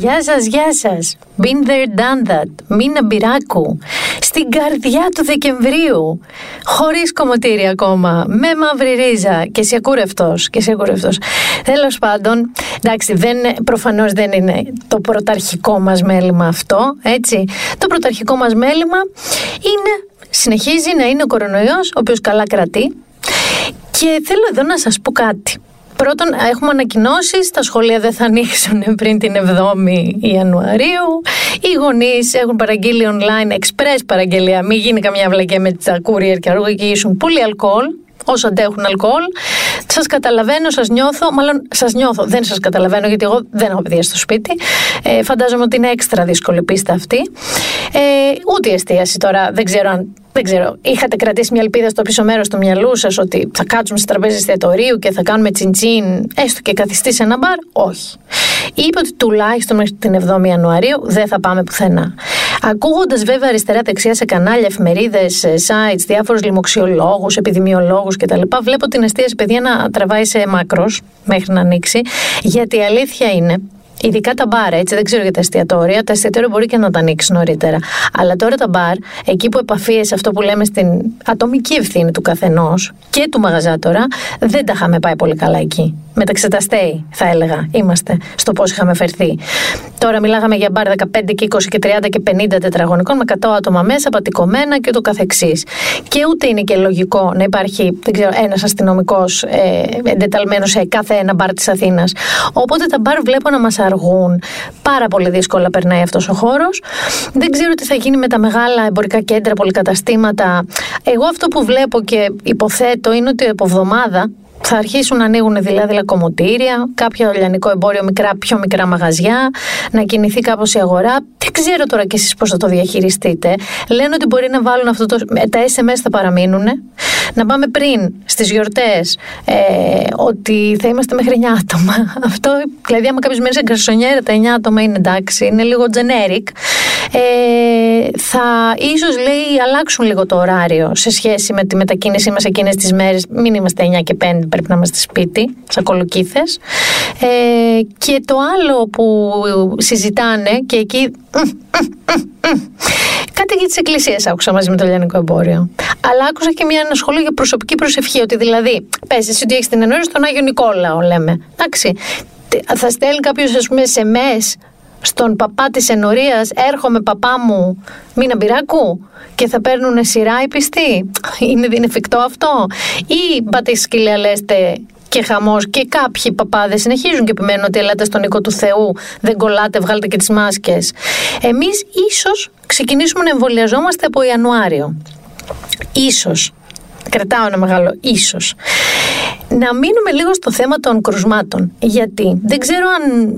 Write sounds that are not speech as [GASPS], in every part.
Γεια σας, γεια σας. Been there, done that. Μίνα Μπυράκου. Στην καρδιά του Δεκεμβρίου. Χωρίς κομμωτήρι ακόμα. Με μαύρη ρίζα. Και σε ακούρευτος. Και σε ακούρευτος. Τέλος πάντων, εντάξει, δεν, προφανώς δεν είναι το πρωταρχικό μας μέλημα αυτό, έτσι. Το πρωταρχικό μας μέλημα είναι, συνεχίζει να είναι ο κορονοϊός, ο οποίος καλά κρατεί. Και θέλω εδώ να σας πω κάτι. Πρώτον, έχουμε ανακοινώσεις, τα σχολεία δεν θα ανοίξουν [LAUGHS] πριν την 7η Ιανουαρίου. Οι γονείς έχουν παραγγείλει online, express παραγγελία. Μην γίνει καμιά βλακία με τα courier και αργήσουν πολύ αλκοόλ όσο αντέχουν αλκοόλ. Σας καταλαβαίνω, σας νιώθω. Μάλλον σας νιώθω. Δεν σας καταλαβαίνω, γιατί εγώ δεν έχω παιδιά στο σπίτι. Ε, φαντάζομαι ότι είναι έξτρα δύσκολη πίστα αυτή. Ε, ούτε η εστίαση τώρα. Δεν ξέρω αν δεν ξέρω, είχατε κρατήσει μια ελπίδα στο πίσω μέρος του μυαλού σας ότι θα κάτσουμε στι τραπέζε εστιατορίου και θα κάνουμε τσιντσίν, έστω και καθιστή σε ένα μπαρ; Όχι. Είπε ότι τουλάχιστον μέχρι την 7η Ιανουαρίου δεν θα πάμε πουθενά. Ακούγοντας βέβαια αριστερά-δεξιά σε κανάλια, εφημερίδες, sites, διάφορους λοιμοξιολόγους, επιδημιολόγους κτλ., βλέπω την εστίαση παιδιά να τραβάει σε μάκρο μέχρι να ανοίξει. Γιατί η αλήθεια είναι Ειδικά τα μπαρ, έτσι δεν ξέρω για τα εστιατόρια. Τα εστιατόρια μπορεί και να τα ανοίξεις νωρίτερα. Αλλά τώρα τα μπαρ, εκεί που επαφίεσαι αυτό που λέμε στην ατομική ευθύνη του καθενός και του μαγαζάτορα, δεν τα είχαμε πάει πολύ καλά εκεί. Μεταξεταστέοι, θα έλεγα, είμαστε στο πώς είχαμε φερθεί. Τώρα μιλάγαμε για μπαρ 15 και 20 και 30 και 50 τετραγωνικών με 100 άτομα μέσα, πατικωμένα και το καθεξής. Και ούτε είναι και λογικό να υπάρχει, δεν ξέρω, ένας αστυνομικός ε, εντεταλμένος σε κάθε ένα μπαρ της Αθήνας. Οπότε τα μπαρ βλέπω να μας αργούν. Πάρα πολύ δύσκολα περνάει αυτός ο χώρος. Δεν ξέρω τι θα γίνει με τα μεγάλα εμπορικά κέντρα, πολυκαταστήματα. Εγώ αυτό που βλέπω και υποθέτω είναι ότι από εβδομάδα θα αρχίσουν να ανοίγουν δηλαδή λακκομωτήρια, κάποιο λιανικό εμπόριο, μικρά, πιο μικρά μαγαζιά, να κινηθεί κάπως η αγορά. Δεν ξέρω τώρα κι εσείς πώς θα το διαχειριστείτε. Λένε ότι μπορεί να βάλουν αυτό το. Τα SMS θα παραμείνουν. Να πάμε πριν στις γιορτές ε, ότι θα είμαστε μέχρι 9 άτομα. [LAUGHS] Αυτό, δηλαδή, άμα κάποιο μένει σε γκαρσονιέρα, τα 9 άτομα είναι εντάξει, είναι λίγο generic. Ε, θα ίσως λέει αλλάξουν λίγο το ωράριο σε σχέση με τη μετακίνησή μας εκείνες τις μέρες. Μην είμαστε 9 και 5 πρέπει να είμαστε σπίτι σαν κολοκύθες. Ε, και το άλλο που συζητάνε και εκεί κάτι για τις εκκλησίες άκουσα μαζί με το Λιανικό Εμπόριο. Αλλά άκουσα και μια ανασχολή για προσωπική προσευχή ότι δηλαδή πες εσύ ότι έχεις την ενόηση στον Άγιο Νικόλαο λέμε. Εντάξει θα στέλνει κάποιος ας πούμε σε μες στον παπά της ενορίας έρχομαι παπά μου μήνα μπυράκου και θα παίρνουν σειρά οι πιστοί. Είναι, είναι εφικτό αυτό; Ή πάτε σκυλία λέστε και χαμός και κάποιοι παπάδε συνεχίζουν και επιμένουν ότι ελάτε στον οίκο του Θεού, δεν κολλάτε, βγάλετε και τις μάσκες. Εμείς ίσως ξεκινήσουμε να εμβολιαζόμαστε από Ιανουάριο. Ίσως. Κρατάω ένα μεγάλο ίσως. Να μείνουμε λίγο στο θέμα των κρουσμάτων. Γιατί; Δεν ξέρω αν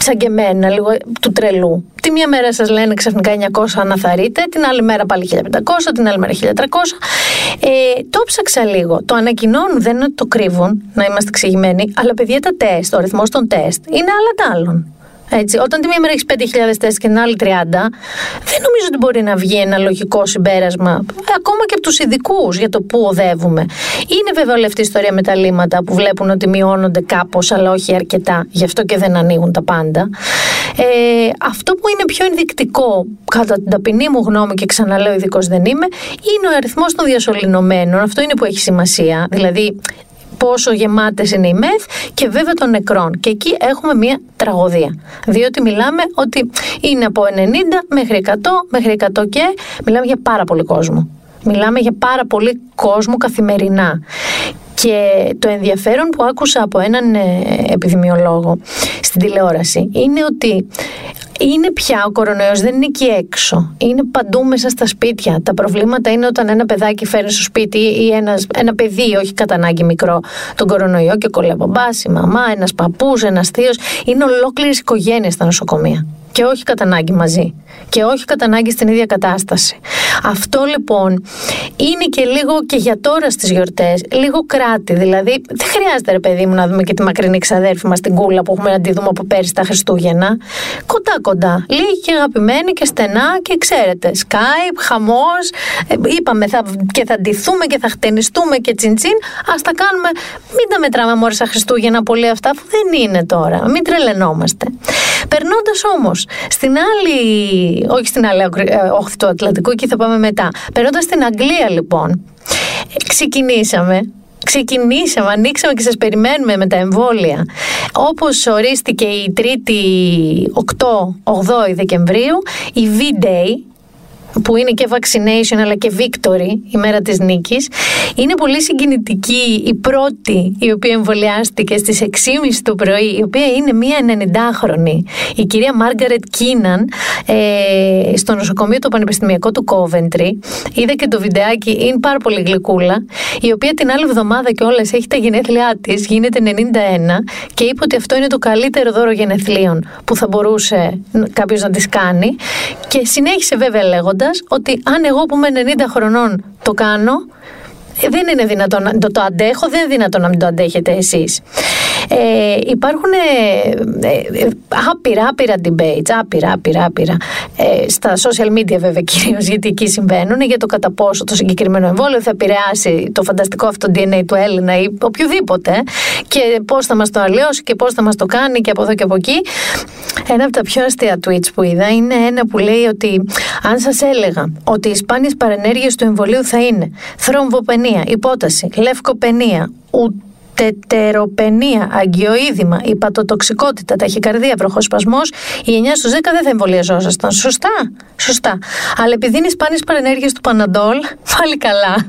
σαν και εμένα, λίγο του τρελού. Τη μία μέρα σας λένε ξαφνικά 900 αναθαρείτε, την άλλη μέρα πάλι 1500, την άλλη μέρα 1300. Ε, το ψάξα λίγο. Το ανακοινώνουν, δεν είναι ότι το κρύβουν, να είμαστε εξηγημένοι, αλλά παιδιά τα τεστ, ο αριθμό των τεστ είναι άλλα άλλων. Έτσι, όταν τη μία μέρα έχεις 5.000 τεστ και την άλλη 30, δεν νομίζω ότι μπορεί να βγει ένα λογικό συμπέρασμα, ακόμα και από τους ειδικούς για το πού οδεύουμε. Είναι βέβαια όλη αυτή η ιστορία με τα λίμματα που βλέπουν ότι μειώνονται κάπως, αλλά όχι αρκετά, γι' αυτό και δεν ανοίγουν τα πάντα. Ε, αυτό που είναι πιο ενδεικτικό, κατά την ταπεινή μου γνώμη, και ξαναλέω ειδικός δεν είμαι, είναι ο αριθμός των διασωληνωμένων. Αυτό είναι που έχει σημασία. Δηλαδή, πόσο γεμάτες είναι οι μεθ και βέβαια των νεκρών. Και εκεί έχουμε μια τραγωδία. Διότι μιλάμε ότι είναι από 90 μέχρι 100, μέχρι 100 και μιλάμε για πάρα πολύ κόσμο. Μιλάμε για πάρα πολύ κόσμο καθημερινά. Και το ενδιαφέρον που άκουσα από έναν ε, επιδημιολόγο στην τηλεόραση είναι ότι είναι πια ο κορονοϊός δεν είναι εκεί έξω. Είναι παντού μέσα στα σπίτια. Τα προβλήματα είναι όταν ένα παιδάκι φέρνει στο σπίτι ή ένας, ένα παιδί, όχι κατά ανάγκη μικρό, τον κορονοϊό και κολλάει μπαμπάς, η μαμά, ένας παππούς, ένας θείος. Είναι ολόκληρες οικογένειες στα νοσοκομεία. Και όχι κατά ανάγκη μαζί και όχι κατά ανάγκη στην ίδια κατάσταση. Αυτό λοιπόν είναι και λίγο και για τώρα στις γιορτές, λίγο κράτη. Δηλαδή δεν χρειάζεται ρε παιδί μου να δούμε και τη μακρινή ξαδέρφη μας την κούλα που έχουμε να τη δούμε από πέρυσι τα Χριστούγεννα. Κοντά κοντά, λίγοι και αγαπημένοι και στενά και ξέρετε, Skype, χαμός, ε, είπαμε θα, και θα ντυθούμε και θα χτενιστούμε και τσιντσιν, ας τα κάνουμε, μην τα μετράμε μόλις στα Χριστούγεννα πολύ αυτά, αφού δεν είναι τώρα, μην τρελαινόμαστε. Περνώντας όμως στην άλλη, όχι στην άλλη ε, όχθη του Ατλαντικού, εκεί θα πάμε μετά. Περνώντας στην Αγγλία, λοιπόν, ξεκινήσαμε ξεκινήσαμε, ανοίξαμε και σας περιμένουμε με τα εμβόλια. Όπως ορίστηκε η 3η 8-8 Δεκεμβρίου, η V-Day, που είναι και vaccination αλλά και victory, η μέρα της νίκης. Είναι πολύ συγκινητική η πρώτη η οποία εμβολιάστηκε στις 6.30 το πρωί, η οποία είναι μία 90χρονη, η κυρία Μάργαρετ Κίναν, ε, στο νοσοκομείο του Πανεπιστημιακού του Κόβεντρι. Είδα και το βιντεάκι, είναι πάρα πολύ γλυκούλα, η οποία την άλλη εβδομάδα και όλες έχει τα γενέθλιά της, γίνεται 91 και είπε ότι αυτό είναι το καλύτερο δώρο γενεθλίων που θα μπορούσε κάποιος να της κάνει και συνέχισε βέβαια λέγοντας ότι αν εγώ που είμαι 90 χρονών το κάνω, ε, δεν είναι δυνατόν να το, το αντέχω, δεν είναι δυνατόν να μην το αντέχετε εσείς. Ε, υπάρχουν ε, ε, άπειρα, άπειρα debates, άπειρα, άπειρα, άπειρα. Ε, στα social media βέβαια κυρίως, γιατί εκεί συμβαίνουν, για το κατά πόσο το συγκεκριμένο εμβόλιο θα επηρεάσει το φανταστικό αυτό DNA του Έλληνα ή οποιοδήποτε και πώς θα μας το αλλοιώσει και πώς θα μας το κάνει και από εδώ και από εκεί. Ένα από τα πιο αστεία tweets που είδα είναι ένα που λέει ότι αν σας έλεγα ότι οι σπάνιες παρενέργειες του εμβολίου θα είναι θρομβοπενία, υπόταση, λευκοπενία, ούτε τετεροπενία, αγκιοείδημα, υπατοτοξικότητα, ταχυκαρδία, βροχοσπασμός, οι 9 στους 10 δεν θα εμβολιαζόσασταν. Σωστά, σωστά. Αλλά επειδή είναι σπάνιες παρενέργειες του Παναντόλ, πάλι καλά.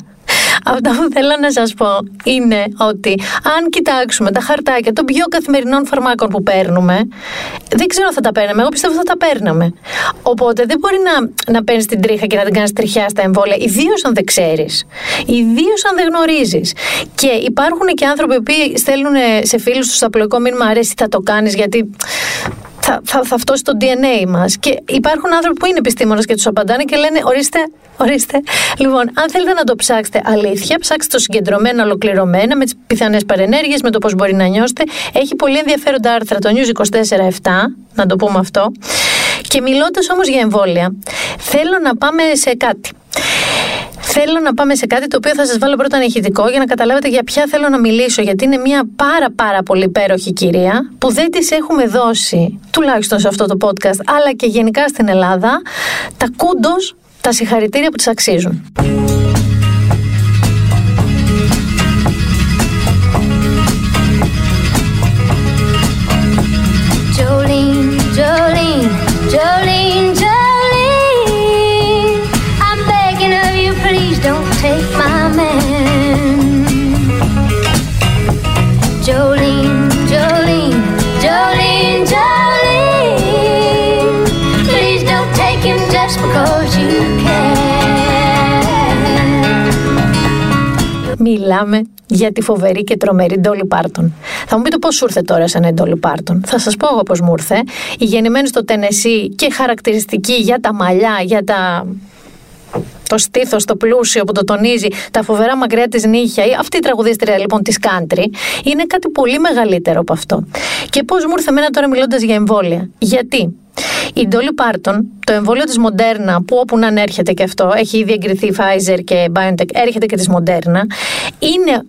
Αυτό που θέλω να σας πω είναι ότι αν κοιτάξουμε τα χαρτάκια των πιο καθημερινών φαρμάκων που παίρνουμε, δεν ξέρω αν θα τα παίρναμε. Εγώ πιστεύω θα τα παίρναμε. Οπότε δεν μπορεί να, να παίρνεις την τρίχα και να την κάνεις τριχιά στα εμβόλια, ιδίως αν δεν ξέρεις. Ιδίως αν δεν γνωρίζεις. Και υπάρχουν και άνθρωποι που στέλνουν σε φίλους τους απλοϊκό μήνυμα αρέσει θα το κάνεις γιατί θα, θα, θα φτώσει το DNA μας. Και υπάρχουν άνθρωποι που είναι επιστήμονες και τους απαντάνε και λένε: Ορίστε, ορίστε. Λοιπόν, αν θέλετε να το ψάξετε αλήθεια, ψάξτε το συγκεντρωμένα, ολοκληρωμένα, με τις πιθανές παρενέργειες, με το πώς μπορεί να νιώσετε. Έχει πολύ ενδιαφέροντα άρθρα το News 24-7, να το πούμε αυτό. Και μιλώντας όμως για εμβόλια, θέλω να πάμε σε κάτι. Θέλω να πάμε σε κάτι το οποίο θα σας βάλω πρώτα ηχητικό για να καταλάβετε για ποια θέλω να μιλήσω γιατί είναι μια πάρα πάρα πολύ υπέροχη κυρία που δεν της έχουμε δώσει τουλάχιστον σε αυτό το podcast αλλά και γενικά στην Ελλάδα τα κούντος, τα συγχαρητήρια που τις αξίζουν. Μιλάμε για τη φοβερή και τρομερή Ντόλι Πάρτον. Θα μου πείτε πώς σου ήρθε τώρα σαν Ντόλι Πάρτον. Θα σας πω εγώ πώς μου ήρθε. Η γεννημένη στο Τενεσί και χαρακτηριστική για τα μαλλιά, για τα το στήθος, το πλούσιο που το τονίζει, τα φοβερά μακριά της νύχια. Αυτή η τραγουδίστρια λοιπόν της country είναι κάτι πολύ μεγαλύτερο από αυτό. Και πώς μου ήρθε εμένα τώρα μιλώντας για εμβόλια. Γιατί; Η Dolly Parton, το εμβόλιο της Moderna, που όπου να έρχεται και αυτό, έχει ήδη εγκριθεί Pfizer και BioNTech, έρχεται και της Moderna, είναι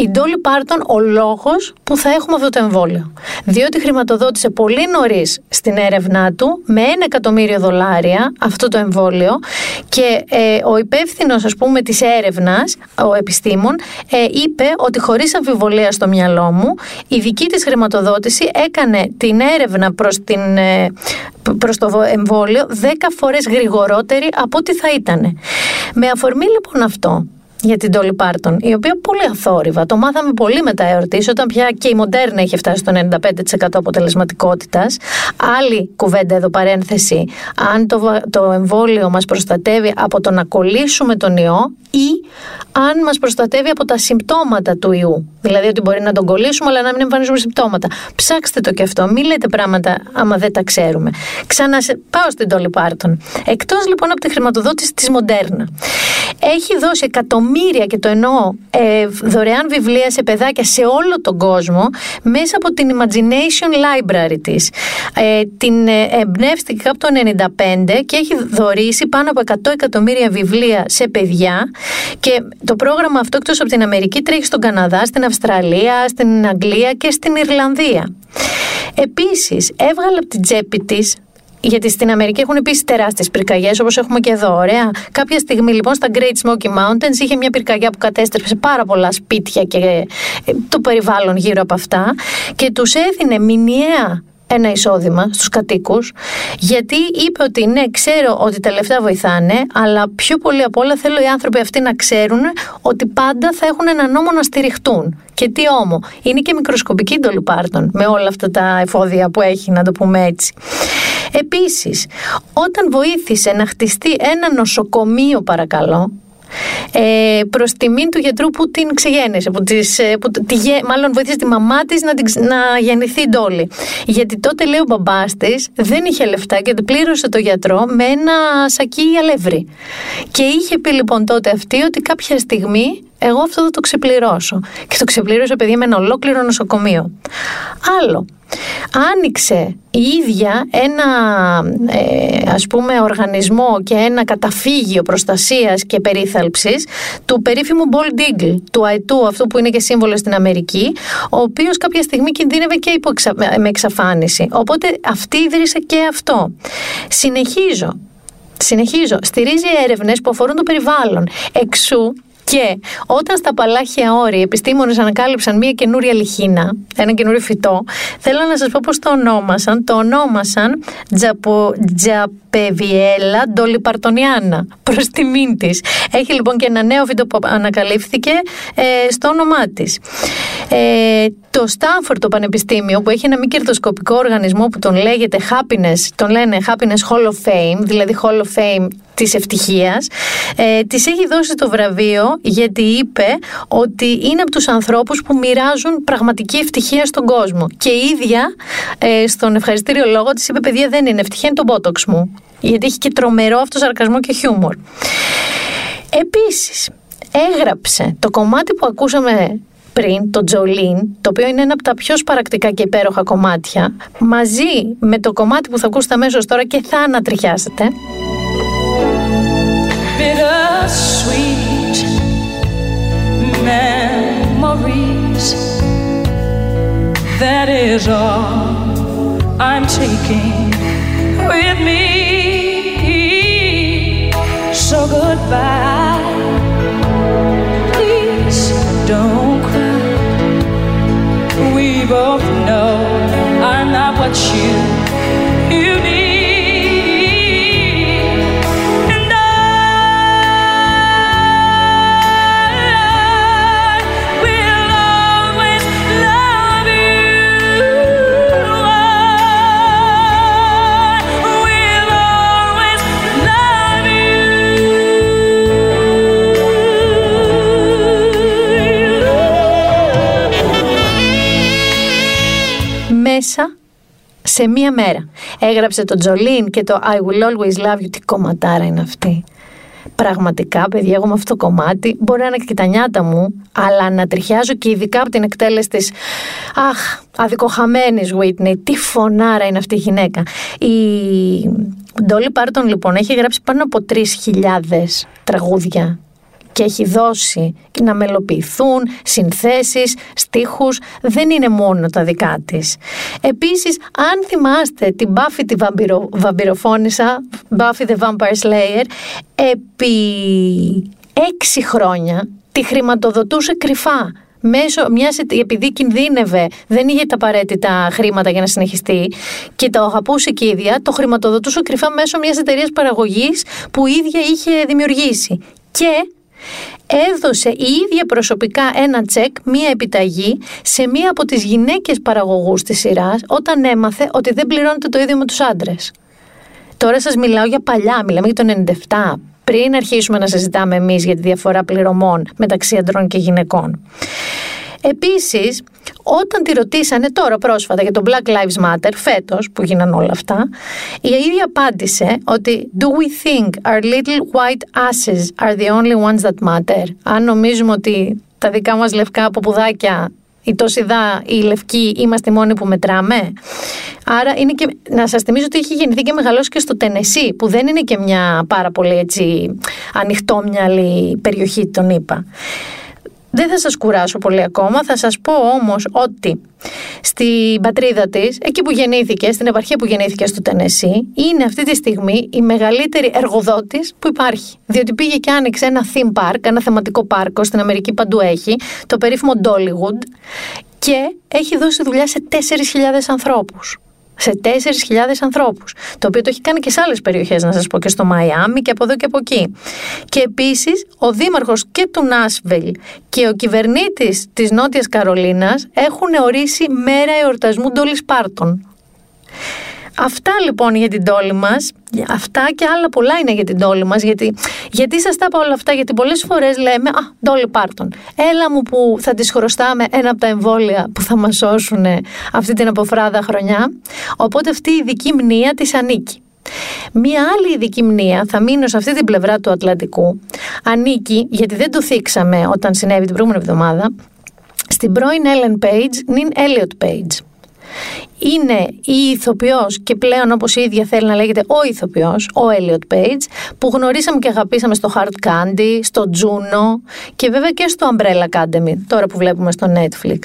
η Dolly Πάρτον ο λόγος που θα έχουμε αυτό το εμβόλιο. Διότι χρηματοδότησε πολύ νωρίς στην έρευνά του με ένα εκατομμύριο δολάρια αυτό το εμβόλιο και ε, ο υπεύθυνος, ας πούμε, της έρευνας, ο επιστήμον, ε, είπε ότι χωρίς αμφιβολία στο μυαλό μου, η δική της χρηματοδότηση έκανε την έρευνα προς ε, προς το εμβόλιο 10 φορές γρηγορότερη από ό,τι θα ήταν. Με αφορμή λοιπόν αυτό, για την Τόλι Πάρτον, η οποία πολύ αθόρυβα. Το μάθαμε πολύ μετά εορτή, όταν πια και η Μοντέρνα είχε φτάσει στο 95% αποτελεσματικότητας. Άλλη κουβέντα εδώ παρένθεση, αν το, το εμβόλιο μας προστατεύει από το να κολλήσουμε τον ιό ή αν μας προστατεύει από τα συμπτώματα του ιού. Δηλαδή ότι μπορεί να τον κολλήσουμε, αλλά να μην εμφανίζουμε συμπτώματα. Ψάξτε το και αυτό. Μην λέτε πράγματα άμα δεν τα ξέρουμε. Ξανά πάω στην Τόλι Πάρτον. Εκτός λοιπόν από τη χρηματοδότηση της Μοντέρνα. Έχει δώσει εκατομμύρια, και το εννοώ, ε, δωρεάν βιβλία σε παιδάκια σε όλο τον κόσμο μέσα από την Imagination Library της. Ε, την ε, εμπνεύστηκε κάπου το 1995 και έχει δωρήσει πάνω από 100 εκατομμύρια βιβλία σε παιδιά. Και το πρόγραμμα αυτό, εκτός από την Αμερική, τρέχει στον Καναδά, στην Αυστραλία, στην Αγγλία και στην Ιρλανδία. Επίσης, έβγαλε από την τσέπη της γιατί στην Αμερική έχουν επίσης τεράστιες πυρκαγιές, όπως έχουμε και εδώ. Ωραία. Κάποια στιγμή λοιπόν στα Great Smoky Mountains είχε μια πυρκαγιά που κατέστρεψε πάρα πολλά σπίτια και ε, το περιβάλλον γύρω από αυτά και τους έδινε μηνιαία ένα εισόδημα στους κατοίκους γιατί είπε ότι ναι ξέρω ότι τα λεφτά βοηθάνε αλλά πιο πολύ απ' όλα θέλω οι άνθρωποι αυτοί να ξέρουν ότι πάντα θα έχουν ένα νόμο να στηριχτούν και τι όμο, είναι και μικροσκοπική το Πάρτον με όλα αυτά τα εφόδια που έχει να το πούμε έτσι Επίσης, όταν βοήθησε να χτιστεί ένα νοσοκομείο παρακαλώ, ε, προς τιμήν του γιατρού που την ξεγέννησε. Που της, ε, που, τη, μάλλον βοήθησε τη μαμά της να, να γεννηθεί ντόλη. Γιατί τότε λέει ο μπαμπάς της δεν είχε λεφτά και πλήρωσε το γιατρό με ένα σακί αλεύρι. Και είχε πει λοιπόν τότε αυτή ότι κάποια στιγμή εγώ αυτό θα το ξεπληρώσω. Και το ξεπλήρωσε παιδί με ένα ολόκληρο νοσοκομείο. Άλλο άνοιξε η ίδια ένα ε, ας πούμε οργανισμό και ένα καταφύγιο προστασίας και περίθαλψης του περίφημου Bold Eagle, του ΑΕΤΟΥ, αυτό που είναι και σύμβολο στην Αμερική, ο οποίος κάποια στιγμή κινδύνευε και υπό με εξαφάνιση. Οπότε αυτή ίδρυσε και αυτό. Συνεχίζω. Συνεχίζω. Στηρίζει έρευνες που αφορούν το περιβάλλον. Εξού και όταν στα παλάχια όρη οι επιστήμονες ανακάλυψαν μια καινούρια λιχίνα, ένα καινούριο φυτό, θέλω να σας πω πώς το ονόμασαν. Το ονόμασαν τζαπο, Τζαπεβιέλα Ντολιπαρτονιάνα, προς τιμήν της. Έχει λοιπόν και ένα νέο φυτό που ανακαλύφθηκε ε, στο όνομά της. Ε, το Στάνφορντ το Πανεπιστήμιο που έχει ένα μη κερδοσκοπικό οργανισμό που τον λέγεται Happiness, τον λένε Happiness Hall of Fame, δηλαδή Hall of Fame της ευτυχίας, ε, της έχει δώσει το βραβείο γιατί είπε ότι είναι από τους ανθρώπους που μοιράζουν πραγματική ευτυχία στον κόσμο. Και η ίδια ε, στον ευχαριστήριο λόγο της είπε παιδιά δεν είναι ευτυχία, είναι το μπότοξ μου. Γιατί έχει και τρομερό αυτό σαρκασμό και χιούμορ. Επίσης, έγραψε το κομμάτι που ακούσαμε πριν, το Τζολίν, το οποίο είναι ένα από τα πιο σπαρακτικά και υπέροχα κομμάτια, μαζί με το κομμάτι που θα ακούσετε αμέσως τώρα και θα ανατριχιάσετε. That is all I'm taking with me. So goodbye. Μέσα σε μία μέρα. Έγραψε το Τζολίν και το I will always love you. Τι κομματάρα είναι αυτή. Πραγματικά, παιδιά, εγώ με αυτό το κομμάτι μπορεί να είναι και τα νιάτα μου, αλλά να τριχιάζω και ειδικά από την εκτέλεση της. Αχ, αδικοχαμένης Whitney, τι φωνάρα είναι αυτή η γυναίκα. Η Ντόλι Πάρτον, λοιπόν, έχει γράψει πάνω από 3.000 τραγούδια και έχει δώσει να μελοποιηθούν συνθέσεις, στίχους, δεν είναι μόνο τα δικά της. Επίσης, αν θυμάστε την Buffy τη βαμπυρο, βαμπυροφώνησα, Buffy the Vampire Slayer, επί έξι χρόνια τη χρηματοδοτούσε κρυφά μέσω μιας, επειδή κινδύνευε, δεν είχε τα απαραίτητα χρήματα για να συνεχιστεί και το αγαπούσε και η ίδια, το χρηματοδοτούσε κρυφά μέσω μιας εταιρείας παραγωγής που η ίδια είχε δημιουργήσει. Και έδωσε η ίδια προσωπικά ένα τσεκ, μία επιταγή σε μία από τις γυναίκες παραγωγούς της σειράς όταν έμαθε ότι δεν πληρώνεται το ίδιο με τους άντρες. Τώρα σας μιλάω για παλιά, μιλάμε για το 97, πριν αρχίσουμε να συζητάμε εμείς για τη διαφορά πληρωμών μεταξύ αντρών και γυναικών. Επίσης, όταν τη ρωτήσανε τώρα πρόσφατα για το Black Lives Matter, φέτος που γίνανε όλα αυτά, η ίδια απάντησε ότι «Do we think our little white asses are the only ones that matter» αν νομίζουμε ότι τα δικά μας λευκά ποπουδάκια η τόσιδα, η λευκή, είμαστε οι μόνοι που μετράμε. Άρα είναι και, να σας θυμίσω ότι έχει γεννηθεί και μεγαλώσει και στο Τενεσί, που δεν είναι και μια πάρα πολύ έτσι ανοιχτόμυαλη περιοχή, τον είπα. Δεν θα σας κουράσω πολύ ακόμα, θα σας πω όμως ότι στην πατρίδα της, εκεί που γεννήθηκε, στην επαρχία που γεννήθηκε στο Τενεσί, είναι αυτή τη στιγμή η μεγαλύτερη εργοδότης που υπάρχει. Διότι πήγε και άνοιξε ένα theme park, ένα θεματικό πάρκο, στην Αμερική παντού έχει, το περίφημο Dollywood, και έχει δώσει δουλειά σε 4.000 ανθρώπους σε 4.000 ανθρώπους. Το οποίο το έχει κάνει και σε άλλες περιοχές, να σας πω, και στο Μαϊάμι και από εδώ και από εκεί. Και επίσης, ο δήμαρχος και του Νάσβελ και ο κυβερνήτης της Νότιας Καρολίνας έχουν ορίσει μέρα εορτασμού Ντόλι Πάρτον. Αυτά λοιπόν για την τόλη μας. Αυτά και άλλα πολλά είναι για την τόλη μας. Γιατί, γιατί σας τα είπα όλα αυτά, Γιατί πολλές φορές λέμε Α, τόλη πάρτον. Έλα μου που θα τη χρωστάμε ένα από τα εμβόλια που θα μας σώσουν αυτή την αποφράδα χρονιά. Οπότε αυτή η ειδική μνήα της ανήκει. Μία άλλη ειδική μνήα, θα μείνω σε αυτή την πλευρά του Ατλαντικού, ανήκει, γιατί δεν το θίξαμε όταν συνέβη την προηγούμενη εβδομάδα, στην πρώην Ellen Page, νυν Elliot Page είναι η ηθοποιός και πλέον όπως η ίδια θέλει να λέγεται ο ηθοποιός, ο Elliot Page που γνωρίσαμε και αγαπήσαμε στο Hard Candy, στο Juno και βέβαια και στο Umbrella Academy τώρα που βλέπουμε στο Netflix.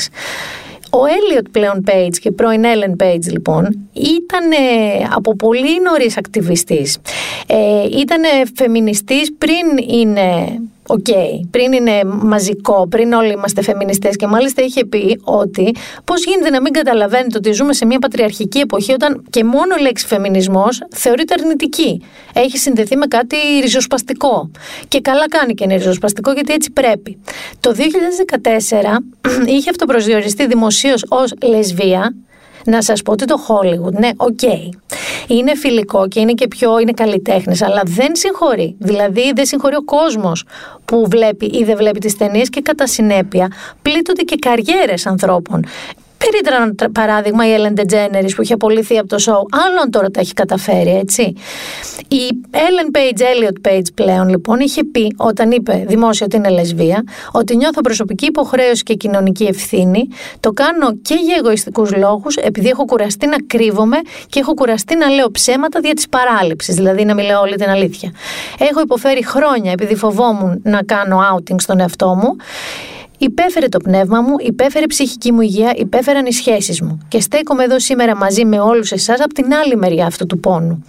Ο Elliot πλέον Page και πρώην Ellen Page λοιπόν ήταν από πολύ νωρίς ακτιβιστής. Ε, ήταν φεμινιστής πριν είναι Οκ, πριν είναι μαζικό, πριν όλοι είμαστε φεμινιστές και μάλιστα είχε πει ότι πώς γίνεται να μην καταλαβαίνετε ότι ζούμε σε μια πατριαρχική εποχή όταν και μόνο η λέξη φεμινισμός θεωρείται αρνητική. Έχει συνδεθεί με κάτι ριζοσπαστικό. Και καλά κάνει και είναι ριζοσπαστικό γιατί έτσι πρέπει. Το 2014 [CLEARS THROAT] είχε αυτοπροσδιοριστεί δημοσίως ως λεσβία να σας πω ότι το Hollywood, ναι, οκ, είναι φιλικό και είναι και πιο, είναι καλλιτέχνης, αλλά δεν συγχωρεί. Δηλαδή δεν συγχωρεί ο κόσμος που βλέπει ή δεν βλέπει τις ταινίες και κατά συνέπεια πλήττονται και καριέρες ανθρώπων. Περίτρανο παράδειγμα η Ellen DeGeneres που είχε απολυθεί από το show. Άλλο τώρα τα έχει καταφέρει, έτσι. Η Ellen Page, Elliot Page πλέον λοιπόν είχε πει όταν είπε δημόσια ότι είναι λεσβία ότι νιώθω προσωπική υποχρέωση και κοινωνική ευθύνη. Το κάνω και για εγωιστικούς λόγους επειδή έχω κουραστεί να κρύβομαι και έχω κουραστεί να λέω ψέματα δια της παράληψης, δηλαδή να μιλάω όλη την αλήθεια. Έχω υποφέρει χρόνια επειδή φοβόμουν να κάνω outing στον εαυτό μου Υπέφερε το πνεύμα μου, υπέφερε η ψυχική μου υγεία, υπέφεραν οι σχέσεις μου. Και στέκομαι εδώ σήμερα μαζί με όλους εσάς από την άλλη μεριά αυτού του πόνου.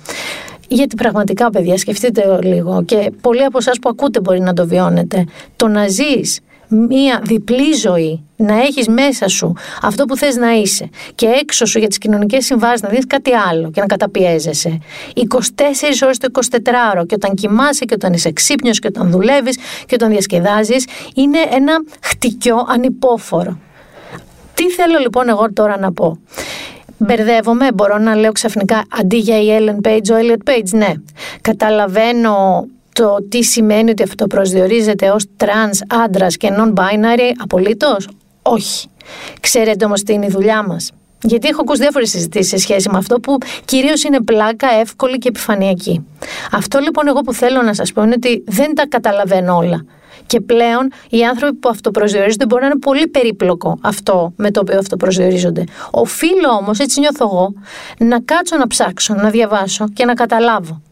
Γιατί πραγματικά, παιδιά, σκεφτείτε λίγο και πολλοί από εσάς που ακούτε μπορεί να το βιώνετε. Το να ζεις μία διπλή ζωή, να έχεις μέσα σου αυτό που θες να είσαι και έξω σου για τις κοινωνικές συμβάσεις να δεις κάτι άλλο και να καταπιέζεσαι 24 ώρες το 24ωρο και όταν κοιμάσαι και όταν είσαι ξύπνιος και όταν δουλεύεις και όταν διασκεδάζεις είναι ένα χτυκιό ανυπόφορο. Τι θέλω λοιπόν εγώ τώρα να πω; Μπερδεύομαι, μπορώ να λέω ξαφνικά αντί για η Ellen Page, ο Elliot Page, ναι. Καταλαβαίνω το τι σημαίνει ότι αυτό προσδιορίζεται ως τρανς, άντρας και non-binary απολύτως; Όχι. Ξέρετε όμως τι είναι η δουλειά μας. Γιατί έχω ακούσει διάφορες συζητήσεις σε σχέση με αυτό που κυρίως είναι πλάκα, εύκολη και επιφανειακή. Αυτό λοιπόν εγώ που θέλω να σας πω είναι ότι δεν τα καταλαβαίνω όλα. Και πλέον οι άνθρωποι που αυτοπροσδιορίζονται μπορεί να είναι πολύ περίπλοκο αυτό με το οποίο αυτοπροσδιορίζονται. Οφείλω όμως, έτσι νιώθω εγώ, να κάτσω να ψάξω, να διαβάσω και να καταλάβω.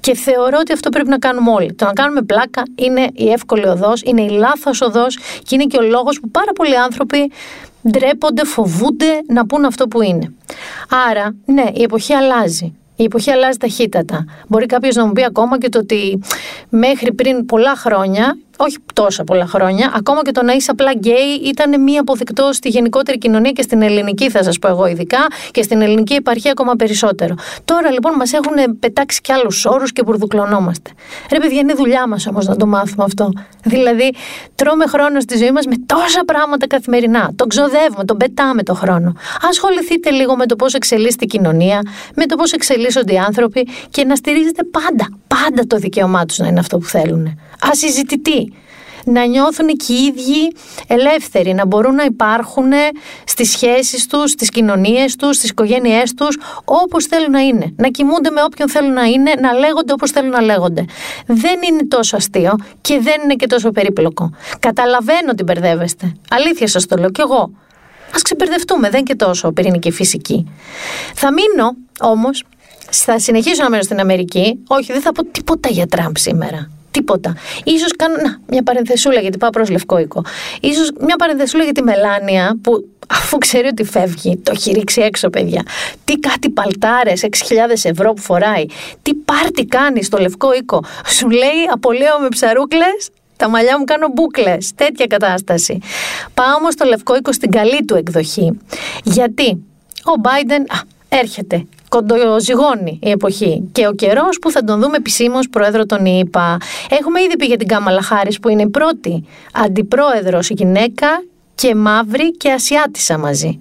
Και θεωρώ ότι αυτό πρέπει να κάνουμε όλοι. Το να κάνουμε πλάκα είναι η εύκολη οδός, είναι η λάθος οδός και είναι και ο λόγος που πάρα πολλοί άνθρωποι ντρέπονται, φοβούνται να πούν αυτό που είναι. Άρα, ναι, η εποχή αλλάζει. Η εποχή αλλάζει ταχύτατα. Μπορεί κάποιος να μου πει ακόμα και το ότι μέχρι πριν πολλά χρόνια όχι τόσα πολλά χρόνια, ακόμα και το να είσαι απλά γκέι ήταν μία αποδεκτό στη γενικότερη κοινωνία και στην ελληνική, θα σας πω εγώ ειδικά, και στην ελληνική επαρχία ακόμα περισσότερο. Τώρα λοιπόν μας έχουν πετάξει κι άλλους όρους και μπουρδουκλωνόμαστε. Ρε παιδιά, είναι δουλειά μας όμως να το μάθουμε αυτό. Δηλαδή, τρώμε χρόνο στη ζωή μας με τόσα πράγματα καθημερινά. Τον ξοδεύουμε, τον πετάμε το χρόνο. Ασχοληθείτε λίγο με το πώς εξελίσσεται η κοινωνία, με το πώς εξελίσσονται οι άνθρωποι και να στηρίζετε πάντα, πάντα το δικαίωμά τους να είναι αυτό που θέλουν. Ασυζητητή. Να νιώθουν και οι ίδιοι ελεύθεροι, να μπορούν να υπάρχουν στις σχέσεις τους, στις κοινωνίες τους, στις οικογένειές τους, όπως θέλουν να είναι. Να κοιμούνται με όποιον θέλουν να είναι, να λέγονται όπως θέλουν να λέγονται. Δεν είναι τόσο αστείο και δεν είναι και τόσο περίπλοκο. Καταλαβαίνω ότι μπερδεύεστε. Αλήθεια σας το λέω κι εγώ. Α ξεπερδευτούμε, δεν και τόσο πυρηνική φυσική. Θα μείνω όμως, θα συνεχίσω να μένω στην Αμερική. Όχι, δεν θα πω τίποτα για Τραμπ σήμερα. Τίποτα. Ίσως κάνω να, μια παρενθεσούλα γιατί πάω προς Λευκό Οίκο. Ίσως μια παρενθεσούλα για τη Μελάνια που αφού ξέρει ότι φεύγει, το έχει ρίξει έξω παιδιά. Τι κάτι παλτάρες, 6.000 ευρώ που φοράει. Τι πάρτι κάνει στο Λευκό Οίκο. Σου λέει απολύω με ψαρούκλες τα μαλλιά μου κάνω μπουκλε. Τέτοια κατάσταση. Πάω όμως στο Λευκό Οίκο στην καλή του εκδοχή. Γιατί; Ο Biden έρχεται. Κοντοζυγώνει η εποχή και ο καιρός που θα τον δούμε επισήμως πρόεδρο των ΗΠΑ. Έχουμε ήδη πει για την Κάμαλα Χάρη που είναι η πρώτη αντιπρόεδρος γυναίκα και μαύρη και ασιάτισα μαζί.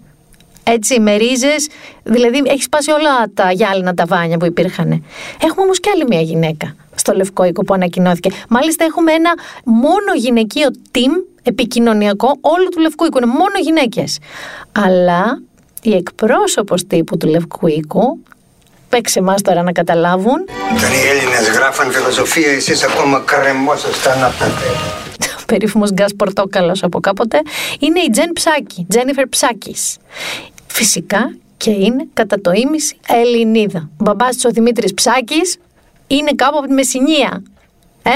Έτσι, με ρίζες, δηλαδή έχει σπάσει όλα τα γυάλινα τα βάνια που υπήρχαν. Έχουμε όμως και άλλη μια γυναίκα στο Λευκό Οίκο που ανακοινώθηκε. Μάλιστα έχουμε ένα μόνο γυναικείο team επικοινωνιακό όλου του Λευκού Οίκου. Είναι μόνο γυναίκες. Αλλά η εκπρόσωπος τύπου του Λευκού Οίκου παίξε εμά τώρα να καταλάβουν. Όταν οι Έλληνες γράφαν φιλοσοφία, εσείς ακόμα κρεμόσασταν από τα περίφημος γκάς πορτόκαλος από κάποτε, είναι η Τζεν Ψάκη, Τζένιφερ Ψάκης. Φυσικά και είναι κατά το ίμιση Ελληνίδα. Ο μπαμπάς ο Δημήτρης Ψάκης είναι κάπου από τη Μεσσηνία. Ε,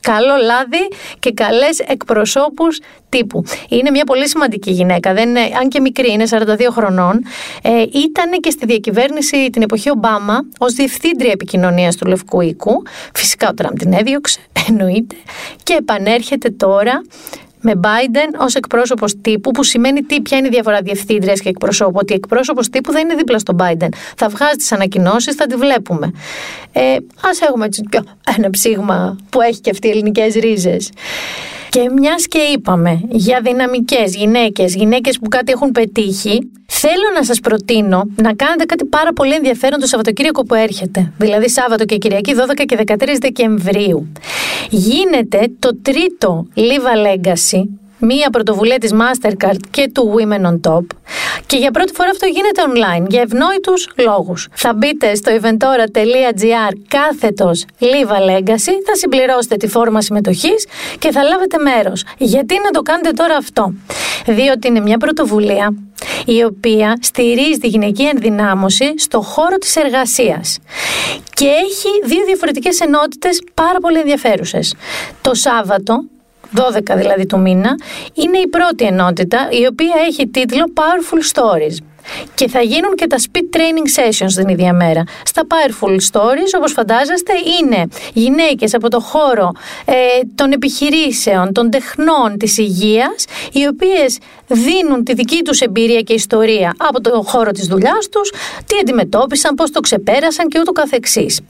καλό λάδι και καλές εκπροσώπους τύπου. Είναι μια πολύ σημαντική γυναίκα, δεν είναι, αν και μικρή, είναι 42 χρονών. Ε, ήταν και στη διακυβέρνηση την εποχή Ομπάμα ως διευθύντρια επικοινωνίας του Λευκού Οίκου. Φυσικά ο Τραμπ την έδιωξε, [LAUGHS] εννοείται. Και επανέρχεται τώρα με Biden ως εκπρόσωπος τύπου, που σημαίνει τι, ποια είναι η διαφορά διευθύντριας και εκπροσώπου. Ότι εκπρόσωπος τύπου δεν είναι δίπλα στον Biden. Θα βγάζει τις ανακοινώσεις, θα τη βλέπουμε. Ε, Α έχουμε έτσι ένα ψήγμα που έχει και αυτή οι ελληνικές ρίζες. Και μιας και είπαμε για δυναμικές γυναίκες, γυναίκες που κάτι έχουν πετύχει, θέλω να σας προτείνω να κάνετε κάτι πάρα πολύ ενδιαφέρον το Σαββατοκύριακο που έρχεται. Δηλαδή Σάββατο και Κυριακή 12 και 13 Δεκεμβρίου. Γίνεται το τρίτο Liva Legacy μία πρωτοβουλία της Mastercard και του Women on Top και για πρώτη φορά αυτό γίνεται online για ευνόητους λόγους. Θα μπείτε στο eventora.gr κάθετος Liva Legacy, θα συμπληρώσετε τη φόρμα συμμετοχής και θα λάβετε μέρος. Γιατί να το κάνετε τώρα αυτό; Διότι είναι μια πρωτοβουλία η οποία στηρίζει τη γυναική ενδυνάμωση στο χώρο της εργασίας και έχει δύο διαφορετικές ενότητες πάρα πολύ ενδιαφέρουσες. Το Σάββατο 12 δηλαδή του μήνα, είναι η πρώτη ενότητα η οποία έχει τίτλο Powerful Stories. Και θα γίνουν και τα speed training sessions την ίδια μέρα. Στα Powerful Stories, όπως φαντάζεστε, είναι γυναίκες από το χώρο ε, των επιχειρήσεων, των τεχνών, της υγείας, οι οποίες δίνουν τη δική τους εμπειρία και ιστορία από το χώρο της δουλειάς τους, τι αντιμετώπισαν, πώς το ξεπέρασαν και ούτω καθεξής.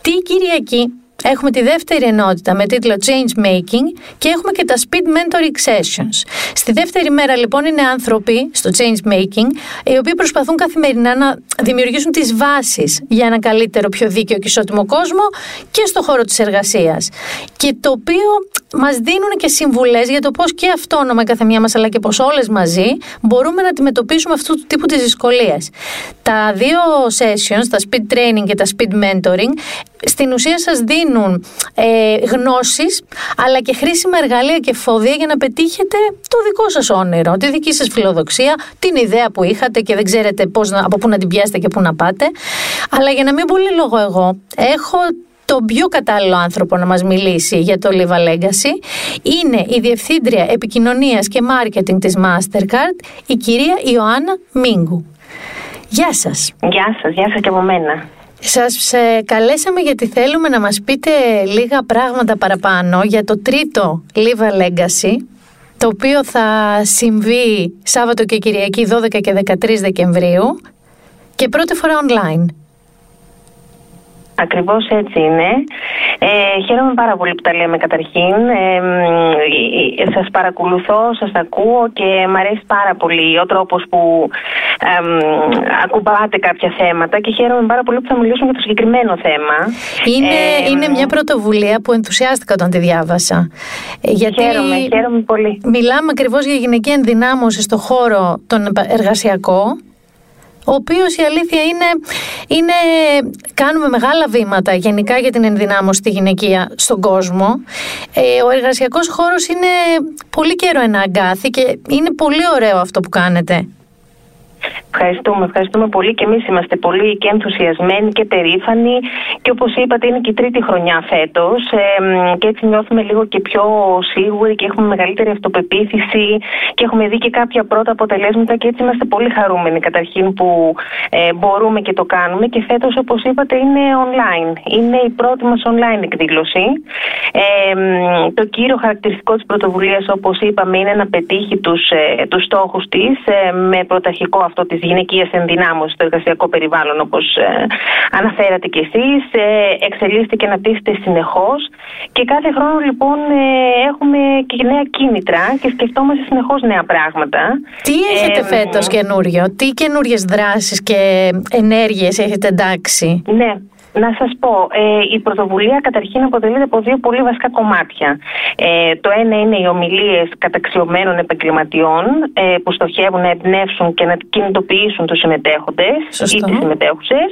Τι Κυριακή Έχουμε τη δεύτερη ενότητα με τίτλο Change Making και έχουμε και τα Speed Mentoring Sessions. Στη δεύτερη μέρα λοιπόν είναι άνθρωποι στο Change Making οι οποίοι προσπαθούν καθημερινά να δημιουργήσουν τις βάσεις για ένα καλύτερο, πιο δίκαιο και ισότιμο κόσμο και στο χώρο της εργασίας. Και το οποίο μας δίνουν και συμβουλές για το πώς και αυτόνομα κάθε μια μας αλλά και πώς όλες μαζί μπορούμε να αντιμετωπίσουμε αυτού του τύπου τις δυσκολίες. Τα δύο sessions, τα speed training και τα speed mentoring, στην ουσία σας δίνουν ε, γνώσεις αλλά και χρήσιμα εργαλεία και φόδια για να πετύχετε το δικό σας όνειρο, τη δική σας φιλοδοξία, την ιδέα που είχατε και δεν ξέρετε πώς να, από πού να την πιάσετε και πού να πάτε. Αλλά για να μην πολύ λόγο εγώ, έχω τον πιο κατάλληλο άνθρωπο να μας μιλήσει για το Liva Legacy είναι η Διευθύντρια Επικοινωνίας και Μάρκετινγκ της Mastercard, η κυρία Ιωάννα Μίγκου. Γεια σας. Γεια σας, γεια σας και από μένα. Σας ε, καλέσαμε γιατί θέλουμε να μας πείτε λίγα πράγματα παραπάνω για το τρίτο Liva Legacy το οποίο θα συμβεί Σάββατο και Κυριακή 12 και 13 Δεκεμβρίου και πρώτη φορά online. Ακριβώς έτσι είναι. Ε, χαίρομαι πάρα πολύ που τα λέμε καταρχήν. Ε, ε, σας παρακολουθώ, σας ακούω και μου αρέσει πάρα πολύ ο τρόπος που ακουμπάτε κάποια θέματα και χαίρομαι πάρα πολύ που θα μιλήσουμε για το συγκεκριμένο θέμα. Είναι, είναι μια πρωτοβουλία που ενθουσιάστηκα όταν τη διάβασα. Γιατί χαίρομαι, χαίρομαι πολύ. Μιλάμε ακριβώς για γυναική ενδυνάμωση στο χώρο τον εργασιακό ο οποίος η αλήθεια είναι, είναι κάνουμε μεγάλα βήματα γενικά για την ενδυνάμωση τη γυναικεία στον κόσμο. Ε, ο εργασιακός χώρος είναι πολύ καιρό ένα αγκάθι και είναι πολύ ωραίο αυτό που κάνετε. Ευχαριστούμε, ευχαριστούμε πολύ και εμείς είμαστε πολύ και ενθουσιασμένοι και περήφανοι και όπως είπατε είναι και η τρίτη χρονιά φέτος και έτσι νιώθουμε λίγο και πιο σίγουροι και έχουμε μεγαλύτερη αυτοπεποίθηση και έχουμε δει και κάποια πρώτα αποτελέσματα και έτσι είμαστε πολύ χαρούμενοι καταρχήν που ε, μπορούμε και το κάνουμε και φέτος όπως είπατε είναι online, είναι η πρώτη μας online εκδήλωση. το κύριο χαρακτηριστικό της πρωτοβουλίας όπως είπαμε είναι να πετύχει τους, ε, τους στόχους της ε, με πρωταρχικό αυτό της γυναικείας ενδυνάμωση στο εργασιακό περιβάλλον όπως ε, αναφέρατε κι εσείς. Ε, εξελίσσεται και αναπτύσσεται συνεχώς και κάθε χρόνο λοιπόν ε, έχουμε και νέα κίνητρα και σκεφτόμαστε συνεχώς νέα πράγματα. Τι έχετε ε, φέτος καινούριο, τι καινούριες δράσεις και ενέργειες έχετε εντάξει; Ναι, να σας πω, ε, η πρωτοβουλία καταρχήν αποτελείται από δύο πολύ βασικά κομμάτια. Ε, το ένα είναι οι ομιλίες καταξιωμένων επαγγελματιών ε, που στοχεύουν να εμπνεύσουν και να κινητοποιήσουν τους συμμετέχοντες ή τις συμμετέχουσες.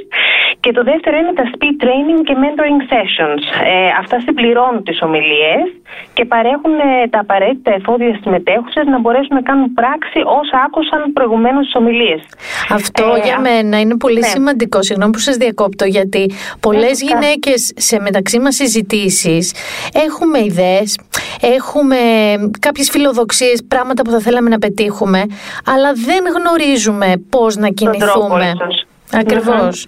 Και το δεύτερο είναι τα speed training και mentoring sessions. Ε, αυτά συμπληρώνουν τις ομιλίες και παρέχουν ε, τα απαραίτητα εφόδια στις συμμετέχουσες να μπορέσουν να κάνουν πράξη όσα άκουσαν προηγουμένως τις ομιλίες. Αυτό ε, για μένα είναι πολύ ναι. σημαντικό. Συγγνώμη που σας διακόπτω γιατί πολλές γυναίκες σε μεταξύ μας συζητήσεις έχουμε ιδέες, έχουμε κάποιες φιλοδοξίες, πράγματα που θα θέλαμε να πετύχουμε, αλλά δεν γνωρίζουμε πώς να κινηθούμε. Ακριβώς.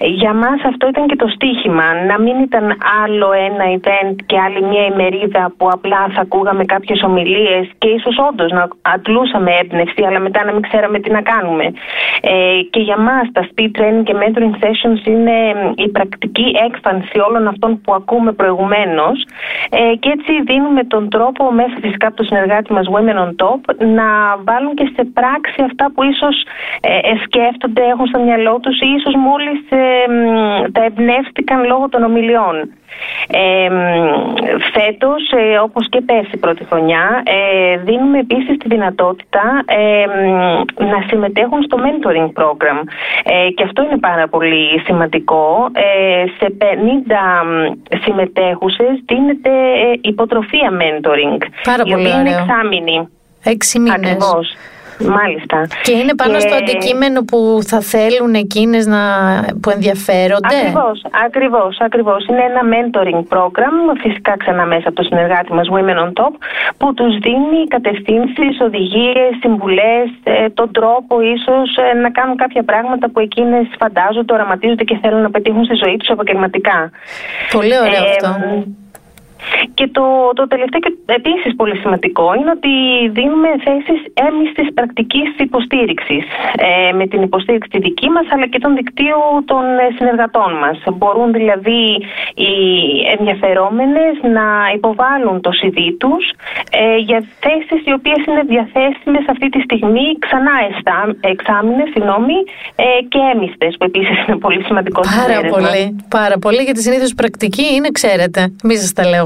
Για μας αυτό ήταν και το στίχημα, να μην ήταν άλλο ένα event και άλλη μια ημερίδα που απλά θα ακούγαμε κάποιες ομιλίες και ίσως όντως να αντλούσαμε έμπνευση αλλά μετά να μην ξέραμε τι να κάνουμε. Ε, και για μας τα speed training και mentoring sessions είναι η πρακτική έκφανση όλων αυτών που ακούμε προηγουμένως ε, και έτσι δίνουμε τον τρόπο μέσα φυσικά από το συνεργάτη μας Women on Top να βάλουν και σε πράξη αυτά που ίσως ε, σκέφτονται, έχουν στο μυαλό τους ή ίσως μόλις τα εμπνεύστηκαν λόγω των ομιλιών. Ε, φέτος, ε, όπως και πέρσι πρώτη χρονιά, ε, δίνουμε επίσης τη δυνατότητα να συμμετέχουν στο mentoring program. Ε, και αυτό είναι πάρα πολύ σημαντικό. Ε, σε 50 συμμετέχουσες δίνεται υποτροφία mentoring. Πάρα η πολύ οποία είναι εξάμηνη. Έξι μήνες. Ακριβώς. Μάλιστα. Και είναι πάνω στο αντικείμενο που θα θέλουν εκείνες να, που ενδιαφέρονται; Ακριβώς, ακριβώς, ακριβώς. Είναι ένα mentoring program, φυσικά ξανά μέσα από το συνεργάτη μας Women on Top, που τους δίνει κατευθύνσεις, οδηγίες, συμβουλές, ε, τον τρόπο ίσως ε, να κάνουν κάποια πράγματα που εκείνες φαντάζονται, οραματίζονται και θέλουν να πετύχουν στη ζωή τους επαγγελματικά. Πολύ ωραίο ε, αυτό. Και το, το τελευταίο και επίσης πολύ σημαντικό είναι ότι δίνουμε θέσεις έμιστη πρακτικής υποστήριξης. Ε, με την υποστήριξη τη δική μας αλλά και των δικτύου των ε, συνεργατών μας. Μπορούν δηλαδή οι ενδιαφερόμενες να υποβάλουν το CV τους ε, για θέσεις οι οποίες είναι διαθέσιμες αυτή τη στιγμή ξανά εξάμεινε ε, και έμιστε, που επίσης είναι πολύ σημαντικό Πάρα πολύ. Πάρα πολύ γιατί συνήθως πρακτική είναι, ξέρετε, μη σας τα λέω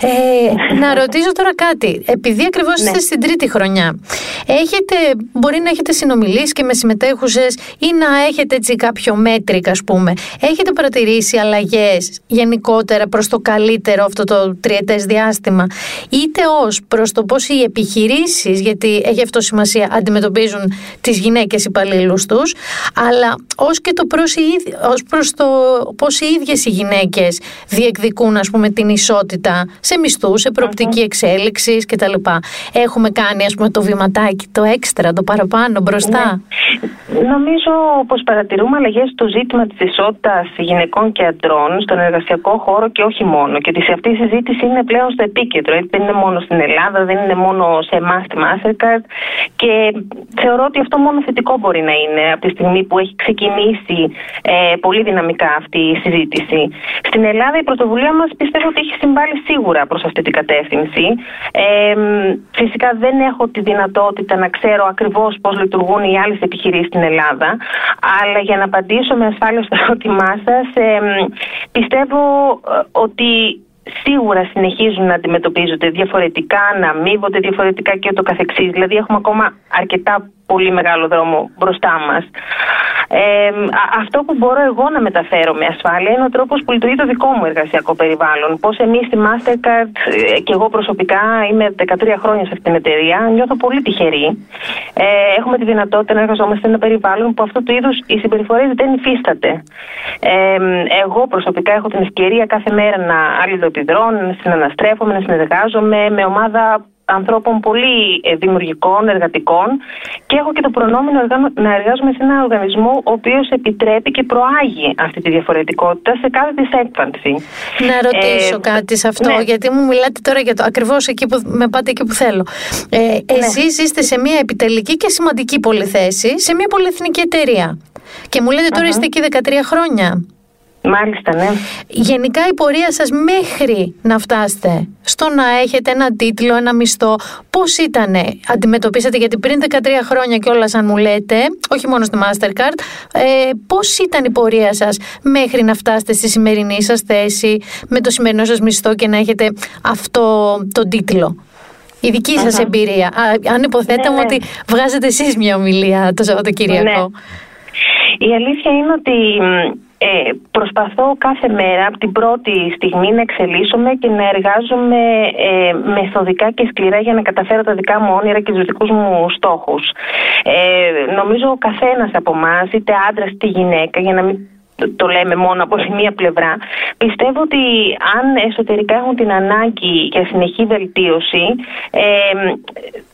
ε, να ρωτήσω τώρα κάτι. Επειδή ακριβώς ναι. είστε στην τρίτη χρονιά, έχετε, μπορεί να έχετε συνομιλήσει και με συμμετέχουσες ή να έχετε έτσι κάποιο μέτρικ, ας πούμε. Έχετε παρατηρήσει αλλαγές γενικότερα προς το καλύτερο αυτό το τριετές διάστημα, είτε ως προς το πώς οι επιχειρήσεις, γιατί έχει αυτό σημασία, αντιμετωπίζουν τις γυναίκες υπαλλήλους τους, αλλά ως και το προς το πώς οι ίδιες οι γυναίκες διεκδικούν, ας πούμε, την ισότητα σε μισθούς, σε προοπτική εξέλιξης κτλ. Έχουμε κάνει ας πούμε, το βηματάκι, το έξτρα, το παραπάνω μπροστά. Ναι. Νομίζω πως παρατηρούμε αλλαγές στο ζήτημα της ισότητας γυναικών και αντρών στον εργασιακό χώρο και όχι μόνο. Και ότι αυτή η συζήτηση είναι πλέον στο επίκεντρο. Έτσι, δεν είναι μόνο στην Ελλάδα, δεν είναι μόνο σε εμάς στη Mastercard. Και θεωρώ ότι αυτό μόνο θετικό μπορεί να είναι από τη στιγμή που έχει ξεκινήσει ε, πολύ δυναμικά αυτή η συζήτηση. Στην Ελλάδα η πρωτοβουλία μας πιστεύω ότι έχει συμβάλει σίγουρα προς αυτή την κατεύθυνση. Ε, φυσικά δεν έχω τη δυνατότητα να ξέρω ακριβώς πώς λειτουργούν οι άλλες επιχειρήσεις στην Ελλάδα. Αλλά για να απαντήσω με ασφάλεια στο ερώτημά σας, πιστεύω ε, ότι σίγουρα συνεχίζουν να αντιμετωπίζονται διαφορετικά, να αμείβονται διαφορετικά και ούτω καθεξής. Δηλαδή έχουμε ακόμα αρκετά πολύ μεγάλο δρόμο μπροστά μας. Ε, αυτό που μπορώ εγώ να μεταφέρω με ασφάλεια είναι ο τρόπος που λειτουργεί το δικό μου εργασιακό περιβάλλον. Πώς εμείς στη Mastercard ε, και εγώ προσωπικά είμαι 13 χρόνια σε αυτήν την εταιρεία, νιώθω πολύ τυχερή. Ε, έχουμε τη δυνατότητα να εργαζόμαστε σε ένα περιβάλλον που αυτού του είδους οι συμπεριφορές δεν υφίσταται. Ε, εγώ προσωπικά έχω την ευκαιρία κάθε μέρα να αλληλοεπιδρώ, να συναναστρέφομαι, να συνεργάζομαι με ομάδα ανθρώπων πολύ ε, δημιουργικών, εργατικών και έχω και το προνόμιο να εργάζομαι σε ένα οργανισμό ο οποίος επιτρέπει και προάγει αυτή τη διαφορετικότητα σε κάθε τη έκφανση. Να ρωτήσω ε, κάτι σε αυτό, ναι. γιατί μου μιλάτε τώρα για το ακριβώς εκεί που με πάτε εκεί που θέλω. Ε, ναι. Εσείς είστε σε μια επιτελική και σημαντική πολυθέση σε μια πολυεθνική εταιρεία. Και μου λέτε τώρα είστε εκεί 13 χρόνια. Μάλιστα, ναι. Γενικά η πορεία σας μέχρι να φτάσετε στο να έχετε ένα τίτλο, ένα μισθό, πώς ήτανε, αντιμετωπίσατε, γιατί πριν 13 χρόνια κιόλας αν μου λέτε, όχι μόνο στη Mastercard, ε, πώς ήταν η πορεία σας μέχρι να φτάσετε στη σημερινή σας θέση, με το σημερινό σας μισθό και να έχετε αυτό το τίτλο; Η δική σας εμπειρία. αν υποθέτουμε ναι, ναι. ότι βγάζετε εσείς μια ομιλία το Σαββατοκύριακο. Ναι. Η αλήθεια είναι ότι ε, προσπαθώ κάθε μέρα από την πρώτη στιγμή να εξελίσσομαι και να εργάζομαι ε, μεθοδικά και σκληρά για να καταφέρω τα δικά μου όνειρα και τους δικούς μου στόχους. Ε, νομίζω ο καθένας από εμάς, είτε άντρας είτε γυναίκα, για να μην το λέμε μόνο από τη μία πλευρά. Πιστεύω ότι αν εσωτερικά έχουν την ανάγκη για συνεχή βελτίωση, ε,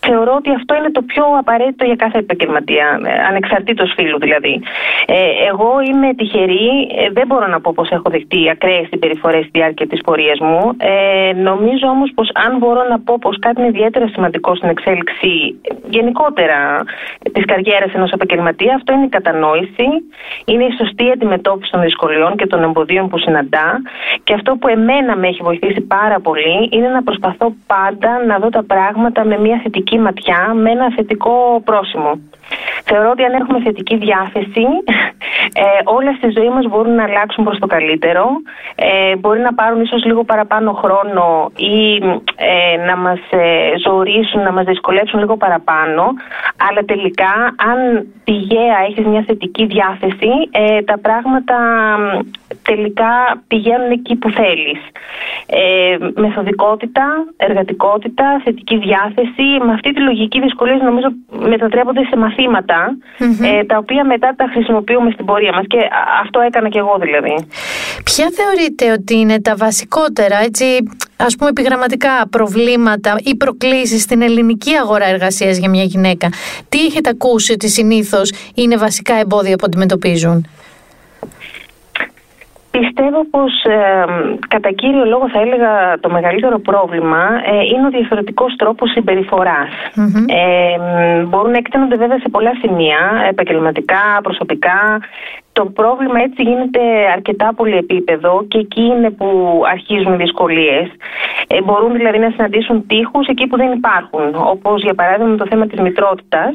θεωρώ ότι αυτό είναι το πιο απαραίτητο για κάθε επαγγελματία, ανεξαρτήτως φίλου δηλαδή. Ε, εγώ είμαι τυχερή, ε, δεν μπορώ να πω πως έχω δεχτεί ακραίες συμπεριφορές στη διάρκεια της πορείας μου. Ε, νομίζω όμως πως αν μπορώ να πω πως κάτι είναι ιδιαίτερα σημαντικό στην εξέλιξη γενικότερα της καριέρας ενός επαγγελματία, αυτό είναι η κατανόηση, είναι η σωστή αντιμετώπιση αντιμετώπιση των δυσκολιών και των εμποδίων που συναντά. Και αυτό που εμένα με έχει βοηθήσει πάρα πολύ είναι να προσπαθώ πάντα να δω τα πράγματα με μια θετική ματιά, με ένα θετικό πρόσημο. Θεωρώ ότι αν έχουμε θετική διάθεση, ε, όλα στη ζωή μας μπορούν να αλλάξουν προς το καλύτερο. Ε, μπορεί να πάρουν ίσως λίγο παραπάνω χρόνο ή ε, να μας ε, ζωρίσουν, να μας δυσκολέψουν λίγο παραπάνω. Αλλά τελικά, αν πηγαία έχεις μια θετική διάθεση, ε, τα πράγματα τελικά πηγαίνουν εκεί που θέλεις. Ε, μεθοδικότητα, εργατικότητα, θετική διάθεση. Με αυτή τη λογική δυσκολίες νομίζω μετατρέπονται σε μαθηματα ε, τα οποία μετά τα χρησιμοποιούμε στην πορεία μας και αυτό έκανα και εγώ δηλαδή. Ποια θεωρείτε ότι είναι τα βασικότερα έτσι ας πούμε επιγραμματικά προβλήματα ή προκλήσεις στην ελληνική αγορά εργασίας για μια γυναίκα; Τι έχετε ακούσει ότι συνήθως είναι βασικά εμπόδια που αντιμετωπίζουν; Πιστεύω πως ε, κατά κύριο λόγο θα έλεγα το μεγαλύτερο πρόβλημα ε, είναι ο διαφορετικός τρόπος Ε, μπορούν να εκτείνονται βέβαια σε πολλά σημεία, επαγγελματικά, προσωπικά, το πρόβλημα έτσι γίνεται αρκετά πολύ επίπεδο και εκεί είναι που αρχίζουν οι δυσκολίες. Ε, μπορούν δηλαδή να συναντήσουν τείχους εκεί που δεν υπάρχουν. Όπως για παράδειγμα το θέμα της μητρότητας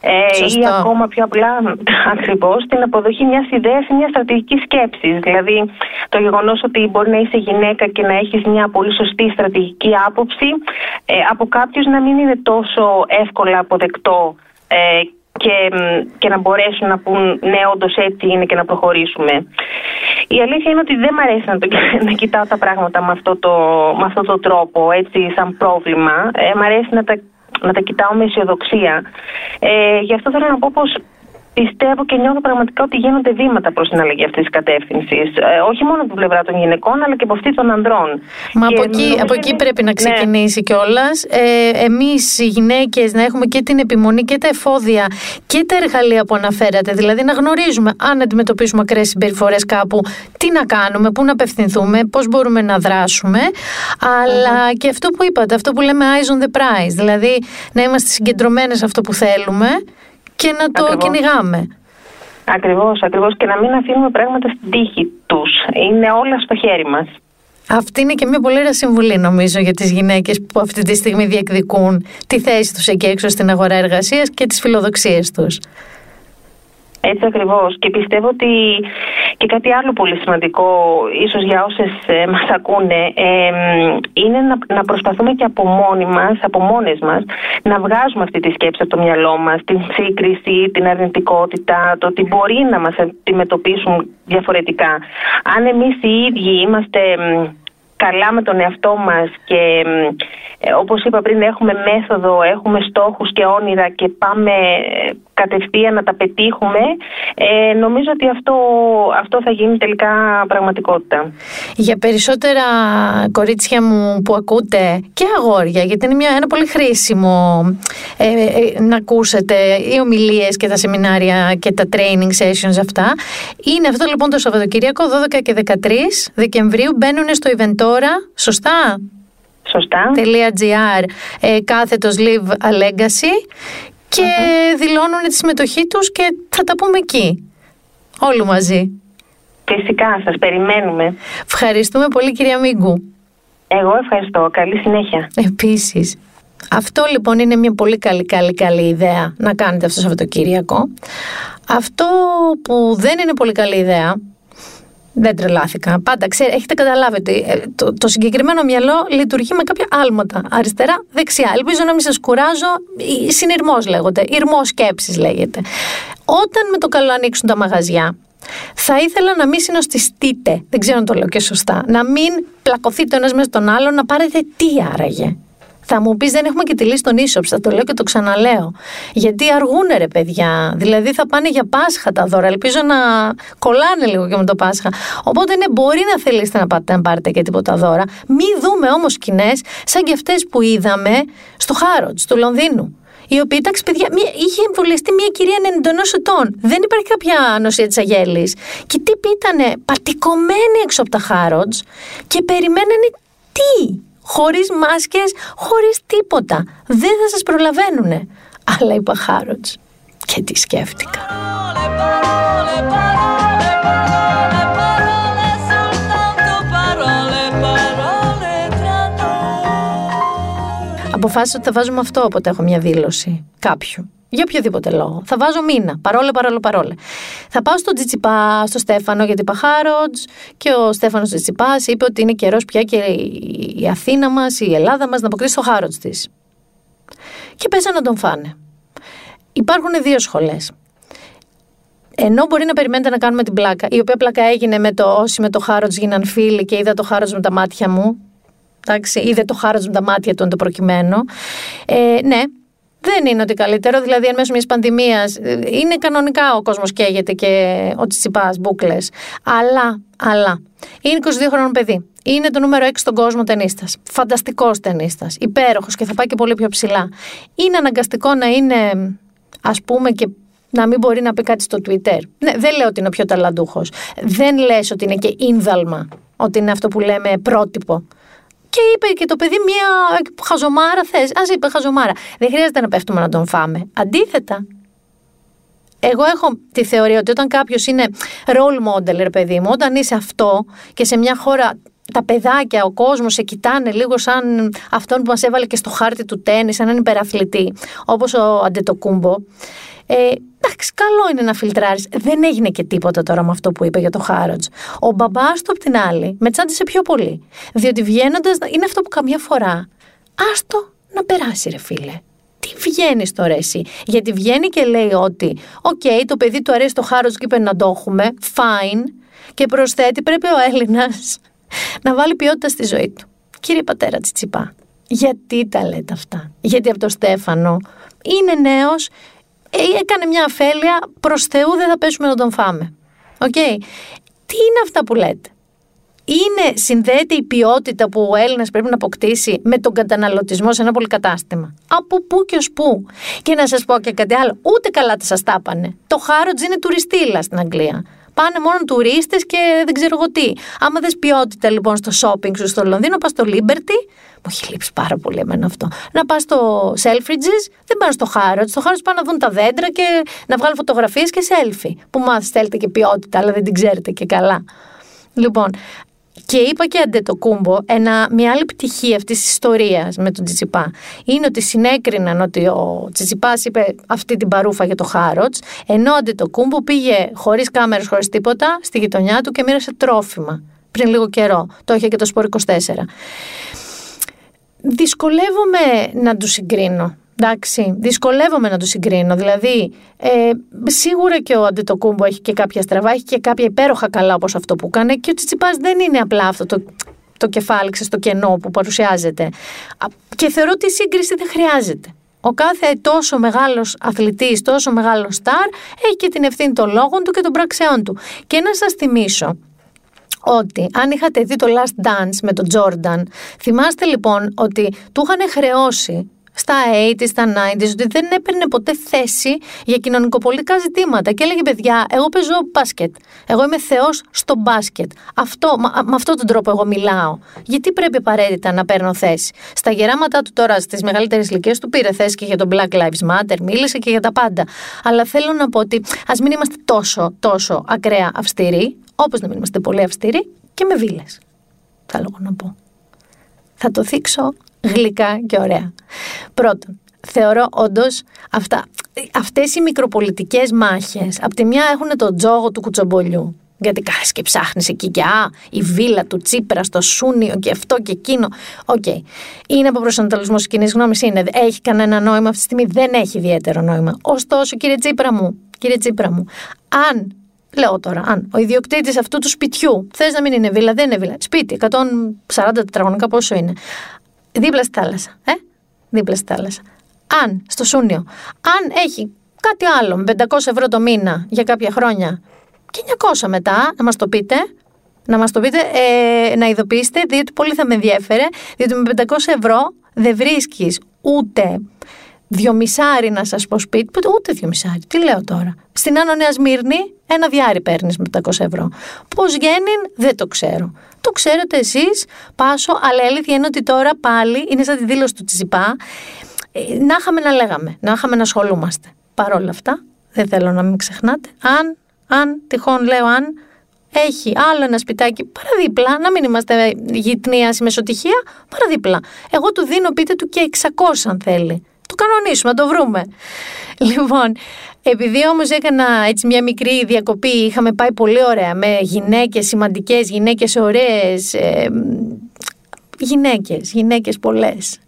ε, ή ακόμα πιο απλά [LAUGHS] ακριβώς την αποδοχή μιας ιδέας ή μιας στρατηγικής σκέψης. Δηλαδή το γεγονός ότι μπορεί να είσαι γυναίκα και να έχεις μια πολύ σωστή στρατηγική άποψη ε, από κάποιους να μην είναι τόσο εύκολα αποδεκτό ε, και, και να μπορέσουν να πούν ναι όντως έτσι είναι και να προχωρήσουμε. Η αλήθεια είναι ότι δεν μου αρέσει να, το, [LAUGHS] να κοιτάω τα πράγματα με αυτό το, με αυτό το τρόπο, έτσι σαν πρόβλημα. Ε, μ' αρέσει να τα, να τα κοιτάω με αισιοδοξία. Ε, γι' αυτό θέλω να πω πως πιστεύω και νιώθω πραγματικά ότι γίνονται βήματα προς την αλλαγή αυτής της κατεύθυνσης. Ε, όχι μόνο από την πλευρά των γυναικών, αλλά και από αυτή των ανδρών. Μα από εκεί, από εκεί πρέπει να ναι. ξεκινήσει ναι. κιόλας. Ε, Εμείς οι γυναίκες να έχουμε και την επιμονή και τα εφόδια και τα εργαλεία που αναφέρατε. Δηλαδή να γνωρίζουμε αν αντιμετωπίσουμε ακραίες συμπεριφορές κάπου, τι να κάνουμε, πού να απευθυνθούμε, πώς μπορούμε να δράσουμε. και αυτό που είπατε, αυτό που λέμε eyes on the prize. Δηλαδή να είμαστε συγκεντρωμένες σε αυτό που θέλουμε και να το Ακριβώς. κυνηγάμε. Ακριβώς, ακριβώς και να μην αφήνουμε πράγματα στην τύχη τους. Είναι όλα στο χέρι μας. Αυτή είναι και μια πολύ ωραία συμβουλή νομίζω για τις γυναίκες που αυτή τη στιγμή διεκδικούν τη θέση τους εκεί έξω στην αγορά εργασίας και τις φιλοδοξίες τους. Έτσι ακριβώς. Και πιστεύω ότι και κάτι άλλο πολύ σημαντικό ίσως για όσες ε, μας ακούνε ε, είναι να, να προσπαθούμε και από μόνοι μας, από μόνες μας να βγάζουμε αυτή τη σκέψη από το μυαλό μας την σύγκριση, την αρνητικότητα το ότι μπορεί να μας αντιμετωπίσουν διαφορετικά. Αν εμείς οι ίδιοι είμαστε καλά με τον εαυτό μας και ε, όπως είπα πριν έχουμε μέθοδο, έχουμε στόχους και όνειρα και πάμε κατευθείαν να τα πετύχουμε, ε, νομίζω ότι αυτό, αυτό θα γίνει τελικά πραγματικότητα. Για περισσότερα κορίτσια μου που ακούτε και αγόρια, γιατί είναι μια, ένα πολύ χρήσιμο ε, ε, να ακούσετε οι ομιλίες και τα σεμινάρια και τα training sessions αυτά, είναι αυτό λοιπόν το Σαββατοκύριακο 12 και 13 Δεκεμβρίου μπαίνουν στο Eventora, σωστά; Σωστά. .gr, ε, κάθετος Live a Legacy και δηλώνουν τη συμμετοχή τους και θα τα πούμε εκεί. Όλοι μαζί. Φυσικά, σας περιμένουμε. Ευχαριστούμε πολύ κυρία Μίγκου. Εγώ ευχαριστώ. Καλή συνέχεια. Επίσης. Αυτό λοιπόν είναι μια πολύ καλή καλή καλή ιδέα να κάνετε αυτό το Σαββατοκύριακο. Αυτό που δεν είναι πολύ καλή ιδέα δεν τρελάθηκα. Πάντα ξέρετε, έχετε καταλάβει ότι ε, το, το συγκεκριμένο μυαλό λειτουργεί με κάποια άλματα. Αριστερά, δεξιά. Ελπίζω να μην σας κουράζω. Συνειρμός λέγονται. Ηρμός σκέψης λέγεται. Όταν με το καλό ανοίξουν τα μαγαζιά, θα ήθελα να μην συνοστιστείτε. Δεν ξέρω αν το λέω και σωστά. Να μην πλακωθείτε ο ένας με τον άλλο, να πάρετε τι άραγε. Θα μου πεις, δεν έχουμε και τη λύση των ίσοψ. Θα το λέω και το ξαναλέω. Γιατί αργούνε ρε παιδιά. Δηλαδή θα πάνε για Πάσχα τα δώρα. Ελπίζω να κολλάνε λίγο και με το Πάσχα. Οπότε ναι, μπορεί να θελήσετε να πάτε να πάρετε και τίποτα δώρα. Μη δούμε όμως σκηνές σαν και αυτές που είδαμε στο Χάροτ του Λονδίνου. Η οποία, εντάξει, παιδιά, μία, είχε εμβολιαστεί μια κυρία 91 ετών. Δεν υπάρχει κάποια νοσία της Αγέλης. Και τι πήτανε, πατικωμένοι έξω από τα Χάροτ και περιμένανε τι; Χωρίς μάσκες, χωρίς τίποτα. Δεν θα σας προλαβαίνουνε. Αλλά είπα Χάροτς και τι σκέφτηκα. Αποφάσισα ότι θα βάζουμε αυτό όποτε έχω μια δήλωση κάποιου. Για οποιοδήποτε λόγο. Θα βάζω μήνα. Παρόλε, παρόλε, παρόλε. Θα πάω στον Τζιτσιπά, στο Στέφανο, γιατί είπα Χάροτζ και ο Στέφανος Τζιτσιπάς είπε ότι είναι καιρός πια και η Αθήνα μας, η Ελλάδα μας να αποκτήσει το Χάροτζ της. Και πέσανε να τον φάνε. Υπάρχουν δύο σχολές. Ενώ μπορεί να περιμένετε να κάνουμε την πλάκα, η οποία πλάκα έγινε με το όσοι με το Χάροτζ γίναν φίλοι και είδα το Χάροτζ με τα μάτια μου. Εντάξει, είδε το Χάροτζ με τα μάτια του, το προκειμένο. Ε, ναι, δεν είναι ότι καλύτερο. Δηλαδή, εν μέσω μιας πανδημίας ε, είναι κανονικά ο κόσμος καίγεται και ο τσιπάς μπουκλες. Αλλά, αλλά, είναι 22 χρόνων παιδί. Είναι το νούμερο 6 στον κόσμο ταινίστα. Φανταστικός ταινίστα. Υπέροχος και θα πάει και πολύ πιο ψηλά. Είναι αναγκαστικό να είναι, ας πούμε, και να μην μπορεί να πει κάτι στο Twitter. Ναι, δεν λέω ότι είναι ο πιο ταλαντούχος. Δεν λες ότι είναι και ίνδαλμα. Ότι είναι αυτό που λέμε πρότυπο. Και είπε και το παιδί μία χαζομάρα θες. Α είπε χαζομάρα. Δεν χρειάζεται να πέφτουμε να τον φάμε. Αντίθετα, εγώ έχω τη θεωρία ότι όταν κάποιος είναι role model, ρε παιδί μου, όταν είσαι αυτό και σε μια χώρα τα παιδάκια, ο κόσμος σε κοιτάνε λίγο σαν αυτόν που μας έβαλε και στο χάρτη του τέννη, σαν έναν υπεραθλητή, όπως ο Αντετοκούμπο. Ε, εντάξει, καλό είναι να φιλτράρεις. Δεν έγινε και τίποτα τώρα με αυτό που είπε για το Harrods. Ο μπαμπάς του, απ' την άλλη, με τσάντισε πιο πολύ. Διότι βγαίνοντας, είναι αυτό που καμιά φορά. Άστο να περάσει, ρε φίλε. Τι βγαίνεις τώρα εσύ; Γιατί βγαίνει και λέει ότι, οκ, το παιδί του αρέσει το Harrods και είπε να το έχουμε. Fine. Και προσθέτει, πρέπει ο Έλληνας να βάλει ποιότητα στη ζωή του. Κύριε πατέρα Τσιτσιπά, γιατί τα λέτε αυτά; Γιατί από το Στέφανο είναι νέος, ε, έκανε μια αφέλεια, προς Θεού δεν θα πέσουμε να τον φάμε. Οκ. Τι είναι αυτά που λέτε; Είναι, συνδέεται η ποιότητα που ο Έλληνας πρέπει να αποκτήσει με τον καταναλωτισμό σε ένα πολυκατάστημα; Από πού και ως πού; Και να σας πω και κάτι άλλο. Ούτε καλά τα σας τα Το Harrods είναι τουριστήλα στην Αγγλία. Πάνε μόνο τουρίστες και δεν ξέρω εγώ τι. Άμα δεν ποιότητα λοιπόν στο shopping σου στο Λονδίνο, πας στο Liberty. Μου έχει λείψει πάρα πολύ εμένα αυτό. Να πας στο Selfridges, δεν πάνε στο Harrods. Στο Harrods πάνε να δουν τα δέντρα και να βγάλουν φωτογραφίες και selfie. Που μάθεις, θέλετε και ποιότητα, αλλά δεν την ξέρετε και καλά. Λοιπόν, και είπα και αντετοκούμπο, ένα, μια άλλη πτυχή αυτής της ιστορίας με τον Τσιτσιπά είναι ότι συνέκριναν ότι ο Τσιτσιπά είπε αυτή την παρούφα για το Χάροτς, ενώ ο αντετοκούμπο πήγε χωρίς κάμερες, χωρίς τίποτα στη γειτονιά του και μοίρασε τρόφιμα πριν λίγο καιρό. Το είχε και το Σπορ 24. Δυσκολεύομαι να τους συγκρίνω. Εντάξει, δυσκολεύομαι να το συγκρίνω. Δηλαδή, ε, σίγουρα και ο Αντετοκούμπο έχει και κάποια στραβά, έχει και κάποια υπέροχα καλά όπως αυτό που κάνει και ο Τσιτσιπάς δεν είναι απλά αυτό το, το κεφάλι στο κενό που παρουσιάζεται. Και θεωρώ ότι η σύγκριση δεν χρειάζεται. Ο κάθε τόσο μεγάλος αθλητής, τόσο μεγάλος στάρ, έχει και την ευθύνη των λόγων του και των πραξεών του. Και να σας θυμίσω ότι αν είχατε δει το Last Dance με τον Τζόρνταν, θυμάστε λοιπόν ότι του είχαν χρεώσει στα 80 στα 90 ότι δεν έπαιρνε ποτέ θέση για κοινωνικοπολιτικά ζητήματα. Και έλεγε, παιδιά, εγώ παίζω μπάσκετ. Εγώ είμαι θεός στο μπάσκετ. Αυτό, με αυτόν τον τρόπο εγώ μιλάω. Γιατί πρέπει απαραίτητα να παίρνω θέση; Στα γεράματά του τώρα, στις μεγαλύτερες ηλικίες του, πήρε θέση και για τον Black Lives Matter, μίλησε και για τα πάντα. Αλλά θέλω να πω ότι ας μην είμαστε τόσο, τόσο ακραία αυστηροί, όπως να μην είμαστε πολύ αυστηροί και με βίλες. Θέλω να πω. Θα το θίξω γλυκά και ωραία. Πρώτον, θεωρώ όντως αυτά, αυτές οι μικροπολιτικές μάχες, από τη μια έχουν τον τζόγο του κουτσομπολιού, γιατί κάθεσαι και ψάχνεις εκεί και α, η βίλα του Τσίπρα στο Σούνιο και αυτό και εκείνο. OK. Okay. Είναι από προσανατολισμό κοινής γνώμης, είναι. Έχει κανένα νόημα αυτή τη στιγμή, δεν έχει ιδιαίτερο νόημα. Ωστόσο, κύριε Τσίπρα μου, κύριε Τσίπρα μου, αν Λέω τώρα, αν ο ιδιοκτήτης αυτού του σπιτιού θες να μην είναι βίλα, δεν είναι βίλα. Σπίτι, 140 τετραγωνικά πόσο είναι δίπλα στη θάλασσα. Ε; Δίπλα στη θάλασσα. Αν στο Σούνιο, αν έχει κάτι άλλο με 500 ευρώ το μήνα για κάποια χρόνια και 900 μετά, να μας το πείτε, να μας το πείτε, ε, να ειδοποιήσετε, διότι πολύ θα με ενδιέφερε, διότι με 500 ευρώ δεν βρίσκεις ούτε δυομισάρι να σας πω σπίτι, ούτε δυομισάρι, τι λέω τώρα. Στην Άνω Νέας Σμύρνη ένα διάρρη παίρνεις με 500 ευρώ. Πώς γίνει δεν το ξέρω. Το ξέρετε εσείς, Πάσο, αλλά η αλήθεια είναι ότι τώρα πάλι είναι σαν τη δήλωση του Τσιπά. Ε, να είχαμε να λέγαμε, να είχαμε να ασχολούμαστε. Παρ' όλα αυτά, δεν θέλω να μην ξεχνάτε, αν, αν, τυχόν λέω αν, έχει άλλο ένα σπιτάκι παραδίπλα, να μην είμαστε γυτνία ή μεσοτυχία, παραδίπλα. Εγώ του δίνω, πείτε του και 600 αν θέλει. Το κανονίσουμε, το βρούμε. Λοιπόν, επειδή όμως έκανα έτσι μια μικρή διακοπή, είχαμε πάει πολύ ωραία με γυναίκες σημαντικές, γυναίκες ωραίες. Ε, γυναίκες, γυναίκες πολλές.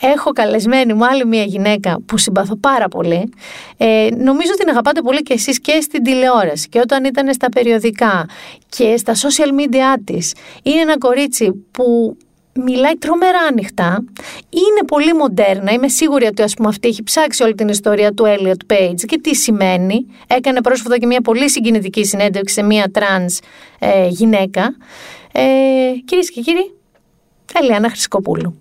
Έχω καλεσμένη μου άλλη μια γυναίκα που συμπαθώ πάρα πολύ. Ε, νομίζω ότι την αγαπάτε πολύ και εσείς και στην τηλεόραση και όταν ήταν στα περιοδικά και στα social media της. Είναι ένα κορίτσι που μιλάει τρομερά ανοιχτά, είναι πολύ μοντέρνα, είμαι σίγουρη ότι ας πούμε αυτή έχει ψάξει όλη την ιστορία του Elliot Page και τι σημαίνει. Έκανε πρόσφατα και μια πολύ συγκινητική συνέντευξη σε μια τρανς ε, γυναίκα. Ε, κυρίες και κύριοι, Ελιάνα Χρυσκοπούλου.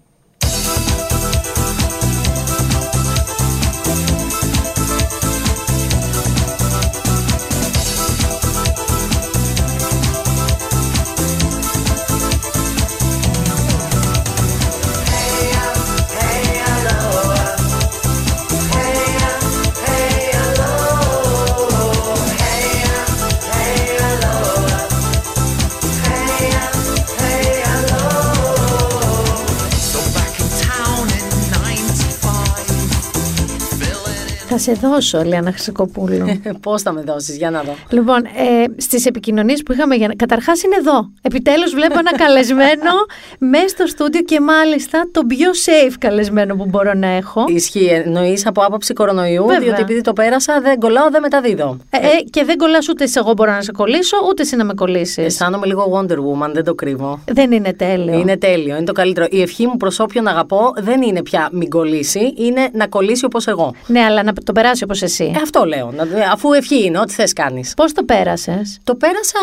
Σε δώσω, Λιάννα Χρυσακοπούλου. [LAUGHS] Πώς θα με δώσεις, για να δω. Λοιπόν, ε, στις επικοινωνίες που είχαμε. Για... Καταρχάς είναι εδώ. Επιτέλους βλέπω ένα καλεσμένο [LAUGHS] μέσα στο στούντιο και μάλιστα το πιο safe καλεσμένο που μπορώ να έχω. Ισχύει. Εννοείς από άποψη κορονοϊού, Βέβαια. διότι επειδή το πέρασα δεν κολλάω, δεν μεταδίδω. Ε, ε, και δεν κολλάς ούτε σε εγώ μπορώ να σε κολλήσω, ούτε εσύ να με κολλήσεις. Αισθάνομαι λίγο Wonder Woman, δεν το κρύβω. Δεν είναι τέλειο. Είναι τέλειο, είναι το καλύτερο. Η ευχή μου προς όποιον αγαπώ δεν είναι πια μην κολλήσει, είναι να κολλήσει όπως εγώ. Ναι, αλλά να το περάσει όπως εσύ. Ε, αυτό λέω. να- Αφού ευχή είναι, ό,τι θες κάνεις. Πώς το πέρασες; Το πέρασα,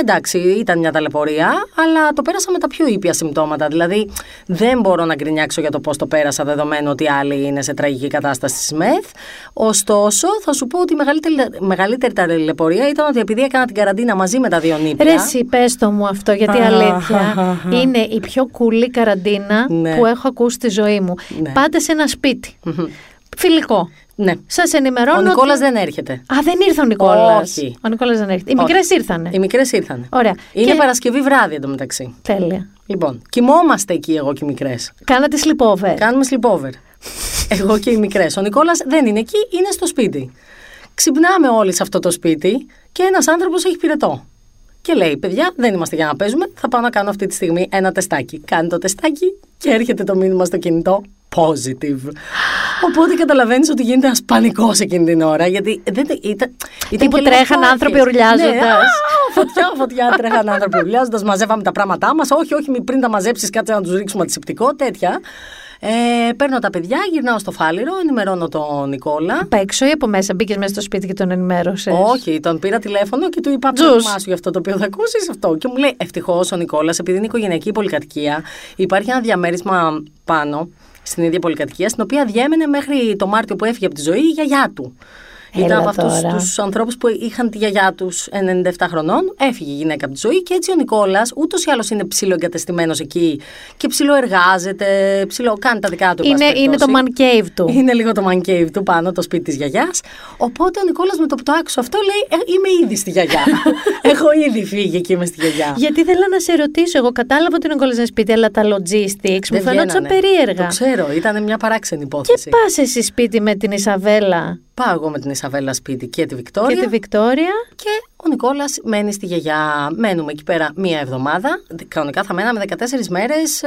εντάξει, ήταν μια ταλαιπωρία, αλλά το πέρασα με τα πιο ήπια συμπτώματα. Δηλαδή, δεν μπορώ να γκρινιάξω για το πώς το πέρασα, δεδομένου ότι άλλοι είναι σε τραγική κατάσταση στη ΣΜΕΘ. Ωστόσο, θα σου πω ότι η μεγαλύτερη, μεγαλύτερη ταλαιπωρία ήταν ότι επειδή έκανα την καραντίνα μαζί με τα δύο νύπια. Ρε, εσύ, πες το μου αυτό, γιατί Α, αλήθεια είναι η πιο κουλή καραντίνα Ναι. που έχω ακούσει στη ζωή μου. Ναι. Πάτε σε ένα σπίτι. Φιλικό. Ναι. Σας ενημερώνω. Ο Νικόλας ότι- δεν έρχεται. Α, δεν ήρθε ο Νικόλας. Όχι. Ο Νικόλας δεν έρχεται. Οι Όχι. μικρές ήρθανε. Οι μικρές ήρθαν. Ωραία. Είναι Και- Παρασκευή βράδυ εντωμεταξύ. Τέλεια. Λοιπόν, κοιμόμαστε εκεί εγώ και οι μικρές. Κάνατε sleepover. Κάνουμε sleepover. [LAUGHS] Εγώ και οι μικρές. Ο Νικόλας δεν είναι εκεί, είναι στο σπίτι. Ξυπνάμε όλοι σε αυτό το σπίτι και ένας άνθρωπος έχει πυρετό. Και λέει: Παιδιά, δεν είμαστε για να παίζουμε. Θα πάω να κάνω αυτή τη στιγμή ένα τεστάκι. Κάνει το τεστάκι και έρχεται το μήνυμα στο κινητό. Positive. Οπότε καταλαβαίνεις ότι γίνεται ένας πανικός εκείνη την ώρα. Γιατί δεν ήταν. ήταν Τύπου και λίγο τρέχαν φάκες. άνθρωποι ουρλιάζοντας. Ναι, α, φωτιά, φωτιά, τρέχαν άνθρωποι ουρλιάζοντας. Μαζεύαμε τα πράγματά μας. Όχι, όχι, μη πριν τα μαζέψεις, κάτσε να τους ρίξουμε αντισηπτικό, τέτοια. Ε, παίρνω τα παιδιά, γυρνάω στο φάληρο, ενημερώνω τον Νικόλα. Απ' έξω ή από μέσα μπήκες μέσα στο σπίτι και τον ενημέρωσες; Όχι, τον πήρα τηλέφωνο και του είπα: Τζους. Προετοιμάσου για αυτό το οποίο θα ακούσεις αυτό. Και μου λέει: Ευτυχώς ο Νικόλας, επειδή είναι οικογενειακή πολυκατοικία, υπάρχει ένα διαμέρισμα πάνω στην ίδια πολυκατοικία, στην οποία διέμενε μέχρι το Μάρτιο που έφυγε από τη ζωή η γιαγιά του. Έλα Ήταν από αυτούς τώρα. τους ανθρώπους που είχαν τη γιαγιά τους 97 χρονών, έφυγε η γυναίκα από τη ζωή και έτσι ο Νικόλας ούτως ή άλλως είναι ψιλοεγκατεστημένος εκεί και ψιλοεργάζεται, ψιλο... κάνει τα δικά του. εν πάση είναι, είναι το περιπτώσει. man cave του. Είναι λίγο το man cave του πάνω, το σπίτι της γιαγιάς. Οπότε ο Νικόλας με το που το άκουσε αυτό λέει: «Ε, Είμαι ήδη στη γιαγιά. [LAUGHS] Έχω ήδη φύγει και είμαι στη γιαγιά. Γιατί θέλω να σε ρωτήσω, εγώ κατάλαβα ότι είναι ο Νικόλας είναι σπίτι, αλλά τα logistics μου Δεν φαινόταν βγαίνανε. περίεργα. Το ξέρω, ήταν μια παράξενη Και υπόθεση. πας εσύ σπίτι με την Ισαβέλα Πάω εγώ με την Ισαβέλα σπίτι και τη Βικτόρια. και τη Βικτόρια. Και ο Νικόλας μένει στη γιαγιά. Μένουμε εκεί πέρα μία εβδομάδα. Κανονικά θα μέναμε 14 μέρες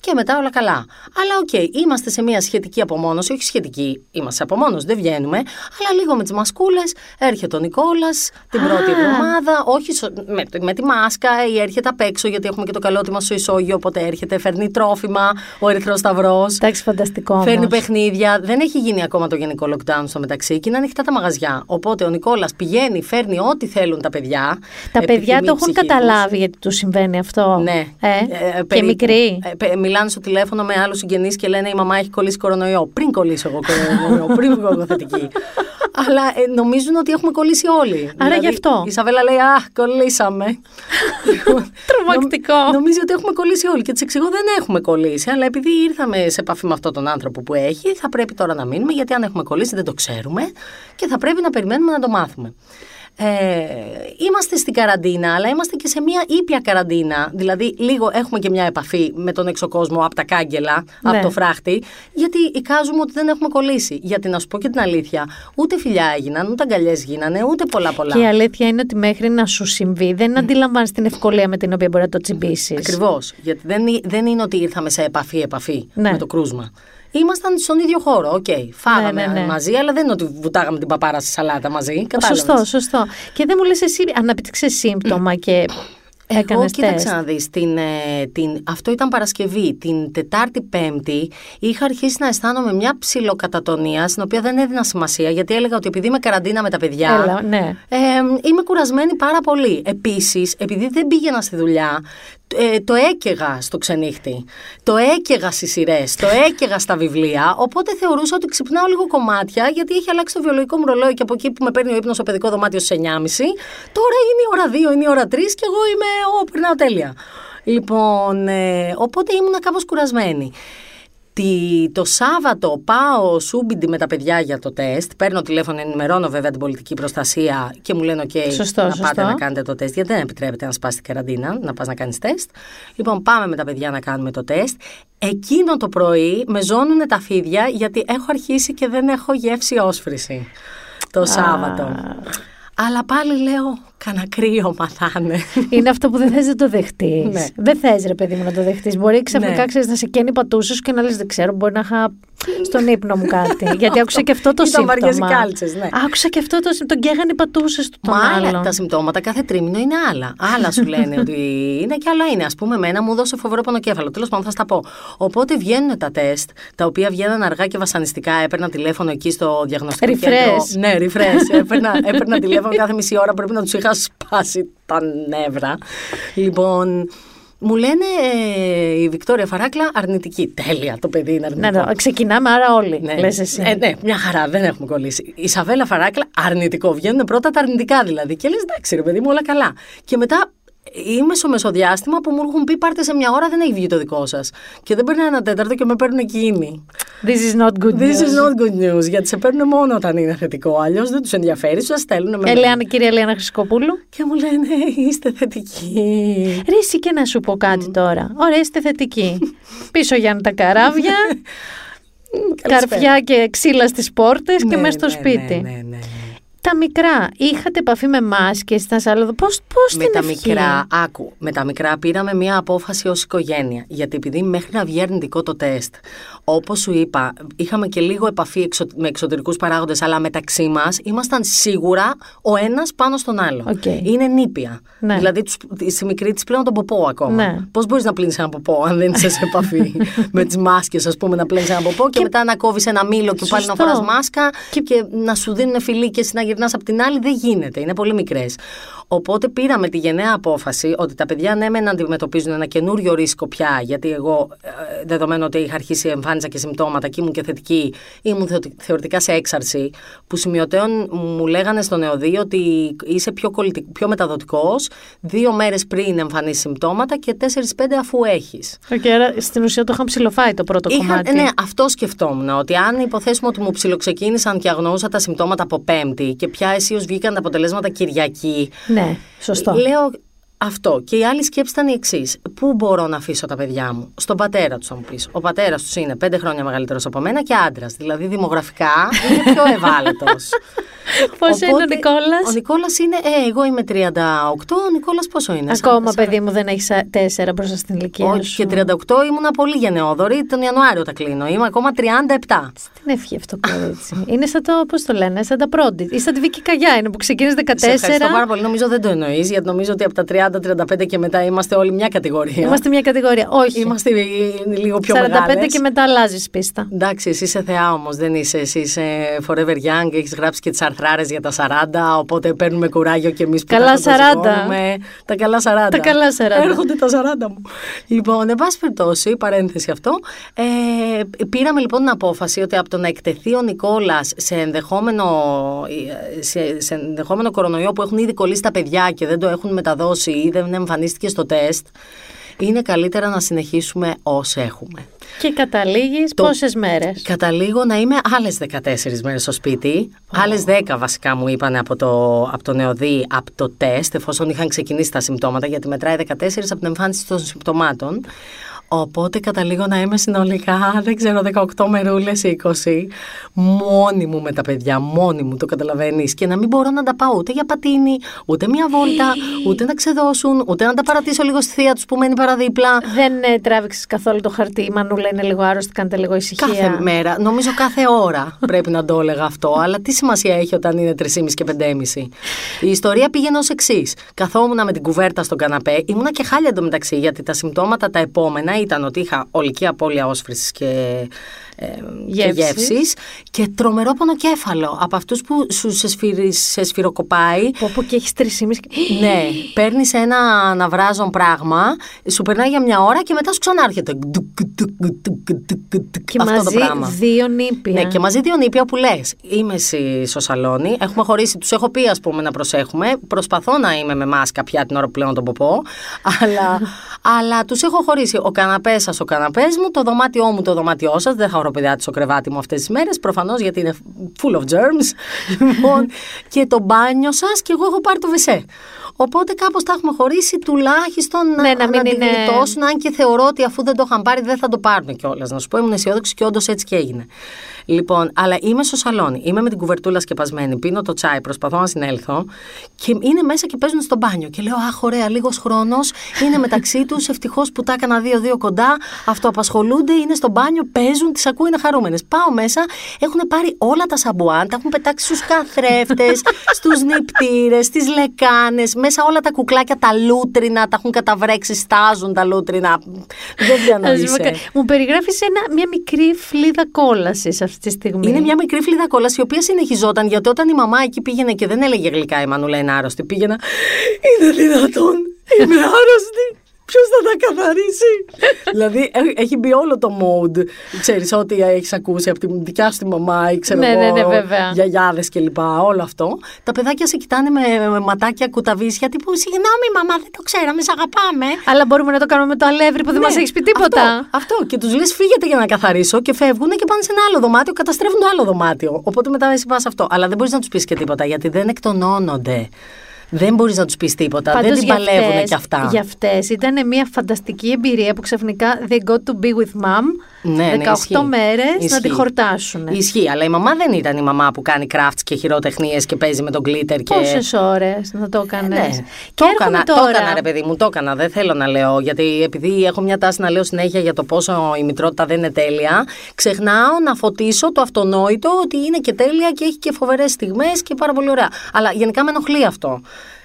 και μετά όλα καλά. Αλλά οκ, είμαστε σε μία σχετική απομόνωση. Όχι σχετική, είμαστε σε απομόνωση, δεν βγαίνουμε. Αλλά λίγο με τις μασκούλες. Έρχεται ο Νικόλας την πρώτη εβδομάδα. Όχι σο- με, με τη μάσκα ή έρχεται απ' έξω γιατί έχουμε και το καλό ότι 'μαστε ισόγειο. Οπότε έρχεται, φέρνει τρόφιμα ο Ερυθρός Σταυρός. Εντάξει, φανταστικό. όμως. Φέρνει παιχνίδια. Δεν έχει γίνει ακόμα το γενικό lockdown στο μεταξύ και είναι ανοιχτά τα μαγαζιά. Οπότε ο Νικόλας πηγαίνει, φέρνει ό,τι θέλουν τα παιδιά. Τα παιδιά επιθυμεί το η έχουν ψυχή καταλάβει γιατί τους συμβαίνει αυτό. Ναι. Ε, Ε, και περίπου. μικροί. Ε, πε- μιλάνε στο τηλέφωνο με άλλους συγγενείς και λένε Η μαμά έχει κολλήσει κορονοϊό. Πριν κολλήσω εγώ κορονοϊό, [LAUGHS] πριν βγω εγώ θετική. Αλλά ε, νομίζουν ότι έχουμε κολλήσει όλοι. Άρα γι' αυτό. Η Σαβέλα λέει Α, κολλήσαμε. [LAUGHS] Τρομακτικό. Νομ- Νομίζει ότι έχουμε κολλήσει όλοι. Και της εξηγώ δεν έχουμε κολλήσει. Αλλά επειδή ήρθαμε σε επαφή με αυτόν τον άνθρωπο που έχει, θα πρέπει τώρα να μείνουμε. Γιατί αν έχουμε κολλήσει δεν το ξέρουμε και θα πρέπει να περιμένουμε να το μάθουμε. Ε, είμαστε στην καραντίνα, αλλά είμαστε και σε μια ήπια καραντίνα. Δηλαδή, λίγο έχουμε και μια επαφή με τον έξω κόσμο από τα κάγκελα, Ναι. από το φράχτη, γιατί εικάζουμε ότι δεν έχουμε κολλήσει. Γιατί να σου πω και την αλήθεια, ούτε φιλιά έγιναν, ούτε αγκαλιές γίνανε, ούτε πολλά πολλά. Και η αλήθεια είναι ότι μέχρι να σου συμβεί δεν αντιλαμβάνεις την ευκολία με την οποία μπορεί να το τσιμπήσεις. Ακριβώς. Γιατί δεν, είναι- δεν είναι ότι ήρθαμε σε επαφή-επαφή Ναι. με το κρούσμα. Ήμασταν στον ίδιο χώρο. Οκ. Φάγαμε Ναι, ναι, ναι. μαζί, αλλά δεν είναι ότι βουτάγαμε την παπάρα στη σαλάτα μαζί. Κατάλαβες. Σωστό, σωστό. Και δεν μου λες εσύ, ανέπτυξες σύμπτωμα και Εγώ έκανες κοίταξε τεστ. να δεις, την, ε, την, αυτό ήταν Παρασκευή. Την Τετάρτη Πέμπτη είχα αρχίσει να αισθάνομαι μια ψιλοκατατονία, στην οποία δεν έδινα σημασία, γιατί έλεγα ότι επειδή είμαι καραντίνα με τα παιδιά, Έλα, ναι. ε, είμαι κουρασμένη πάρα πολύ. Επίσης, επειδή δεν πήγαινα στη δουλειά, ε, το έκαιγα στο ξενύχτη. Το έκαιγα στις σειρές, το έκαιγα στα βιβλία. Οπότε θεωρούσα ότι ξυπνάω λίγο κομμάτια, γιατί έχει αλλάξει το βιολογικό μου ρολόι και από εκεί που με παίρνει ο ύπνος στο παιδικό δωμάτιο στις 9.30. Τώρα είναι η ώρα 2, είναι η ώρα 3 και εγώ είμαι. Ω, περνάω τέλεια. Λοιπόν, ε, οπότε ήμουνα κάπως κουρασμένη. Τι, το Σάββατο πάω σούμπιντι με τα παιδιά για το τεστ. Παίρνω τηλέφωνο, ενημερώνω βέβαια την πολιτική προστασία και μου λένε: OK, Σωστό, να σωστό. πάτε να κάνετε το τεστ. Γιατί δεν επιτρέπεται να σπάσει την καραντίνα, να πας να κάνεις τεστ. Λοιπόν, πάμε με τα παιδιά να κάνουμε το τεστ. Εκείνο το πρωί με ζώνουν τα φίδια γιατί έχω αρχίσει και δεν έχω γεύση όσφρηση το Σάββατο. Αλλά πάλι λέω, Κάνα κρύωμα θα είναι. Είναι αυτό που δεν θες να το δεχτείς. Ναι. Δεν θες, ρε παιδί μου, να το δεχτείς. Μπορεί ξαφνικά Ναι. ξέρεις, να σε καίνει πατούσε και να λες: Δεν ξέρω, μπορεί να είχα στον ύπνο μου κάτι. [LAUGHS] Γιατί άκουσα και αυτό το Ήταν βαριές οι σύμπτωμα. κάλτσες, ναι. Άκουσα και αυτό το σύμπτωμα. Τον καίγανε οι πατούσες του τον Μα άλλα άλλον. τα συμπτώματα κάθε τρίμηνο είναι άλλα. Άλλα σου λένε ότι είναι και άλλα είναι. Α πούμε, εμένα μου δώσε φοβερό πονοκέφαλο. Τέλος πάντων, θα στα πω. Οπότε βγαίνουν τα τεστ, τα οποία βγαίναν αργά και βασανιστικά. Έπαιρνα τηλέφωνο εκεί στο διαγνωστικό Refresh. κέντρο. Ναι, refresh. έπαιρνα, έπαιρνα τηλέφωνο κάθε μισή ώρα. Πρέπει να τους είχα σπάσει τα νεύρα. Λοιπόν, μου λένε ε, η Βικτόρια Φαράκλα αρνητική. Τέλεια, το παιδί είναι Ναι, αρνητικό. ναι, ξεκινάμε, άρα όλοι. Ναι. Λες εσύ. Ε, ναι, μια χαρά, δεν έχουμε κολλήσει. Η Σαβέλα Φαράκλα, αρνητικό. Βγαίνουν πρώτα τα αρνητικά δηλαδή. Και λες, εντάξει, ρε παιδί μου, όλα καλά. Και μετά είμαι στο μεσοδιάστημα που μου έχουν πει πάρτε σε μια ώρα, δεν έχει βγει το δικό σας. Και δεν παίρνει ένα τέταρτο και με παίρνουν εκείνοι. This is not good This news. is not good news, γιατί σε παίρνουν μόνο όταν είναι θετικό. Αλλιώς δεν τους ενδιαφέρει, σου στέλνουν με. Ελεάνα, κυρία Ελένα Χρυσκοπούλου. Και μου λένε, είστε θετικοί. Ρε, εσύ και να σου πω κάτι τώρα. Ωραία, είστε θετικοί. [LAUGHS] Πίσω Γιάννη τα καράβια, Καλησπέρα. καρφιά και ξύλα στις πόρτες και Ναι, μέσα στο ναι, σπίτι. Ναι, ναι, ναι, ναι. Τα μικρά, είχατε επαφή με μάσκες, ήταν σε άλλο... Πώς, πώς με την τα ευχή; μικρά, άκου, με τα μικρά πήραμε μία απόφαση ως οικογένεια. Γιατί επειδή μέχρι να βγει αρνητικό το τεστ, όπως σου είπα, είχαμε και λίγο επαφή εξω, με εξωτερικούς παράγοντες, αλλά μεταξύ μας ήμασταν σίγουρα ο ένας πάνω στον άλλο. Οκ. Είναι νήπια. Ναι. Δηλαδή, τους, στη μικρή της πλένω τον ποπό ακόμα. Ναι. Πώς μπορείς να πλύνεις ένα ποπό αν δεν είσαι σε επαφή [LAUGHS] με τις μάσκες, ας πούμε, να πλύνεις ένα ποπό και, μετά να κόβεις ένα μήλο και πάλι να Σωστό. φοράς μάσκα και... να σου δίνουν φιλί και εσύ να γυρνάς από την άλλη, δεν γίνεται. Είναι πολύ μικρές. Οπότε πήραμε τη γενναία απόφαση ότι τα παιδιά ναι μεν αντιμετωπίζουν ένα καινούριο ρίσκο πια, γιατί εγώ ε, δεδομένου ότι είχα αρχίσει εμφάνιζα και συμπτώματα και ήμουν και θετική, ήμουν θεω- θεωρητικά σε έξαρση, που σημειωτέον μου λέγανε στον ΕΟΔΥ ότι είσαι πιο, κολλητικ- πιο μεταδοτικός δύο μέρες πριν εμφανίσεις συμπτώματα και 4-5 αφού έχεις. Οκ, άρα στην ουσία το είχαν ψιλοφάει το πρώτο Είχα, κομμάτι. ναι, αυτό σκεφτόμουν. Ότι αν υποθέσουμε ότι μου ψιλοξεκίνησαν και αγνοούσα τα συμπτώματα από Πέμπτη και πια αισίως βγήκαν τα αποτελέσματα Κυριακή. Ναι, σωστό. Λέω αυτό. Και η άλλη σκέψη ήταν η εξής. Πού μπορώ να αφήσω τα παιδιά μου, Στον πατέρα τους, θα μου πεις. Ο πατέρας τους είναι πέντε χρόνια μεγαλύτερος από μένα και άντρας. Δηλαδή δημογραφικά είναι πιο [LAUGHS] ευάλωτος. Πώς είναι ο Νικόλας; Ο Νικόλας είναι. Ε, εγώ είμαι 38. Ο Νικόλας πόσο είναι. Ακόμα, Σαν- παιδί μου, δεν έχεις τέσσερα μπροστά στην ηλικία όχι, σου. και 38 ήμουνα πολύ γενναιόδορη. Τον Ιανουάριο τα κλείνω. Είμαι ακόμα 37. Την ευχή αυτό το κορίτσι. είναι σαν το, πώς το λένε, σαν τα πρώτη. Ή σαν τη Βίκη Καγιά είναι που ξεκίνησε 14. Σε ευχαριστώ πάρα πολύ. Νομίζω δεν το εννοείς, γιατί νομίζω ότι από τα 30-35 και μετά είμαστε όλοι μια κατηγορία. Είμαστε μια κατηγορία. Όχι. Είμαστε λίγο πιο 45 μεγάλες. και μετά αλλάζεις πίστα. Εντάξει, εσύ είσαι θεά όμως, δεν είσαι. Εσύ είσαι forever young, έχεις γράψει και τις αρθράρες για τα 40, οπότε παίρνουμε κουράγιο και εμείς που Καλά τα 40. φωτοσυγώνουμε. Τα καλά 40. Τα καλά 40. Έρχονται τα 40 μου. Λοιπόν, εν πάση περιπτώσει, παρένθεση αυτό. Ε, πήραμε λοιπόν την απόφαση ότι από το να εκτεθεί ο Νικόλας σε ενδεχόμενο, σε, σε ενδεχόμενο κορονοϊό που έχουν ήδη κολλήσει τα παιδιά και δεν το έχουν μεταδώσει ή δεν εμφανίστηκε στο τεστ, είναι καλύτερα να συνεχίσουμε όσο έχουμε. Και καταλήγεις Το- πόσες μέρες; Καταλήγω να είμαι άλλες 14 μέρες στο σπίτι. Άλλες 10 βασικά μου είπαν από το, από το νεοδί, από το τεστ, εφόσον είχαν ξεκινήσει τα συμπτώματα, γιατί μετράει 14 από την εμφάνιση των συμπτωμάτων. Οπότε καταλήγω να είμαι συνολικά, δεν ξέρω, 18 μερούλες 20, μόνη μου με τα παιδιά, μόνη μου, το καταλαβαίνεις. Και να μην μπορώ να τα πάω ούτε για πατίνι, ούτε μια βόλτα, ούτε να ξεδώσουν, ούτε να τα παρατήσω λίγο στη θεία τους που μένει παραδίπλα. Δεν ε, τράβηξες καθόλου το χαρτί. Η Μανούλα είναι λίγο άρρωστη, κάντε λίγο ησυχία. Κάθε μέρα, νομίζω κάθε ώρα πρέπει να το έλεγα αυτό, αλλά τι σημασία έχει όταν είναι 3,5 και 5,5. Η ιστορία πήγαινε ως εξής. Καθόμουν με την κουβέρτα στον καναπέ, ήμουνα και χάλια εντωμεταξύ, γιατί τα συμπτώματα τα επόμενα ήταν ότι είχα ολική απώλεια όσφρησης και, ε, και Γεύσης. γεύσης και τρομερό πονοκέφαλο από αυτούς που σου σε, σφυρι- σε σφυροκοπάει. Πω, πω και έχεις τρεις [GASPS] Ναι, παίρνεις ένα αναβράζον πράγμα, σου περνάει για μια ώρα και μετά σου ξανάρχεται. Και Αυτό μαζί το πράγμα. δύο νήπια. Ναι, και μαζί δύο νήπια που λες. Είμαι εσύ στο σαλόνι, έχουμε χωρίσει, τους έχω πει, ας πούμε, να προσέχουμε. Προσπαθώ να είμαι με μάσκα πια την ώρα που πλένω τον ποπό. αλλά [LAUGHS] αλλά τους έχω χωρίσει. Ο καναπές σας, ο καναπές μου, το δωμάτιό μου, το δωμάτιό σας. Δεν θα χοροπηδάτε στο κρεβάτι μου αυτές τις μέρες. Προφανώς γιατί είναι full of germs. [LAUGHS] λοιπόν, και το μπάνιο σας και εγώ έχω πάρει το βεσέ. Οπότε κάπως τα έχουμε χωρίσει τουλάχιστον Ναι, να μην τη είναι- γλιτώσουν, αν και θεωρώ ότι αφού δεν το είχαν πάρει δεν θα το πάρουν κιόλας. Να σου πω, ήμουν αισιόδοξη και όντως έτσι και έγινε. Λοιπόν, αλλά είμαι στο σαλόνι. Είμαι με την κουβερτούλα σκεπασμένη. Πίνω το τσάι, προσπαθώ να συνέλθω. Και είναι μέσα και παίζουν στο μπάνιο. Και λέω, Αχ, ωραία, λίγος χρόνος. Είναι μεταξύ τους. Ευτυχώς που τα έκανα δύο-δύο κοντά. Αυτοαπασχολούνται, είναι στο μπάνιο, παίζουν, τις ακούω, είναι χαρούμενες. Πάω μέσα, έχουν πάρει όλα τα σαμπουάν, τα έχουν πετάξει στους καθρέφτες, στους νυπτήρε, στις λεκάνες, μέσα όλα τα κουκλάκια, τα λούτρινα, τα έχουν καταβρέξει, στάζουν τα λούτρινα. Δεν διανοείσαι. Μου περιγράφεις μια μικρή φλίδα κόλασης αυτή τη στιγμή. Είναι μια μικρή φλίδα κόλαση η οποία συνεχιζόταν γιατί όταν η μαμά εκεί πήγαινε και δεν έλεγε γλυκά η Μανούλα είναι άρρωστη, πήγαινα. Είναι δυνατόν, είμαι άρρωστη. Ποιος θα τα καθαρίσει; δηλαδή έχει μπει όλο το mode. Ξέρεις ό,τι έχεις ακούσει από τη δικιά σου τη μαμά ή ξέρω ναι, εγώ. Ναι, ναι, βέβαια. Γιαγιάδες κλπ. Όλο αυτό. Τα παιδάκια σε κοιτάνε με, με ματάκια κουταβίσια τύπου Συγγνώμη, μαμά, δεν το ξέραμε, σε αγαπάμε. Αλλά μπορούμε να το κάνουμε με το αλεύρι που δεν ναι, μα έχεις πει τίποτα. Αυτό, αυτό. Και τους λες φύγετε για να καθαρίσω και φεύγουν και πάνε σε ένα άλλο δωμάτιο, καταστρέφουν το άλλο δωμάτιο. Οπότε μετά εσύ πας αυτό. Αλλά δεν μπορείς να τους πεις και τίποτα γιατί δεν εκτονώνονται. Δεν μπορείς να τους πεις τίποτα. Πάντως δεν την παλεύουν κι αυτά. Για αυτές ήταν μια φανταστική εμπειρία που ξαφνικά they got to be with mom. Ναι, 18 ναι, μέρες να τη χορτάσουν. Ισχύει, αλλά η μαμά δεν ήταν η μαμά που κάνει crafts και χειροτεχνίες και παίζει με τον glitter. Και... Πόσες ώρες να το έκανε. Ναι. Το, έκανα, τώρα... το έκανα, ρε παιδί μου, το έκανα. Δεν θέλω να λέω, γιατί επειδή έχω μια τάση να λέω συνέχεια για το πόσο η μητρότητα δεν είναι τέλεια, ξεχνάω να φωτίσω το αυτονόητο ότι είναι και τέλεια και έχει και φοβερές στιγμές και πάρα πολύ ωραία. Αλλά γενικά με ενοχλεί αυτό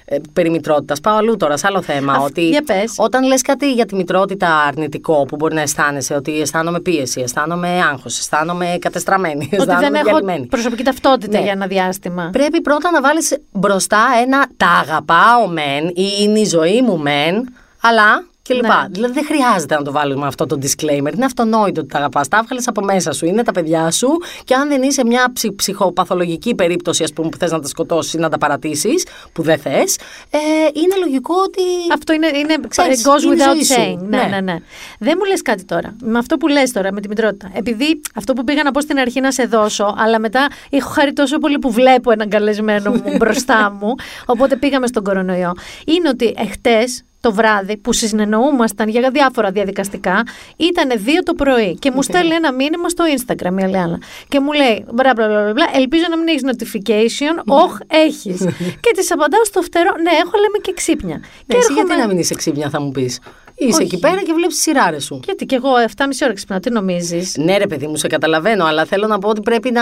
ε, περί μητρότητας. Πάω αλλού τώρα, σε άλλο θέμα. Α, ότι για πες. όταν λες κάτι για τη μητρότητα αρνητικό που μπορεί να αισθάνεσαι, ότι αισθάνομαι πίεση, αισθάνομαι άγχος, αισθάνομαι κατεστραμμένη, Ότι δεν έχω διαλυμένη. προσωπική ταυτότητα Ναι. για ένα διάστημα. Πρέπει πρώτα να βάλεις μπροστά ένα τα αγαπάω μεν ή είναι η ζωή μου μεν, αλλά και λοιπά. Ναι. Δηλαδή δεν χρειάζεται να το βάλουμε αυτό το disclaimer. Είναι αυτονόητο ότι τα αγαπάς. Τα έβγαλες από μέσα σου. Είναι τα παιδιά σου. Και αν δεν είσαι μια ψυ- ψυχοπαθολογική περίπτωση, ας πούμε, που θες να τα σκοτώσεις ή να τα παρατήσεις, που δεν θες, ε, είναι λογικό ότι. Αυτό είναι, είναι Ξέρεις, goes είναι η without ζωή σου. saying. Ναι, Ναι. ναι, ναι. Δεν μου λες κάτι τώρα. Με αυτό που λες τώρα, με τη μητρότητα. Επειδή αυτό που πήγα να πω στην αρχή να σε δώσω, αλλά μετά έχω χάρη τόσο πολύ που βλέπω έναν καλεσμένο μου μπροστά μου, οπότε πήγαμε στον κορονοϊό. Είναι ότι εχθές το βράδυ που συνεννοούμασταν για διάφορα διαδικαστικά, ήταν δύο το πρωί και μου στέλνει ένα μήνυμα στο Instagram η Αλιάνα. Και μου λέει, μπλα μπλα μπλα, μπλα, ελπίζω να μην έχεις notification. Όχι, έχεις. [LAUGHS] και της απαντάω στο φτερό, ναι, έχω λέμε και ξύπνια. Ναι, και εσύ έρχομαι- γιατί να μην είσαι ξύπνια, θα μου πεις; Είσαι Όχι. εκεί πέρα και βλέπεις τις σειράρες σου. Γιατί και εγώ 7,5 ώρα ξυπνάω, τι νομίζεις; Ναι, ρε παιδί μου, σε καταλαβαίνω, αλλά θέλω να πω ότι πρέπει να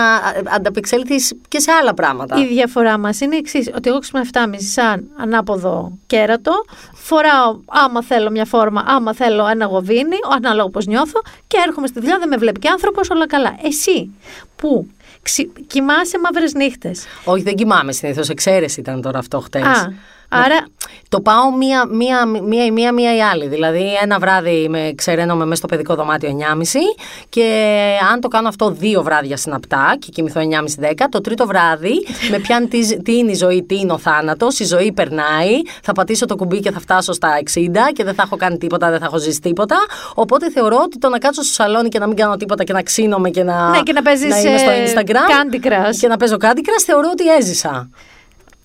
ανταπεξέλθεις και σε άλλα πράγματα. Η διαφορά μας είναι η εξής: Ότι εγώ ξυπνάω 7,5 σαν ανάποδο κέρατο, φοράω άμα θέλω μια φόρμα, άμα θέλω ένα γοβίνι, ανάλογα πώ νιώθω, και έρχομαι στη δουλειά, δεν με βλέπει και άνθρωπος, όλα καλά. Εσύ που ξυ... κοιμάσαι μαύρες νύχτες. Όχι, δεν κοιμάμαι συνήθως. Εξαίρεση ήταν τώρα αυτό χτες. Α, άρα Το πάω μία, μία, μία, η μία, μία η άλλη. Δηλαδή, ένα βράδυ με ξεραίνομαι μέσα στο παιδικό δωμάτιο 9.30 και αν το κάνω αυτό δύο βράδια συναπτά και κοιμηθώ 9.30-10, το τρίτο βράδυ με πιάνει τι, τι είναι η ζωή, τι είναι ο θάνατος. Η ζωή περνάει. Θα πατήσω το κουμπί και θα φτάσω στα 60 και δεν θα έχω κάνει τίποτα, δεν θα έχω ζήσει τίποτα. Οπότε θεωρώ ότι το να κάτσω στο σαλόνι και να μην κάνω τίποτα και να ξύνομαι και να, Ναι, και να παίζεις, είμαι στο ε, Instagram Candy Crush. και να παίζω Candy Crush, θεωρώ ότι έζησα.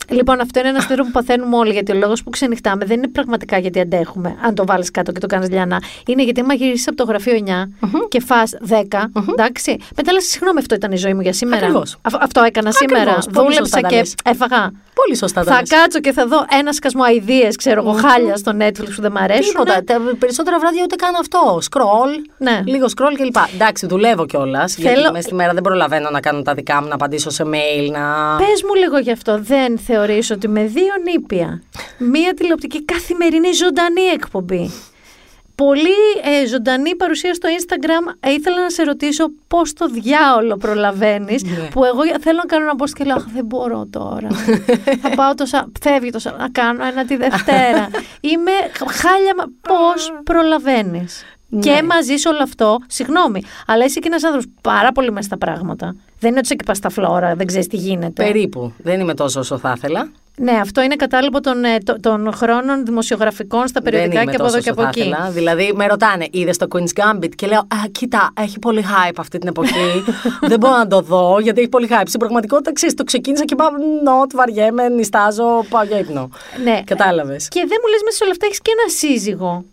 Λοιπόν, αυτό είναι ένας αστείο που παθαίνουμε όλοι. Γιατί ο λόγος που ξενυχτάμε δεν είναι πραγματικά γιατί αντέχουμε. Αν το βάλεις κάτω και το κάνεις λιανά. Είναι γιατί άμα γυρίσεις από το γραφείο 9 και φά 10. Εντάξει. Μετά λε, συγγνώμη, αυτό ήταν η ζωή μου για σήμερα. Ακριβώς. Α- αυτό έκανα σήμερα. Ακριβώς. Πολύ σωστά Δούλεψα τα και λες. έφαγα. Πολύ σωστά τα Θα λες. κάτσω και θα δω ένα σκασμό αειδίε, ξέρω εγώ, χάλια στο Netflix που δεν μ' αρέσουν. Τίποτα. Τα περισσότερα βράδια ούτε κάνω αυτό. Σκρολ. Ναι. Λίγο σκρολ κλπ. Εντάξει, δουλεύω κιόλας. Γιατί Θέλω- μέσα στη μέρα δεν προλαβαίνω να κάνω τα δικά μου, να απαντήσω σε mail, να. Πες μου λίγο γι' αυτό. Δεν θεωρείς ότι με δύο νήπια, μία τηλεοπτική καθημερινή ζωντανή εκπομπή, πολύ ε, ζωντανή παρουσία στο Instagram, ε, ήθελα να σε ρωτήσω πώς το διάολο προλαβαίνεις, Ναι. που εγώ θέλω να κάνω ένα post και λέω «Αχ, δεν μπορώ τώρα. Θα πάω το Σα- φεύγει το Σα- να κάνω ένα τη Δευτέρα. [LAUGHS] Είμαι χάλια, μα- πώς προλαβαίνεις; Ναι. Και μαζί σε όλο αυτό, συγγνώμη, αλλά είσαι και ένας άνθρωπος πάρα πολύ μέσα στα πράγματα. Δεν είναι ότι είσαι και πα στα φλόρα, δεν ξέρεις τι γίνεται. Περίπου. Δεν είμαι τόσο όσο θα ήθελα. Ναι, αυτό είναι κατάλοιπο των, ε, το- των χρόνων δημοσιογραφικών στα περιοδικά δεν είμαι και από εδώ τόσο και από όσο θα εκεί. ήθελα. Δηλαδή, με ρωτάνε, είδες το Queen's Gambit; Και λέω, Α, κοίτα, έχει πολύ hype αυτή την εποχή. [LAUGHS] δεν μπορώ να το δω γιατί έχει πολύ hype. Στην πραγματικότητα, ξέρεις, το ξεκίνησα και πάω, νοτ, βαριέμαι, νιστάζω, πάω για ύπνο. Ναι. Κατάλαβες. Και δεν μου λες μέσα σε όλα αυτά έχεις και ένα σύζυγο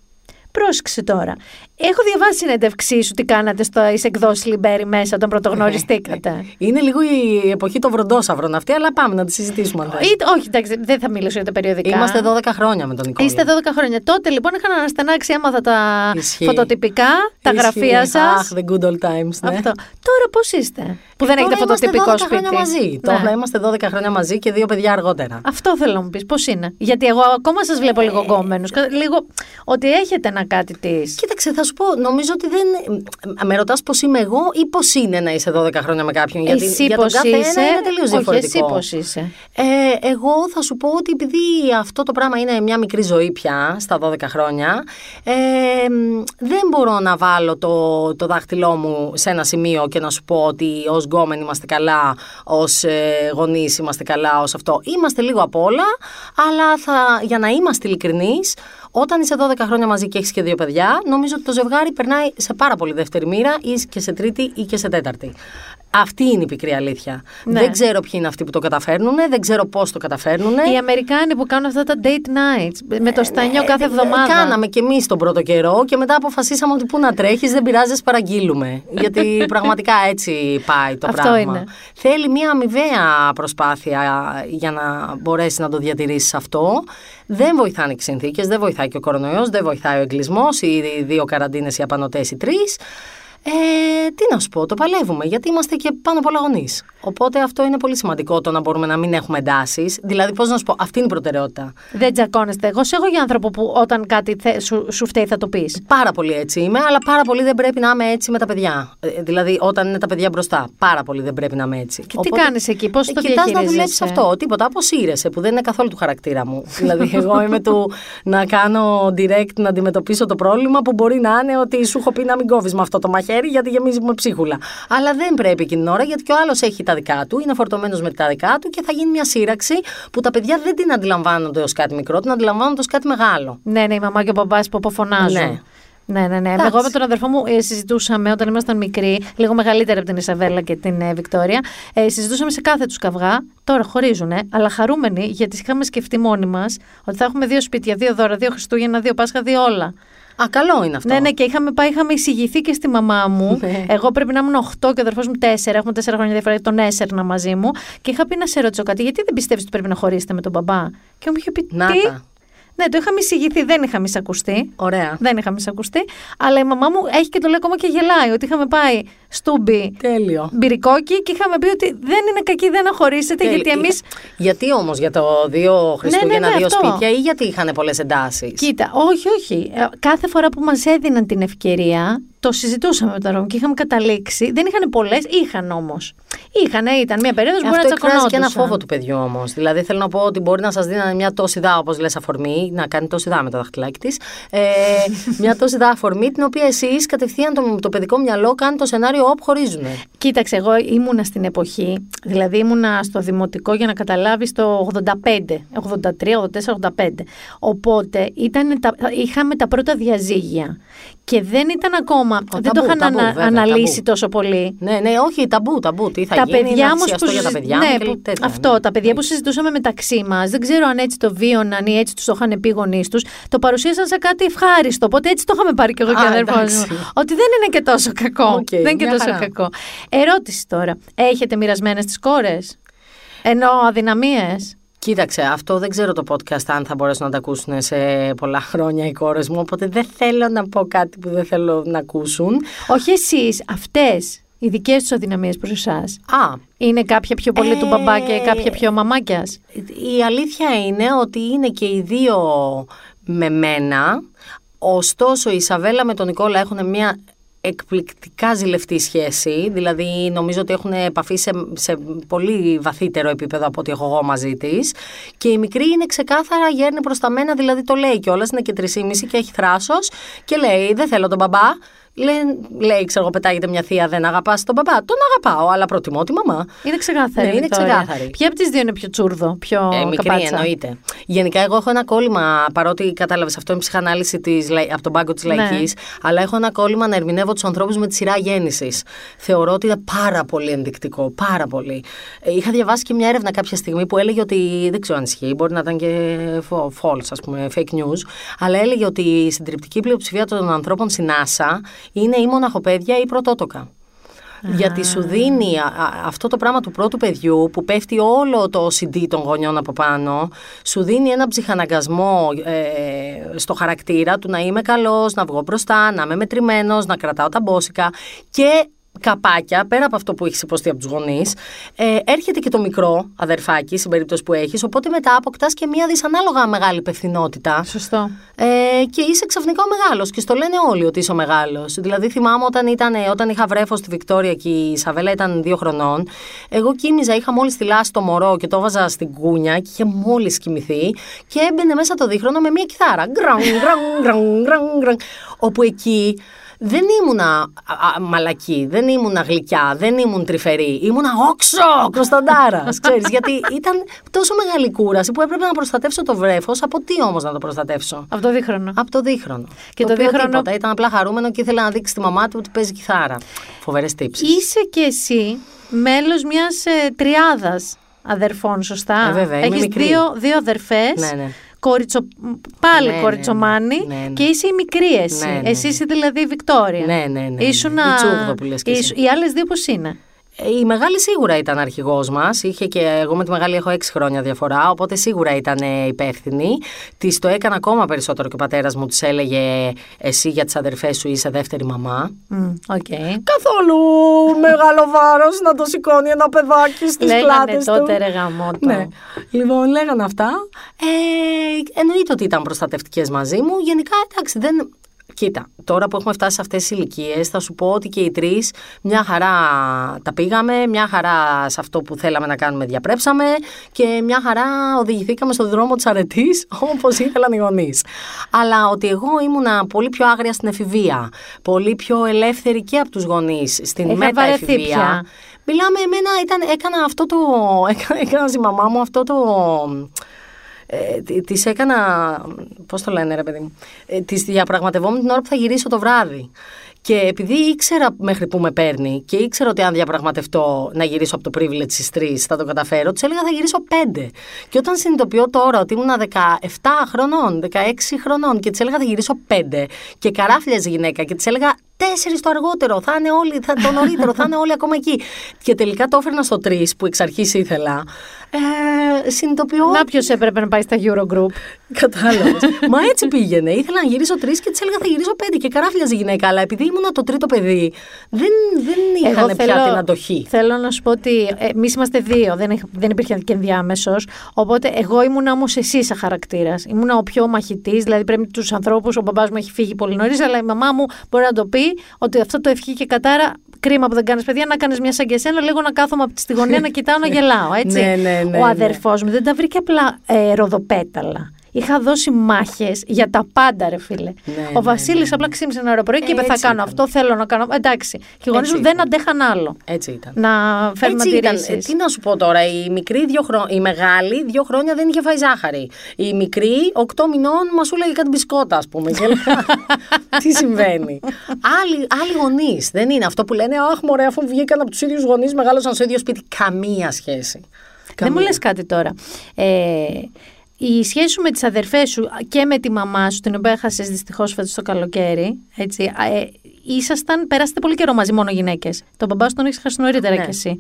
Πρόσεξε τώρα. Έχω διαβάσει συνέντευξή σου τι κάνατε στο εκδόσεις Λιμπέρι μέσα όταν πρωτογνωριστήκατε. [LAUGHS] Είναι λίγο η εποχή των βροντόσαυρων αυτή, αλλά πάμε να τη συζητήσουμε αν θες. Ή- όχι, εντάξει, δεν θα μιλήσω για τα περιοδικά. Είμαστε 12 χρόνια με τον Νικόλα. Είστε 12 χρόνια. Τότε λοιπόν είχαν αναστενάξει, έμαθα τα Ισχύει. φωτοτυπικά, τα Ισχύει. γραφεία σας. Αχ, the good old times, ναι. Αυτό. Τώρα πώς είστε, που δεν Ε, έχετε τώρα είμαστε φωτοτυπικό 12 σπίτι; χρόνια μαζί. Ναι. Τώρα είμαστε 12 χρόνια μαζί και δύο παιδιά αργότερα. Αυτό θέλω να μου πεις, πώς είναι; Γιατί εγώ ακόμα σας βλέπω λίγο γκόμενους. Λίγο ότι έχετε ένα κάτι της. Κοίταξε, θα σου πω, νομίζω ότι δεν. Με ρωτάς πώς είμαι εγώ ή πώς είναι να είσαι 12 χρόνια με κάποιον. Γιατί Εσύ για πώς τον κάθε είσαι. ένα είναι τελείως όχι, διαφορετικό. εσύ πώς είσαι. Ε, εγώ θα σου πω ότι επειδή αυτό το πράγμα είναι μια μικρή ζωή πια στα 12 χρόνια, ε, μ, δεν μπορώ να βάλω το, το δάχτυλό μου σε ένα σημείο και να σου πω ότι ως γκόμενοι είμαστε καλά, ως ε, γονείς είμαστε καλά, ως αυτό. Είμαστε λίγο απ' όλα, αλλά θα, για να είμαστε ειλικρινείς, όταν είσαι 12 χρόνια μαζί και έχεις και δύο παιδιά, νομίζω ότι το ζευγάρι περνάει σε πάρα πολύ δεύτερη μοίρα ή και σε τρίτη ή και σε τέταρτη. Αυτή είναι η πικρή αλήθεια. Ναι. Δεν ξέρω ποιοι είναι αυτοί που το καταφέρνουν, δεν ξέρω πώς το καταφέρνουν. Οι Αμερικάνοι που κάνουν αυτά τα date nights με το στανιό κάθε Ε, εβδομάδα. Κάναμε κι εμείς τον πρώτο καιρό και μετά αποφασίσαμε ότι πού να τρέχεις, δεν πειράζεις, ας παραγγείλουμε. Γιατί [LAUGHS] πραγματικά έτσι πάει το Αυτό πράγμα. είναι. Θέλει μια αμοιβαία προσπάθεια για να μπορέσει να το διατηρήσεις αυτό. Δεν βοηθάνε και οι συνθήκες, δεν βοηθάει και ο κορονοϊός, δεν βοηθάει ο εγκλισμός, οι δύο καραντίνες, οι απανοτές, οι τρεις. Ε, τι να σου πω, το παλεύουμε γιατί είμαστε και πάνω από όλα γονείς. Οπότε αυτό είναι πολύ σημαντικό το να μπορούμε να μην έχουμε εντάσεις. Δηλαδή, πώς να σου πω, αυτή είναι η προτεραιότητα. Δεν τζακώνεστε. Εγώ σε έχω για άνθρωπο που όταν κάτι θε- σου, σου φταίει θα το πεις. Πάρα πολύ έτσι είμαι, αλλά πάρα πολύ δεν πρέπει να είμαι έτσι με τα παιδιά. Ε, δηλαδή, όταν είναι τα παιδιά μπροστά, πάρα πολύ δεν πρέπει να είμαι έτσι. Και τι κάνεις εκεί, πώς το κοιτάς να διαχειρίζεσαι; δουλέψεις αυτό. Τίποτα, αποσύρεσαι, που δεν είναι καθόλου του χαρακτήρα μου. [LAUGHS] δηλαδή, εγώ είμαι του να κάνω direct, να αντιμετωπίσω το πρόβλημα που μπορεί να είναι ότι σου έχω πει να μην κόβεις με αυτό το μαχαίρι γιατί γεμίζει με ψίχουλα. Αλλά δεν πρέπει εκείνη την ώρα γιατί και ο άλλος έχει τα δικά του, είναι φορτωμένος με τα δικά του και θα γίνει μια σύραξη που τα παιδιά δεν την αντιλαμβάνονται ως κάτι μικρό, την αντιλαμβάνονται ως κάτι μεγάλο. Ναι, ναι, η μαμά και ο μπαμπά που αποφωνάζουν. Ναι. Ναι, ναι, ναι. Εντάξει. Εγώ με τον αδερφό μου ε, συζητούσαμε όταν ήμασταν μικροί, λίγο μεγαλύτερα από την Ισαβέλα και την ε, Βικτόρια. Ε, συζητούσαμε σε κάθε τους καυγά. Τώρα χωρίζουν, αλλά χαρούμενοι γιατί είχαμε σκεφτεί μόνοι μας ότι θα έχουμε δύο σπίτια, δύο δώρα, δύο Χριστούγεννα, δύο Πάσχα, δύο όλα. Α, καλό είναι αυτό. Ναι, ναι, και είχαμε πάει, είχαμε εισηγηθεί και στη μαμά μου. Ναι. Εγώ πρέπει να ήμουν 8 και ο αδερφός μου 4. Έχουμε 4 χρόνια διαφορά, τον έσαιρνα μαζί μου. Και είχα πει να σε ρωτήσω κάτι, γιατί δεν πιστεύεις ότι πρέπει να χωρίσετε με τον μπαμπά; Και μου είχε πει. Να Τι; Τα. Ναι, το είχαμε εισηγηθεί, δεν είχαμε εισακουστεί. Ωραία. Δεν είχαμε εισακουστεί. Αλλά η μαμά μου έχει και το λέει ακόμα και γελάει ότι είχαμε πάει στούμπι Τέλειο. μπυρικόκι και είχαμε πει ότι δεν είναι κακή ιδέα να χωρίσετε γιατί Τέλειο. εμεί. Γιατί όμως για το δύο Χριστούγεννα, ναι, δύο αυτό. σπίτια ή γιατί είχαν πολλές εντάσεις; Κοίτα, όχι, όχι. Ε, Κάθε φορά που μας έδιναν την ευκαιρία, το συζητούσαμε με τον Ρώμη και είχαμε καταλήξει. Δεν είχαν πολλές, είχαν όμως. Είχαν, ήταν μια περίοδος που μπορεί Αυτό να εκφράζει και ένα τσακωνόντουσαν. φόβο του παιδιού όμως. Δηλαδή θέλω να πω ότι μπορεί να σας δίνανε μια τόση δά, όπως λες, αφορμή, να κάνει τόση δά με το δαχτυλάκι της. Ε, [LAUGHS] μια τόση δά αφορμή, την οποία εσείς κατευθείαν το, το παιδικό μυαλό κάνει το σενάριο όπου χωρίζουν. Κοίταξε, εγώ ήμουνα στην εποχή, δηλαδή ήμουνα στο δημοτικό για να καταλάβεις το 85, 83, 84, 85. Οπότε ήταν τα, είχαμε τα πρώτα διαζύγια και δεν ήταν ακόμα, δεν το ταμπού, είχαν ταμπού, ανα- βέβαια, αναλύσει ταμπού. τόσο πολύ. Ναι, ναι, όχι, ταμπού, ταμπού. Τι θα τα γίνει, παιδιά είναι όμω που, θυσιαστώ για τα συζη- παιδιά ναι, μου και που- τέτοια. αυτό, ναι. τα παιδιά που συζητούσαμε μεταξύ μας, δεν ξέρω αν έτσι το βίωναν ή έτσι τους το είχαν πει οι γονείς τους, το παρουσίασαν σαν κάτι ευχάριστο. Οπότε έτσι το είχαμε πάρει κι εγώ και ο Α, αδερφό εντάξει. μου. Ότι δεν είναι και τόσο κακό. Οκ, δεν είναι και μια τόσο χαρά. κακό. Ερώτηση τώρα. Έχετε μοιρασμένες τις κόρες, ενώ αδυναμίες; Κοίταξε, αυτό δεν ξέρω το podcast αν θα μπορέσουν να τα ακούσουν σε πολλά χρόνια οι κόρες μου. Οπότε δεν θέλω να πω κάτι που δεν θέλω να ακούσουν. Όχι εσείς, αυτές οι δικές τους αδυναμίες προς εσάς. Α, Είναι κάποια πιο πολύ του μπαμπά και Ε, κάποια πιο μαμάκιας. η αλήθεια είναι ότι είναι και οι δύο με μένα. Ωστόσο, η Ισαβέλα με τον Νικόλα έχουν μια εκπληκτικά ζηλευτή σχέση. Δηλαδή, νομίζω ότι έχουν επαφή σε, σε πολύ βαθύτερο επίπεδο από ό,τι έχω εγώ μαζί της. Και η μικρή είναι ξεκάθαρα γέρνει προς τα μένα, δηλαδή το λέει κιόλας, είναι και 3,5 και έχει θράσος. Και λέει: Δεν θέλω τον μπαμπά. Λέει, λέει, ξέρω εγώ, πετάγεται μια θεία, δεν αγαπάς τον παπά. Τον αγαπάω, αλλά προτιμώ τη μαμά. Είναι ξεκάθαρη. Ναι, είναι Βικτόρια. ξεκάθαρη. Ποια από τις δύο είναι πιο τσούρδο, πιο Ε, μικρή καπάτσα; εννοείται. Γενικά, εγώ έχω ένα κόλλημα, παρότι κατάλαβες αυτό είναι ψυχανάλυση της, λαϊ- από τον πάγκο της Ναι. λαϊκής, αλλά έχω ένα κόλλημα να ερμηνεύω τους ανθρώπους με τη σειρά γέννησης. Θεωρώ ότι είναι πάρα πολύ ενδεικτικό. Πάρα πολύ. Ε, είχα διαβάσει και μια έρευνα κάποια στιγμή που έλεγε ότι. Δεν ξέρω αν ισχύει, μπορεί να ήταν και φο- false, ας πούμε, fake news. Αλλά έλεγε ότι η συντριπτική πλειοψηφία των ανθρώπων στην NASA είναι ή μοναχοπαίδια ή πρωτότοκα. Γιατί σου δίνει α- α- αυτό το πράγμα του πρώτου παιδιού που πέφτει όλο το CD των γονιών από πάνω, σου δίνει ένα ψυχαναγκασμό ε, στο χαρακτήρα του να είμαι καλός, να βγω μπροστά, να είμαι μετρημένος, να κρατάω τα μπόσικα και καπάκια, πέρα από αυτό που έχεις υποστεί από τους γονείς, ε, έρχεται και το μικρό αδερφάκι, στην περίπτωση που έχεις. Οπότε μετά αποκτάς και μια δυσανάλογα μεγάλη υπευθυνότητα. Σωστό. Ε, και είσαι ξαφνικά ο μεγάλος. Και στο λένε όλοι ότι είσαι ο μεγάλος. Δηλαδή, θυμάμαι όταν, ήταν, όταν είχα βρέφος στη Βικτόρια και η Σαβέλα ήταν δύο χρονών. Εγώ κοίμιζα, είχα μόλις θυλάσει το μωρό και το έβαζα στην κούνια και είχε μόλις κοιμηθεί. Και έμπαινε μέσα το δίχρονο με μια κιθάρα. Γκραν, γκραν, γκραν, γκραν, γκραν. Όπου εκεί δεν ήμουνα α, α, μαλακή, δεν ήμουνα γλυκιά, δεν ήμουν τρυφερή. Ήμουνα όξο, Κωνσταντάρας. ξέρεις, γιατί ήταν τόσο μεγάλη κούραση που έπρεπε να προστατεύσω το βρέφος. Από τι όμως να το προστατεύσω; Από το δίχρονο. Από το δίχρονο. Και το οποίο δίχρονο- Τίποτα, ήταν απλά χαρούμενο και ήθελε να δείξει στη μαμά του ότι παίζει κιθάρα. Φοβερές τύψεις. Είσαι και εσύ μέλος μιας ε, τριάδας αδερφών, σωστά; Ε, βέβαια, είμαι Έχεις μικρή. δύο, δύο αδερφές. Ναι, ναι. Κοριτσο... Πάλι Ναι, ναι, κοριτσομάνι ναι, ναι. και είσαι η μικρή εσύ. Ναι, ναι, Εσύ ναι. είσαι δηλαδή η Βικτόρια. Ναι, ναι, ναι, Ήσουν ναι. Η τσούγδο που λες κι εσύ. Οι άλλες δύο πώς είναι; Ε, Η μεγάλη σίγουρα ήταν αρχηγός μας. Είχε και εγώ με τη μεγάλη έχω έξι χρόνια διαφορά, οπότε σίγουρα ήταν ε, υπεύθυνη. Της το έκανε ακόμα περισσότερο και ο πατέρας μου της έλεγε Εσύ για τις αδερφές σου είσαι δεύτερη μαμά. Μμ, Οκ. Καθόλου μεγάλο βάρος να το σηκώνει ένα παιδάκι στις Λέγανε τότε ρε γαμώτο. Ναι. Λοιπόν, λέγανε αυτά. Ε, εννοείται ότι ήταν προστατευτικές μαζί μου. Γενικά, εντάξει, δεν. Κοίτα, τώρα που έχουμε φτάσει σε αυτές τις ηλικίες, θα σου πω ότι και οι τρεις μια χαρά τα πήγαμε, μια χαρά σε αυτό που θέλαμε να κάνουμε διαπρέψαμε και μια χαρά οδηγηθήκαμε στον δρόμο της αρετής [LAUGHS] όπως ήθελαν οι γονείς. Αλλά ότι εγώ ήμουνα πολύ πιο άγρια στην εφηβεία, πολύ πιο ελεύθερη και από τους γονείς στην Είχα βαρεθεί μεταεφηβεία. πια. Μιλάμε, εμένα ήταν, έκανα αυτό το. [LAUGHS] Έκανα, έκανα στη μαμά μου αυτό το. Ε, τη έκανα. Πώς το λένε, ρε παιδί μου. Ε, της διαπραγματευόμουν την ώρα που θα γυρίσω το βράδυ. Και επειδή ήξερα μέχρι που με παίρνει και ήξερα ότι αν διαπραγματευτώ να γυρίσω από το privilege στις 3 θα το καταφέρω, της έλεγα θα γυρίσω 5. Και όταν συνειδητοποιώ τώρα ότι ήμουν 17 χρονών, 16 χρονών και της έλεγα θα γυρίσω 5 και καράφλιαζε γυναίκα και της έλεγα 4 το αργότερο, θα είναι όλοι, θα, το νωρίτερο, θα είναι όλοι ακόμα εκεί. Και τελικά το έφερνα στο 3 που εξ αρχής ήθελα. Ε, συνειδητοποιώ. Να ποιος έπρεπε να πάει στα Eurogroup. Κατάλαβες. [LAUGHS] Μα έτσι πήγαινε. Ήθελα να γυρίσω τρεις και της έλεγα θα γυρίσω πέντε και καράφλιαζε η γυναίκα. Αλλά επειδή ήμουν το τρίτο παιδί, δεν, δεν είχαν πια την αντοχή. Θέλω να σου πω ότι εμείς είμαστε δύο, δεν, είχ- δεν υπήρχε και ενδιάμεσος. Οπότε εγώ ήμουν όμως εσύ σαν χαρακτήρας. Ήμουν ο πιο μαχητής, δηλαδή πρέπει τους ανθρώπους. Ο μπαμπάς μου έχει φύγει πολύ νωρίς, αλλά η μαμά μου μπορεί να το πει ότι αυτό το ευχή και κατάρα. Κρίμα που δεν κάνεις παιδιά, να κάνεις μια σαν και εσένα, λίγο να κάθομαι από τη στη γωνία να [LAUGHS] κοιτάω να γελάω. Έτσι. Ναι, ναι, ναι, ο ναι. αδερφός μου δεν τα βρήκε απλά ε, ροδοπέταλα. Είχα δώσει μάχες για τα πάντα, ρε φίλε. Ναι, ο ναι, Βασίλης ναι. απλά ξύμισε ένα ωραίο πρωί και είπε: Θα Έτσι κάνω ήταν. αυτό, θέλω να κάνω. Εντάξει. Και οι γονείς Έτσι μου δεν ήταν. αντέχαν άλλο. Έτσι ήταν. Να φέρουν Έτσι ήταν. αντιρρήσεις. Ε, Τι να σου πω τώρα, η μικρή δύο χρό... η μεγάλη δύο χρόνια δεν είχε φάει ζάχαρη. Η μικρή οκτώ μηνών μας σου λέγε κάτι μπισκότα, ας πούμε. Και έλεγα, [LAUGHS] Τι συμβαίνει. άλλοι, άλλοι γονείς. Δεν είναι αυτό που λένε Αχ, μωρέ, αφού βγήκαν από τους ίδιους γονείς, μεγάλωσαν στο ίδιο σπίτι. Καμία σχέση. Δεν μου Καμία. λες κάτι τώρα. Ε, η σχέση σου με τις αδερφές σου και με τη μαμά σου, την οποία έχασες δυστυχώς φέτος το καλοκαίρι, έτσι, ε, ήσασταν, περάσατε πολύ καιρό μαζί μόνο γυναίκες. Τον μπαμπά σου τον έχεις χάσει νωρίτερα Ναι. κι εσύ.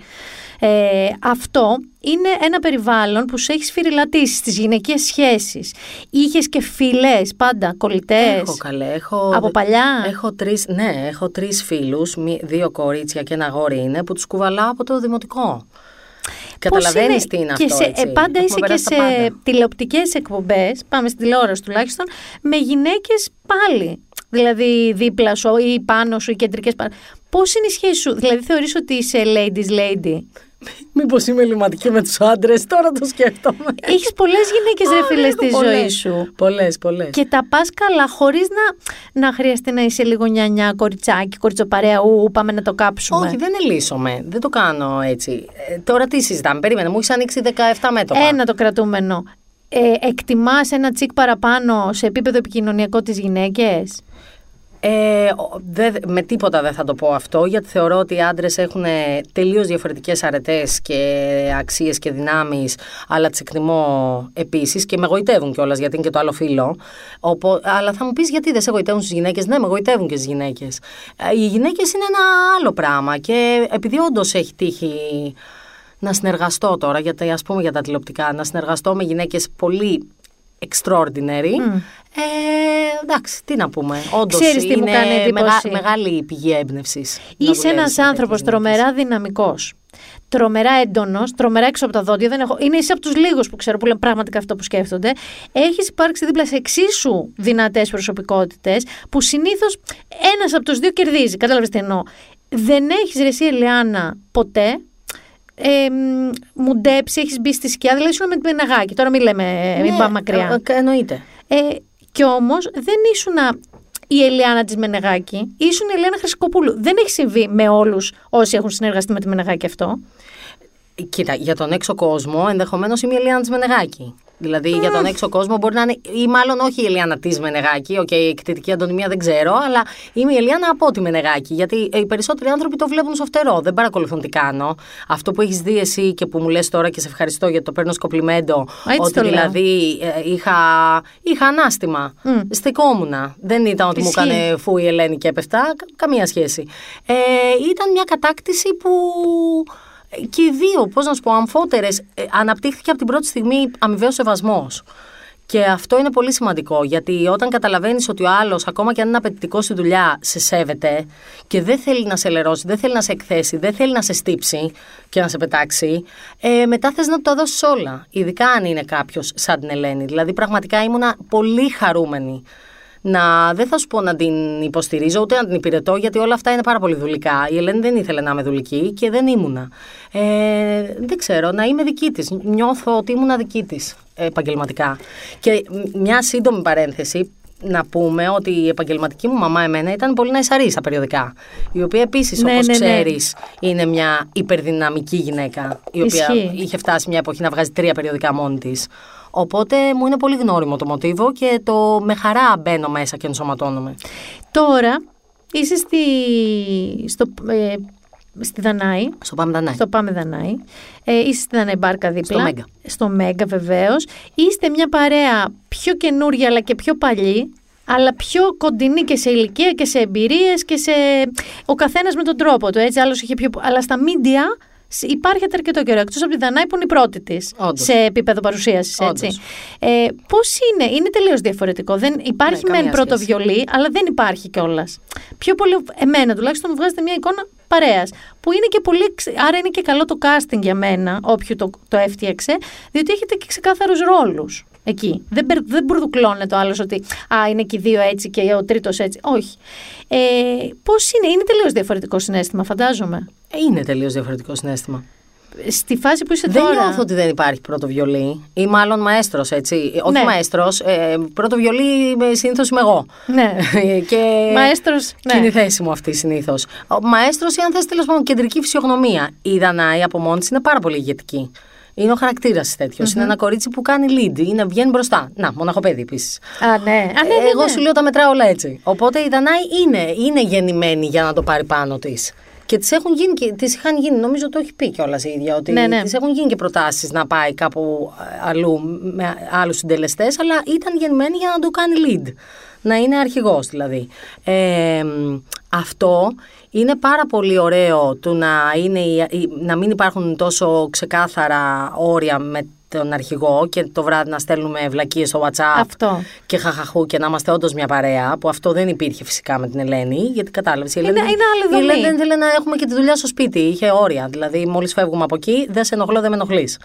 Ε, αυτό είναι ένα περιβάλλον που σε έχει σφυριλατήσει στις γυναικείες σχέσεις. Είχες και φιλές πάντα, κολλητές; Έχω καλέ. Έχω, Από παλιά; Έχω τρεις, ναι, έχω τρεις φίλους, μη- δύο κορίτσια και ένα αγόρι είναι, που τους κουβαλάω από το δημοτικό. Καταλαβαίνεις τι είναι και αυτό, σε, έτσι. ε, πάντα Έχουμε είσαι και περάσει τα σε πάντα. τηλεοπτικές εκπομπές, πάμε στην τηλεόραση τουλάχιστον, με γυναίκες πάλι. Δηλαδή δίπλα σου ή πάνω σου, οι κεντρικές πάνω. Πώς είναι η σχέση σου, δηλαδή θεωρείς ότι είσαι ladies lady; Μήπως είμαι ελληματική με τους άντρες, τώρα το σκέφτομαι. Έχεις πολλές γυναίκες, ρε φίλες, στη ζωή σου. Πολλές, πολλές. Και τα πας καλά, χωρίς να, να χρειαστεί να είσαι λίγο νιανιά, κοριτσάκι, κοριτσοπαρέα, ου, πάμε να το κάψουμε. Όχι, δεν ελύσσομαι. Δεν το κάνω έτσι. Ε, τώρα τι συζητάμε, περίμενε, μου έχεις ανοίξει 17 μέτωπα. Ένα το κρατούμενο. Ε, εκτιμάς ένα τσικ παραπάνω σε επίπεδο επικοινωνιακό τις γυναίκες; Ε, δε, με τίποτα δεν θα το πω αυτό, γιατί θεωρώ ότι οι άντρες έχουν τελείως διαφορετικές αρετές και αξίες και δυνάμεις, αλλά τις εκτιμώ επίσης και με εγωιτεύουν κιόλας, γιατί είναι και το άλλο φίλο. αλλά θα μου πεις γιατί δεν σε εγωιτεύουν στις γυναίκες. Ναι, με εγωιτεύουν και στις γυναίκες. Ε, οι γυναίκες είναι ένα άλλο πράγμα και επειδή όντως έχει τύχει να συνεργαστώ τώρα, γιατί ας πούμε για τα τηλεοπτικά, να συνεργαστώ με γυναίκες πολύ extraordinary. Mm. Ε, εντάξει, τι να πούμε. Όντως είναι μου κάνει μεγα, μεγάλη πηγή έμπνευσης. Είσαι ένας άνθρωπος τρομερά δυναμικός. Τρομερά έντονος, τρομερά έξω από τα δόντια. Δεν έχω... Είναι είσαι από τους λίγους που ξέρω που λένε πραγματικά αυτό που σκέφτονται. Έχεις υπάρξει δίπλα σε εξίσου δυνατές προσωπικότητες που συνήθως ένας από τους δύο κερδίζει. Κατάλαβες τι εννοώ; Δεν έχεις ρεσί Ελιάνα ποτέ ε, μουντέψει, έχεις μπει στη σκιά, δηλαδή ήσουν με την Μεγάκη. Τώρα μην λέμε, ναι, μην πάμε μακριά. Ε, εννοείται. Ε, και όμως δεν ήσουν η Ελιάνα της Μενεγάκη, ήσουν η Ελιάνα Χρυσικοπούλου. Δεν έχει συμβεί με όλους όσοι έχουν συνεργαστεί με τη Μενεγάκη αυτό. Κοίτα, για τον έξω κόσμο ενδεχομένως είμαι η Ελιάνα της Μενεγάκη. Δηλαδή για τον έξω κόσμο μπορεί να είναι, ή μάλλον όχι η Ελιάνα της Μενεγάκη, OK, okay, η κτητική αντωνυμία δεν ξέρω, αλλά είμαι η Ελιάνα από τη Μενεγάκη. Γιατί οι περισσότεροι άνθρωποι το βλέπουν στο φτερό, δεν παρακολουθούν τι κάνω. Αυτό που έχεις δει εσύ και που μου λες τώρα και σε ευχαριστώ γιατί το παίρνω ως κομπλιμέντο, ότι δηλαδή ε, είχα, είχα ανάστημα. Μμ. Στεκόμουνα. Δεν ήταν ότι μου έκανε φου η Ελένη και έπεφτα, καμία σχέση. Ε, ήταν μια κατάκτηση που και οι δύο, πώς να σου πω, αμφότερες, ε, αναπτύχθηκε από την πρώτη στιγμή αμοιβαίος σεβασμός. Και αυτό είναι πολύ σημαντικό, γιατί όταν καταλαβαίνεις ότι ο άλλος, ακόμα και αν είναι απαιτητικός στη δουλειά, σε σέβεται και δεν θέλει να σε λερώσει, δεν θέλει να σε εκθέσει, δεν θέλει να σε στύψει και να σε πετάξει, ε, μετά θες να του τα δώσεις όλα. Ειδικά αν είναι κάποιος σαν την Ελένη. Δηλαδή, πραγματικά ήμουνα πολύ χαρούμενη να, δεν θα σου πω να την υποστηρίζω ούτε να την υπηρετώ, γιατί όλα αυτά είναι πάρα πολύ δουλικά. Η Ελένη δεν ήθελε να είμαι δουλική και δεν ήμουνα. Ε, δεν ξέρω, να είμαι δική της. Νιώθω ότι ήμουνα δική της επαγγελματικά. Και μια σύντομη παρένθεση, να πούμε ότι η επαγγελματική μου μαμά εμένα ήταν πολύ ναϊσαρή περιοδικά. Η οποία επίσης, ναι, όπως ναι, ναι. ξέρεις, είναι μια υπερδυναμική γυναίκα. Η οποία είχε φτάσει μια εποχή να βγάζει τρία περιοδικά μόνη της. Οπότε μου είναι πολύ γνώριμο το μοτίβο και το με χαρά μπαίνω μέσα και ενσωματώνομαι. Τώρα είσαι στη, στο, ε, στη Δανάη. Στο Πάμε Δανάη. Στο Πάμε Δανάη. Ε, είσαι στη Δανάη Μπάρκα δίπλα. Στο Μέγκα. Στο Μέγκα βεβαίως. Είστε μια παρέα πιο καινούρια αλλά και πιο παλιή. Αλλά πιο κοντινή και σε ηλικία και σε εμπειρίες και σε. Ο καθένας με τον τρόπο του. Έτσι, άλλος είχε πιο... Αλλά στα μίντια υπάρχει αρκετό καιρό. Εκτός από τη Δανάη που είναι η πρώτη της σε επίπεδο παρουσίασης. Ε, Πώς είναι, είναι τελείως διαφορετικό. Δεν, υπάρχει ναι, μεν πρώτο βιολί, αλλά δεν υπάρχει κιόλας. Πιο πολύ, εμένα τουλάχιστον μου βγάζετε μια εικόνα παρέας. Που είναι και πολύ. Άρα είναι και καλό το casting για μένα, όποιου το, το έφτιαξε, διότι έχετε και ξεκάθαρους ρόλους εκεί. Δεν, δεν μπουρδουκλώνεται το άλλος ότι α, είναι και οι δύο έτσι και ο τρίτος έτσι. Όχι. Ε, Πώς είναι, είναι τελείως διαφορετικό συνέστημα, φαντάζομαι. Ε, είναι τελείως διαφορετικό συνέστημα. Στη φάση που είσαι δεν τώρα. Δεν νιώθω ότι δεν υπάρχει πρώτο βιολί. Ή μάλλον μαέστρος, έτσι. Όχι ναι. μαέστρος. Ε, πρώτο βιολί συνήθως είμαι εγώ. Ναι. και μαέστρος. Ναι. Και είναι η θέση μου αυτή συνήθως. Μαέστρος, ή αν θες τέλος πάντων κεντρική φυσιογνωμία. Η Δανάη από μόνη είναι πάρα πολύ ηγετική. Είναι ο χαρακτήρας τέτοιος. Mm-hmm. Είναι ένα κορίτσι που κάνει lead. Είναι, βγαίνει μπροστά. Να, μοναχοπέδι επίσης. Α, ναι. Α, ναι, ναι, Εγώ σου λέω τα μετράω όλα έτσι. Οπότε η Δανάη είναι, είναι γεννημένη για να το πάρει πάνω της. Και τη έχουν γίνει και τις είχαν γίνει, νομίζω το έχει πει κιόλας η ίδια, ότι ναι, ναι. τη έχουν γίνει και προτάσεις να πάει κάπου ε, αλλού με άλλους συντελεστές, αλλά ήταν γεννημένη για να το κάνει lead. Να είναι αρχηγός δηλαδή. Ε, αυτό είναι πάρα πολύ ωραίο του να, είναι, να μην υπάρχουν τόσο ξεκάθαρα όρια με τον αρχηγό και το βράδυ να στέλνουμε βλακίες στο WhatsApp αυτό. και χαχαχού και να είμαστε όντως μια παρέα, που αυτό δεν υπήρχε φυσικά με την Ελένη, γιατί κατάλαβες. Είναι, Ελένη, είναι άλλη η Ελένη δεν ήθελε να έχουμε και τη δουλειά στο σπίτι, είχε όρια. Δηλαδή, μόλις φεύγουμε από εκεί, δεν σε ενοχλώ, δεν με ενοχλείς.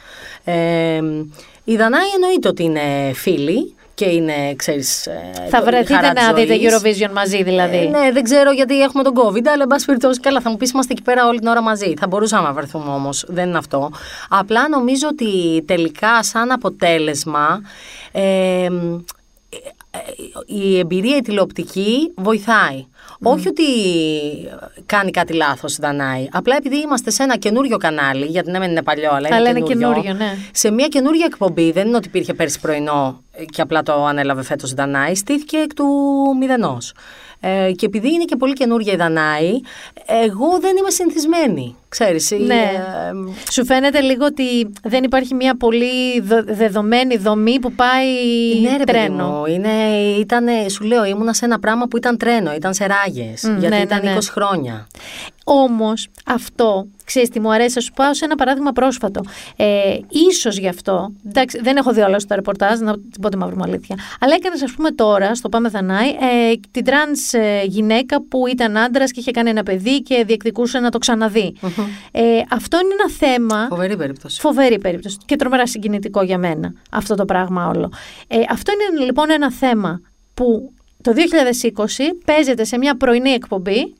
Ε, η Δανάη εννοείται ότι είναι φίλη και είναι, ξέρεις. Θα βρεθείτε να δείτε Eurovision μαζί δηλαδή. Ε, ναι, δεν ξέρω γιατί έχουμε τον COVID, αλλά εν πάση περιπτώσει, καλά, θα μου πεις είμαστε εκεί πέρα όλη την ώρα μαζί. Θα μπορούσαμε να βρεθούμε όμως. Δεν είναι αυτό. Απλά νομίζω ότι τελικά, σαν αποτέλεσμα. Ε, η εμπειρία η τηλεοπτική βοηθάει. Όχι ότι κάνει κάτι λάθος η Δανάη. Απλά επειδή είμαστε σε ένα καινούριο κανάλι, γιατί ναι, δεν είναι παλιό, αλλά, αλλά είναι, καινούριο, ναι. Σε μια καινούργια εκπομπή, δεν είναι ότι υπήρχε πέρσι πρωινό και απλά το ανέλαβε φέτος η Δανάη, στήθηκε εκ του μηδενός. Ε, και επειδή είναι και πολύ καινούργια η Δανάη, εγώ δεν είμαι συνηθισμένη. Ξέρεις, ναι. Ε, Σου φαίνεται λίγο ότι δεν υπάρχει μια πολύ δεδομένη δομή που πάει ναι, ρε, τρένο. Μου, είναι, ήτανε, σου λέω, ήμουνα σε ένα πράγμα που ήταν τρένο, ήταν σε ράγες, γιατί ναι, ήταν ναι, 20 χρόνια. Όμως αυτό Ξέρεις τι μου αρέσει, θα σου πάω σε ένα παράδειγμα πρόσφατο. Ε, ίσως γι' αυτό, εντάξει, δεν έχω δει όλα στο ρεπορτάζ, να την πω τη μαύρη αλήθεια, αλλά έκανες ας πούμε τώρα, στο Πάμε Δανάη, ε, την τρανς ε, γυναίκα που ήταν άντρας και είχε κάνει ένα παιδί και διεκδικούσε να το ξαναδει Ε, αυτό είναι ένα θέμα... Φοβερή περίπτωση. Φοβερή περίπτωση και τρομερά συγκινητικό για μένα αυτό το πράγμα όλο. Ε, αυτό είναι λοιπόν ένα θέμα που το 2020 παίζεται σε μια πρωινή εκπομπή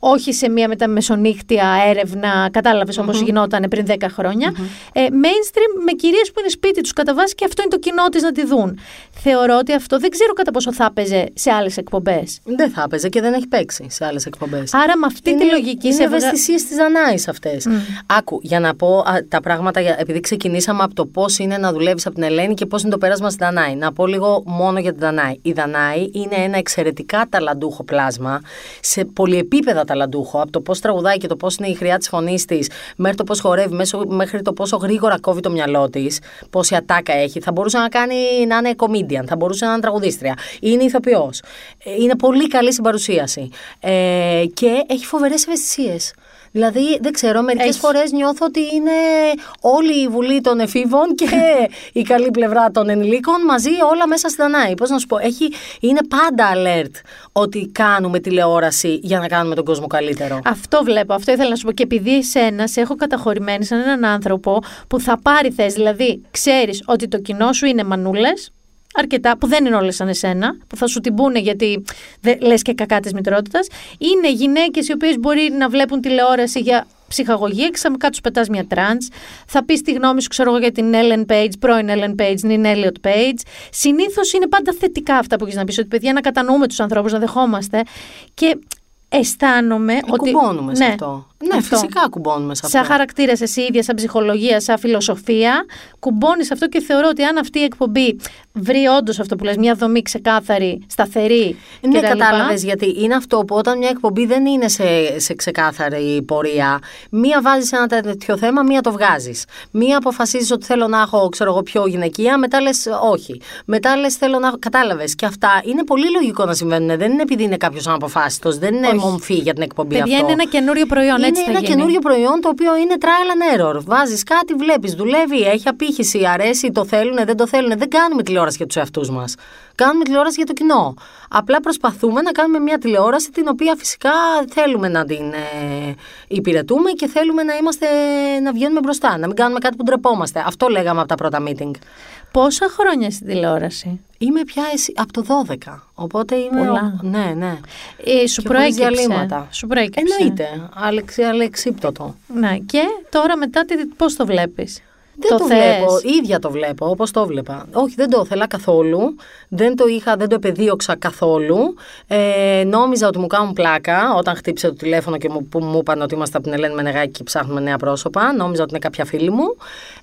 όχι σε μια μεταμεσονύχτια έρευνα, κατάλαβες mm-hmm. όπω γινόταν πριν 10 χρόνια. Mm-hmm. Ε, mainstream με κυρίες που είναι σπίτι τους κατά βάση και αυτό είναι το κοινό της να τη δουν. Θεωρώ ότι αυτό δεν ξέρω κατά πόσο θα έπαιζε σε άλλες εκπομπές. Δεν θα έπαιζε και δεν έχει παίξει σε άλλες εκπομπές. Άρα με αυτή είναι, τη λογική είναι σε ευαισθησίες της Δανάη αυτές. Mm. Άκου, για να πω α, τα πράγματα, επειδή ξεκινήσαμε από το πώς είναι να δουλεύεις από την Ελένη και πώς είναι το πέρασμα στη Δανάη. Να πω λίγο μόνο για την Δανάη. Η Δανάη είναι ένα εξαιρετικά ταλαντούχο πλάσμα σε πολυεπίπεδα ταλαντούχο. Από το πώς τραγουδάει και το πώς είναι η χρειά της φωνής της, μέχρι το πώς χορεύει, μέχρι το πόσο γρήγορα κόβει το μυαλό της, πόση ατάκα έχει. Θα μπορούσε να κάνει να είναι comedian, θα μπορούσε να είναι τραγουδίστρια. Είναι ηθοποιός. Ε, είναι πολύ καλή στην παρουσίαση. Ε, και έχει φοβερές ευαισθησίες. Δηλαδή, δεν ξέρω, μερικές φορές νιώθω ότι είναι όλη η βουλή των εφήβων και [LAUGHS] η καλή πλευρά των ενηλίκων μαζί όλα μέσα στη Δανάη. Πώς να σου πω, έχει, είναι πάντα alert ότι κάνουμε τηλεόραση για να κάνουμε τον κόσμο καλύτερο. Αυτό βλέπω, αυτό ήθελα να σου πω. Και επειδή εσένα σε έχω καταχωρημένη σαν έναν άνθρωπο που θα πάρει θέση, δηλαδή ξέρεις ότι το κοινό σου είναι μανούλες, αρκετά, που δεν είναι όλες σαν εσένα, που θα σου την πούνε γιατί λες και κακά της μητρότητας. Είναι γυναίκες οι οποίες μπορεί να βλέπουν τηλεόραση για ψυχαγωγία, ξαφνικά του πετάς μια τρανς, θα πεις τη γνώμη σου, ξέρω εγώ, για την Ellen Page, πρώην Ellen Page, την Elliot Page. Συνήθως είναι πάντα θετικά αυτά που έχεις να πεις, ότι παιδιά να κατανοούμε τους ανθρώπους, να δεχόμαστε. Και αισθάνομαι ότι. Κουμπώνουμε σε ναι, αυτό. Ναι, αυτό. φυσικά κουμπώνουμε σε αυτό. Σαν χαρακτήρα, εσύ ίδια, σαν ψυχολογία, σαν φιλοσοφία, κουμπώνεις αυτό και θεωρώ ότι αν αυτή η εκπομπή βρει όντως αυτό που λες, μια δομή ξεκάθαρη, σταθερή. Ναι, κατάλαβες γιατί είναι αυτό που όταν μια εκπομπή δεν είναι σε, σε ξεκάθαρη πορεία, μία βάζεις ένα τέτοιο θέμα, μία το βγάζεις. Μία αποφασίζεις ότι θέλω να έχω, ξέρω εγώ, πιο γυναικεία, μετά λες όχι. Μετά λες θέλω να. Κατάλαβες. Και αυτά είναι πολύ λογικό να συμβαίνουν. Δεν είναι επειδή είναι κάποιος αναποφάσιστος, δεν είναι όχι. μομφή για την εκπομπή Παιδιά, αυτό. είναι ένα καινούριο προϊόν είναι ένα καινούριο προϊόν το οποίο είναι trial and error. Βάζεις κάτι, βλέπεις, δουλεύει, έχει απήχηση, αρέσει, το θέλουν, δεν το θέλουν. Δεν κάνουμε τηλεόραση για τους εαυτούς μας. Κάνουμε τηλεόραση για το κοινό. Απλά προσπαθούμε να κάνουμε μια τηλεόραση την οποία φυσικά θέλουμε να την ε, υπηρετούμε και θέλουμε να, είμαστε, να βγαίνουμε μπροστά, να μην κάνουμε κάτι που ντρεπόμαστε. Αυτό λέγαμε από τα πρώτα meeting. Πόσα χρόνια στην τηλεόραση; Είμαι πια εσύ, από το 12. Οπότε είμαι. Πολλά. Ναι, ναι. Ε, σου προέκυψε. Σου προέκυψε. Εννοείται. Αλεξι, αλεξίπτωτο. Ναι. Και τώρα μετά πώς το βλέπεις; Δεν το, το βλέπω. ίδια το βλέπω, όπως το βλέπα. Όχι, δεν το ήθελα καθόλου. Δεν το είχα, δεν το επεδίωξα καθόλου. Ε, νόμιζα ότι μου κάνουν πλάκα όταν χτύπησε το τηλέφωνο και μου, που μου είπαν ότι είμαστε από την Ελένη Μενεγάκη και ψάχνουμε νέα πρόσωπα. Νόμιζα ότι είναι κάποια φίλη μου.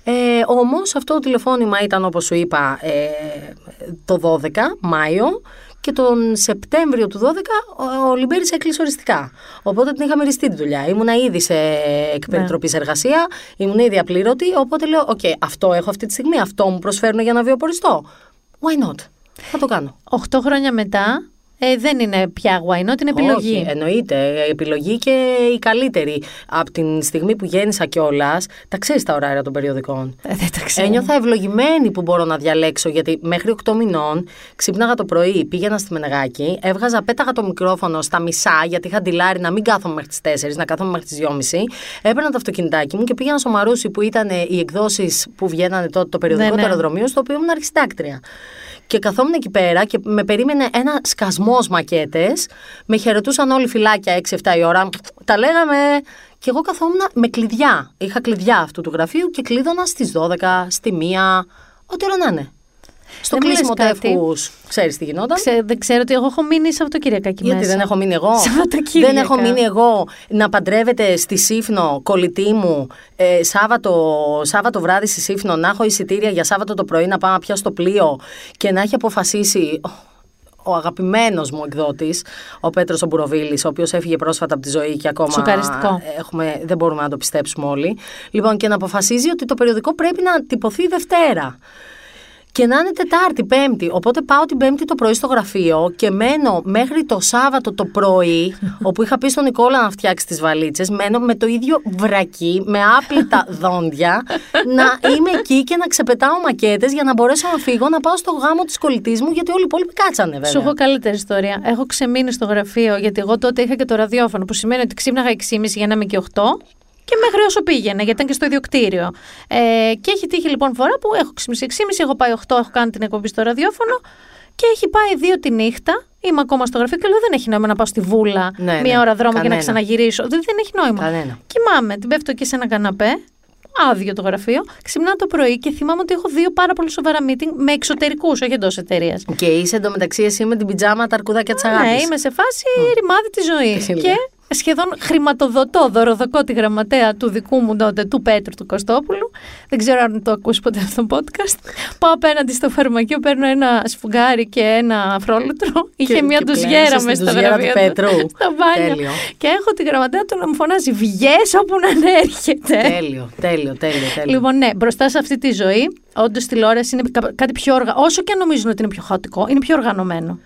Ε, Όμως αυτό το τηλεφώνημα ήταν, όπως σου είπα, ε, το 12 Μάιο και τον Σεπτέμβριο του 12 ο Λιμπέρης έκλεισε οριστικά. Οπότε την είχα μεριστεί τη δουλειά. Ήμουνα ήδη σε εκ περιτροπής ναι. εργασία, ήμουν ήδη απλήρωτη. Οπότε λέω: Οκ, αυτό έχω αυτή τη στιγμή, αυτό μου προσφέρουν για να βιοποριστώ. Why not? Θα το κάνω. Οχτώ χρόνια μετά, ε, δεν είναι πια why not, είναι επιλογή. Όχι, εννοείται. Επιλογή και η καλύτερη. Από την στιγμή που γέννησα κιόλας, τα ξέρεις τα ωράρια των περιοδικών. Ε, δεν τα ξέρω. Ένιωθα ευλογημένη που μπορώ να διαλέξω, γιατί μέχρι 8 μηνών ξύπναγα το πρωί, πήγαινα στη Μενεγάκη, έβγαζα, πέταγα το μικρόφωνο στα μισά, γιατί είχα ντιλάρει να μην κάθομαι μέχρι τις 4, να κάθομαι μέχρι τις 2.30. Έπαιρνα το αυτοκινητάκι μου και πήγαινα στο Μαρούσι που ήταν οι εκδόσεις που βγαίνανε τότε το περιοδικό ναι, ναι. στο οποίο ήμουν αρχιστάκτρια. Και καθόμουν εκεί πέρα και με περίμενε ένα σκασμό μακέτες. Με χαιρετούσαν όλοι φυλάκια 6-7 η ώρα. Τα λέγαμε. Και εγώ καθόμουν με κλειδιά. Είχα κλειδιά αυτού του γραφείου και κλείδωνα στις 12, στη 1, ό,τι ώρα να είναι. Στο Δεν μου κλείσιμο λες κάτι. τεύχους, ξέρεις τι γινόταν; Ξέ, δεν ξέρω ότι εγώ έχω μείνει Σαββατοκύριακα εκεί Γιατί μέσα. δεν έχω μείνει εγώ; Σαββατοκύριακα. Δεν έχω μείνει εγώ να παντρεύεται στη Σύφνο, κολλητή μου, ε, Σάββατο, Σάββατο βράδυ στη Σύφνο, να έχω εισιτήρια για Σάββατο το πρωί να πάω να πιάσω το πλοίο και να έχει αποφασίσει ο- ο αγαπημένος μου εκδότης, ο Πέτρος ο Μπουροβίλη, ο οποίος έφυγε πρόσφατα από τη ζωή και ακόμα. Σοκαριστικό. Έχουμε, δεν μπορούμε να το πιστέψουμε όλοι. Λοιπόν, και να αποφασίζει ότι το περιοδικό πρέπει να τυπωθεί Δευτέρα. Και να είναι Τετάρτη, Πέμπτη. Οπότε πάω την Πέμπτη το πρωί στο γραφείο και μένω μέχρι το Σάββατο το πρωί, [LAUGHS] όπου είχα πει στον Νικόλα να φτιάξει τις βαλίτσες. Μένω με το ίδιο βρακί, με άπλυτα [LAUGHS] δόντια, να είμαι εκεί και να ξεπετάω μακέτες για να μπορέσω να φύγω να πάω στο γάμο της κολλητής μου, γιατί όλοι οι υπόλοιποι κάτσανε βέβαια. Σου έχω καλύτερη ιστορία. Έχω ξεμείνει στο γραφείο γιατί εγώ τότε είχα και το ραδιόφωνο που σημαίνει ότι ξύπναγα 6.30 για να είμαι και 8 και μέχρι όσο πήγαινε, γιατί ήταν και στο ίδιο κτίριο. Ε, και έχει τύχει λοιπόν φορά που έχω ξυπνήσει 6.30, έχω πάει 8, έχω κάνει την εκπομπή στο ραδιόφωνο και έχει πάει 2 τη νύχτα. Είμαι ακόμα στο γραφείο και λέω: Δεν έχει νόημα να πάω στη βούλα Ναι, μία ναι. ώρα δρόμο και να Κανένα. ξαναγυρίσω. Δεν, δεν έχει νόημα. Κανένα. Κοιμάμαι, την πέφτω και σε ένα καναπέ, άδειο το γραφείο. Ξυπνάω το πρωί και θυμάμαι ότι έχω δύο πάρα πολύ σοβαρά meeting με εξωτερικούς, όχι εντός εταιρείας. Και είσαι εντωμεταξύ εσύ με την πιτζάμα τα αρκουδάκια της αγάπης. Ναι, είμαι σε φάση ρημάδι της ζωής. Τέλεια. και σχεδόν χρηματοδοτώ, δωροδοκώ τη γραμματέα του δικού μου τότε, του Πέτρου του Κωστόπουλου. Δεν ξέρω αν το ακούσει ποτέ αυτό το podcast. Πάω απέναντι στο φαρμακείο, παίρνω ένα σφουγγάρι και ένα φρόλουτρο. Είχε μια και ντουζιέρα πλένεσαι μέσα στην στο ντουζιέρα γραφείο. του Πέτρου. [LAUGHS] Στα μπάνια. Τέλειο. Και έχω τη γραμματέα του να μου φωνάζει Βγες όπου να έρχεται. Τέλειο, τέλειο, τέλειο. τέλειο. Λοιπόν, ναι, μπροστά σε αυτή τη ζωή, όντως τηλεόραση είναι κα- κάτι πιο οργανωμένο. Όσο και αν νομίζουν ότι είναι πιο χαοτικό, είναι πιο οργανωμένο.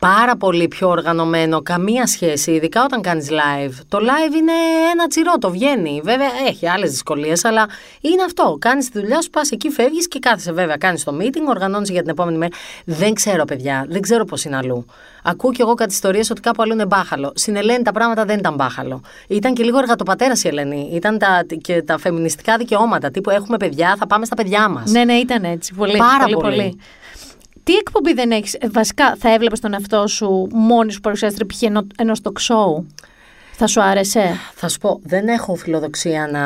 Πάρα πολύ πιο οργανωμένο, καμία σχέση, ειδικά όταν κάνεις live. Το live είναι ένα τσιρό, το βγαίνει. Βέβαια έχει άλλες δυσκολίες, αλλά είναι αυτό. Κάνεις τη δουλειά σου, πας εκεί, φεύγεις και κάθεσαι βέβαια. Κάνεις το meeting, οργανώνεις για την επόμενη μέρα. Δεν ξέρω παιδιά, δεν ξέρω πώς είναι αλλού. Ακούω κι εγώ κάτι ιστορίες ότι κάπου αλλού είναι μπάχαλο. Στην Ελένη τα πράγματα δεν ήταν μπάχαλο. Ήταν και λίγο εργατοπατέρα η Ελένη. Ήταν τα, και τα φεμινιστικά δικαιώματα. Τύπου έχουμε παιδιά, θα πάμε στα παιδιά μας. Ναι, ναι, ήταν έτσι. Πολύ, Πάρα πολύ, πολύ. πολύ. Τι εκπομπή δεν έχεις; Βασικά, θα έβλεπες τον εαυτό σου μόνη σου παρουσιάστρια π.χ. ενό talk show; Θα σου άρεσε; Θα σου πω, δεν έχω φιλοδοξία να,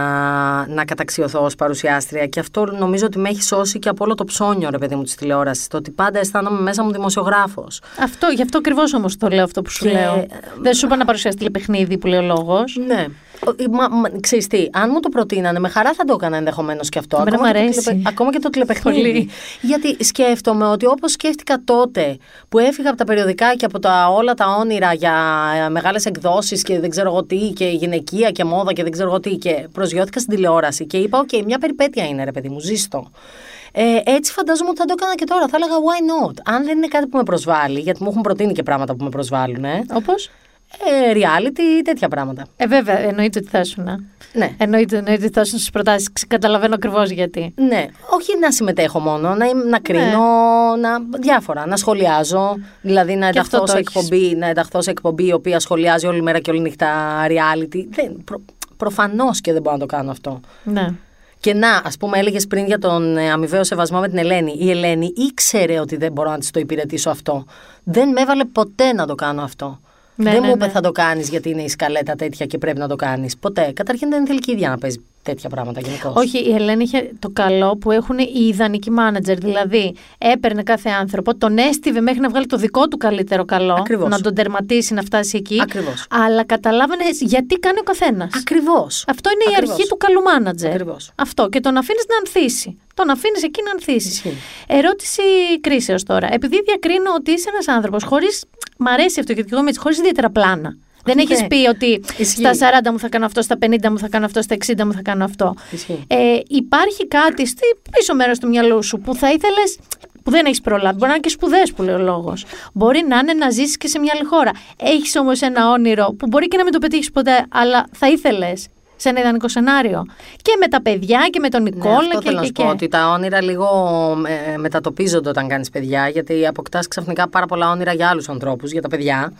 να καταξιωθώ ως παρουσιάστρια και αυτό νομίζω ότι με έχει σώσει και από όλο το ψώνιο, ρε παιδί μου, της τηλεόρασης. Το ότι πάντα αισθάνομαι μέσα μου δημοσιογράφος. Αυτό, γι' αυτό ακριβώς όμως το λέω αυτό που σου Και- λέω. Δεν σου είπα να παρουσιάσεις τηλεπαιχνίδι που λέει ο λόγος. Ναι. Ο- Μα, μα, ξέρεις τι, αν μου το προτείνανε, με χαρά θα το έκανα ενδεχομένως και αυτό. Εμένα Ακόμα μ' και το αρέσει. τηλεπαι- Ακόμα και το τηλεπαιχνίδι. Πολύ. Γιατί σκέφτομαι ότι όπως σκέφτηκα τότε που έφυγα από τα περιοδικά και από τα, όλα τα όνειρα για μεγάλες εκδόσεις και δεν ξέρω εγώ τι και γυναικεία και μόδα και δεν ξέρω εγώ τι και προσγειώθηκα στην τηλεόραση και είπα: Οκ, μια περιπέτεια είναι ρε παιδί μου, ζήσ' το. Ε, έτσι φαντάζομαι ότι θα το έκανα και τώρα. Θα έλεγα why not; Αν δεν είναι κάτι που με προσβάλλει, γιατί μου έχουν προτείνει και πράγματα που με προσβάλλουν. Ε, Όπως; Ε, reality, τέτοια πράγματα. Ε, βέβαια, εννοείται ότι θα ήσουν. Ναι. Εννοείται, εννοείται ότι θα ήσουν στις προτάσεις. Καταλαβαίνω ακριβώς γιατί. Ναι, όχι να συμμετέχω μόνο, να, είμαι- να κρίνω, να, διάφορα, να σχολιάζω. Δηλαδή να Και αυτό ενταχθώ, το σε έχεις. εκπομπή, να ενταχθώ σε εκπομπή η οποία σχολιάζει όλη μέρα και όλη νύχτα reality. Δεν, προ, προφανώς και δεν μπορώ να το κάνω αυτό. Ναι. Και να, ας πούμε, έλεγες πριν για τον ε, αμοιβαίο σεβασμό με την Ελένη. Η Ελένη ήξερε ότι δεν μπορώ να της το υπηρετήσω αυτό. Δεν με έβαλε ποτέ να το κάνω αυτό. Ναι, δεν ναι, μου είπε ναι. θα το κάνεις γιατί είναι η σκαλέτα τέτοια και πρέπει να το κάνεις. Ποτέ. Καταρχήν δεν θέλει και η ίδια να παίζει τέτοια πράγματα γενικώς. Όχι, η Ελένη είχε το καλό που έχουν οι ιδανικοί μάνατζερ. Δηλαδή, έπαιρνε κάθε άνθρωπο, τον έστειβε μέχρι να βγάλει το δικό του καλύτερο καλό. Ακριβώς. Να τον τερματίσει, να φτάσει εκεί. Ακριβώς. Αλλά καταλάβαινες γιατί κάνει ο καθένας. Ακριβώς. Αυτό είναι η Ακριβώς. αρχή του καλού μάνατζερ. Ακριβώς. Αυτό. Και τον αφήνεις να ανθίσει. Τον αφήνεις εκεί να ανθίσει. Ισχύει. Ερώτηση κρίσεως τώρα. Επειδή διακρίνω ότι είσαι ένας άνθρωπος χωρίς. Μ' αρέσει αυτό γιατί και εγώ είμαι έτσι, χωρίς ιδιαίτερα πλάνα. Δεν έχεις Ναι. πει ότι Ισχύει. στα 40 μου θα κάνω αυτό, στα 50 μου θα κάνω αυτό, στα 60 μου θα κάνω αυτό. Ισχύει. Ε, υπάρχει κάτι στη πίσω μέρος του μυαλού σου που θα ήθελες. που δεν έχεις προλάβει. Μπορεί να είναι και σπουδές που λέει ο λόγος. Μπορεί να είναι να ζήσεις και σε μια άλλη χώρα. Έχεις όμως ένα όνειρο που μπορεί και να μην το πετύχεις ποτέ, αλλά θα ήθελες σε ένα ιδανικό σενάριο. Και με τα παιδιά και με τον Ναι, Νικόλα αυτό και, θέλω να και, σου και. πω, ότι τα όνειρα λίγο ε, μετατοπίζονται όταν κάνεις παιδιά, γιατί αποκτάς ξαφνικά πάρα πολλά όνειρα για άλλους ανθρώπους, για τα παιδιά.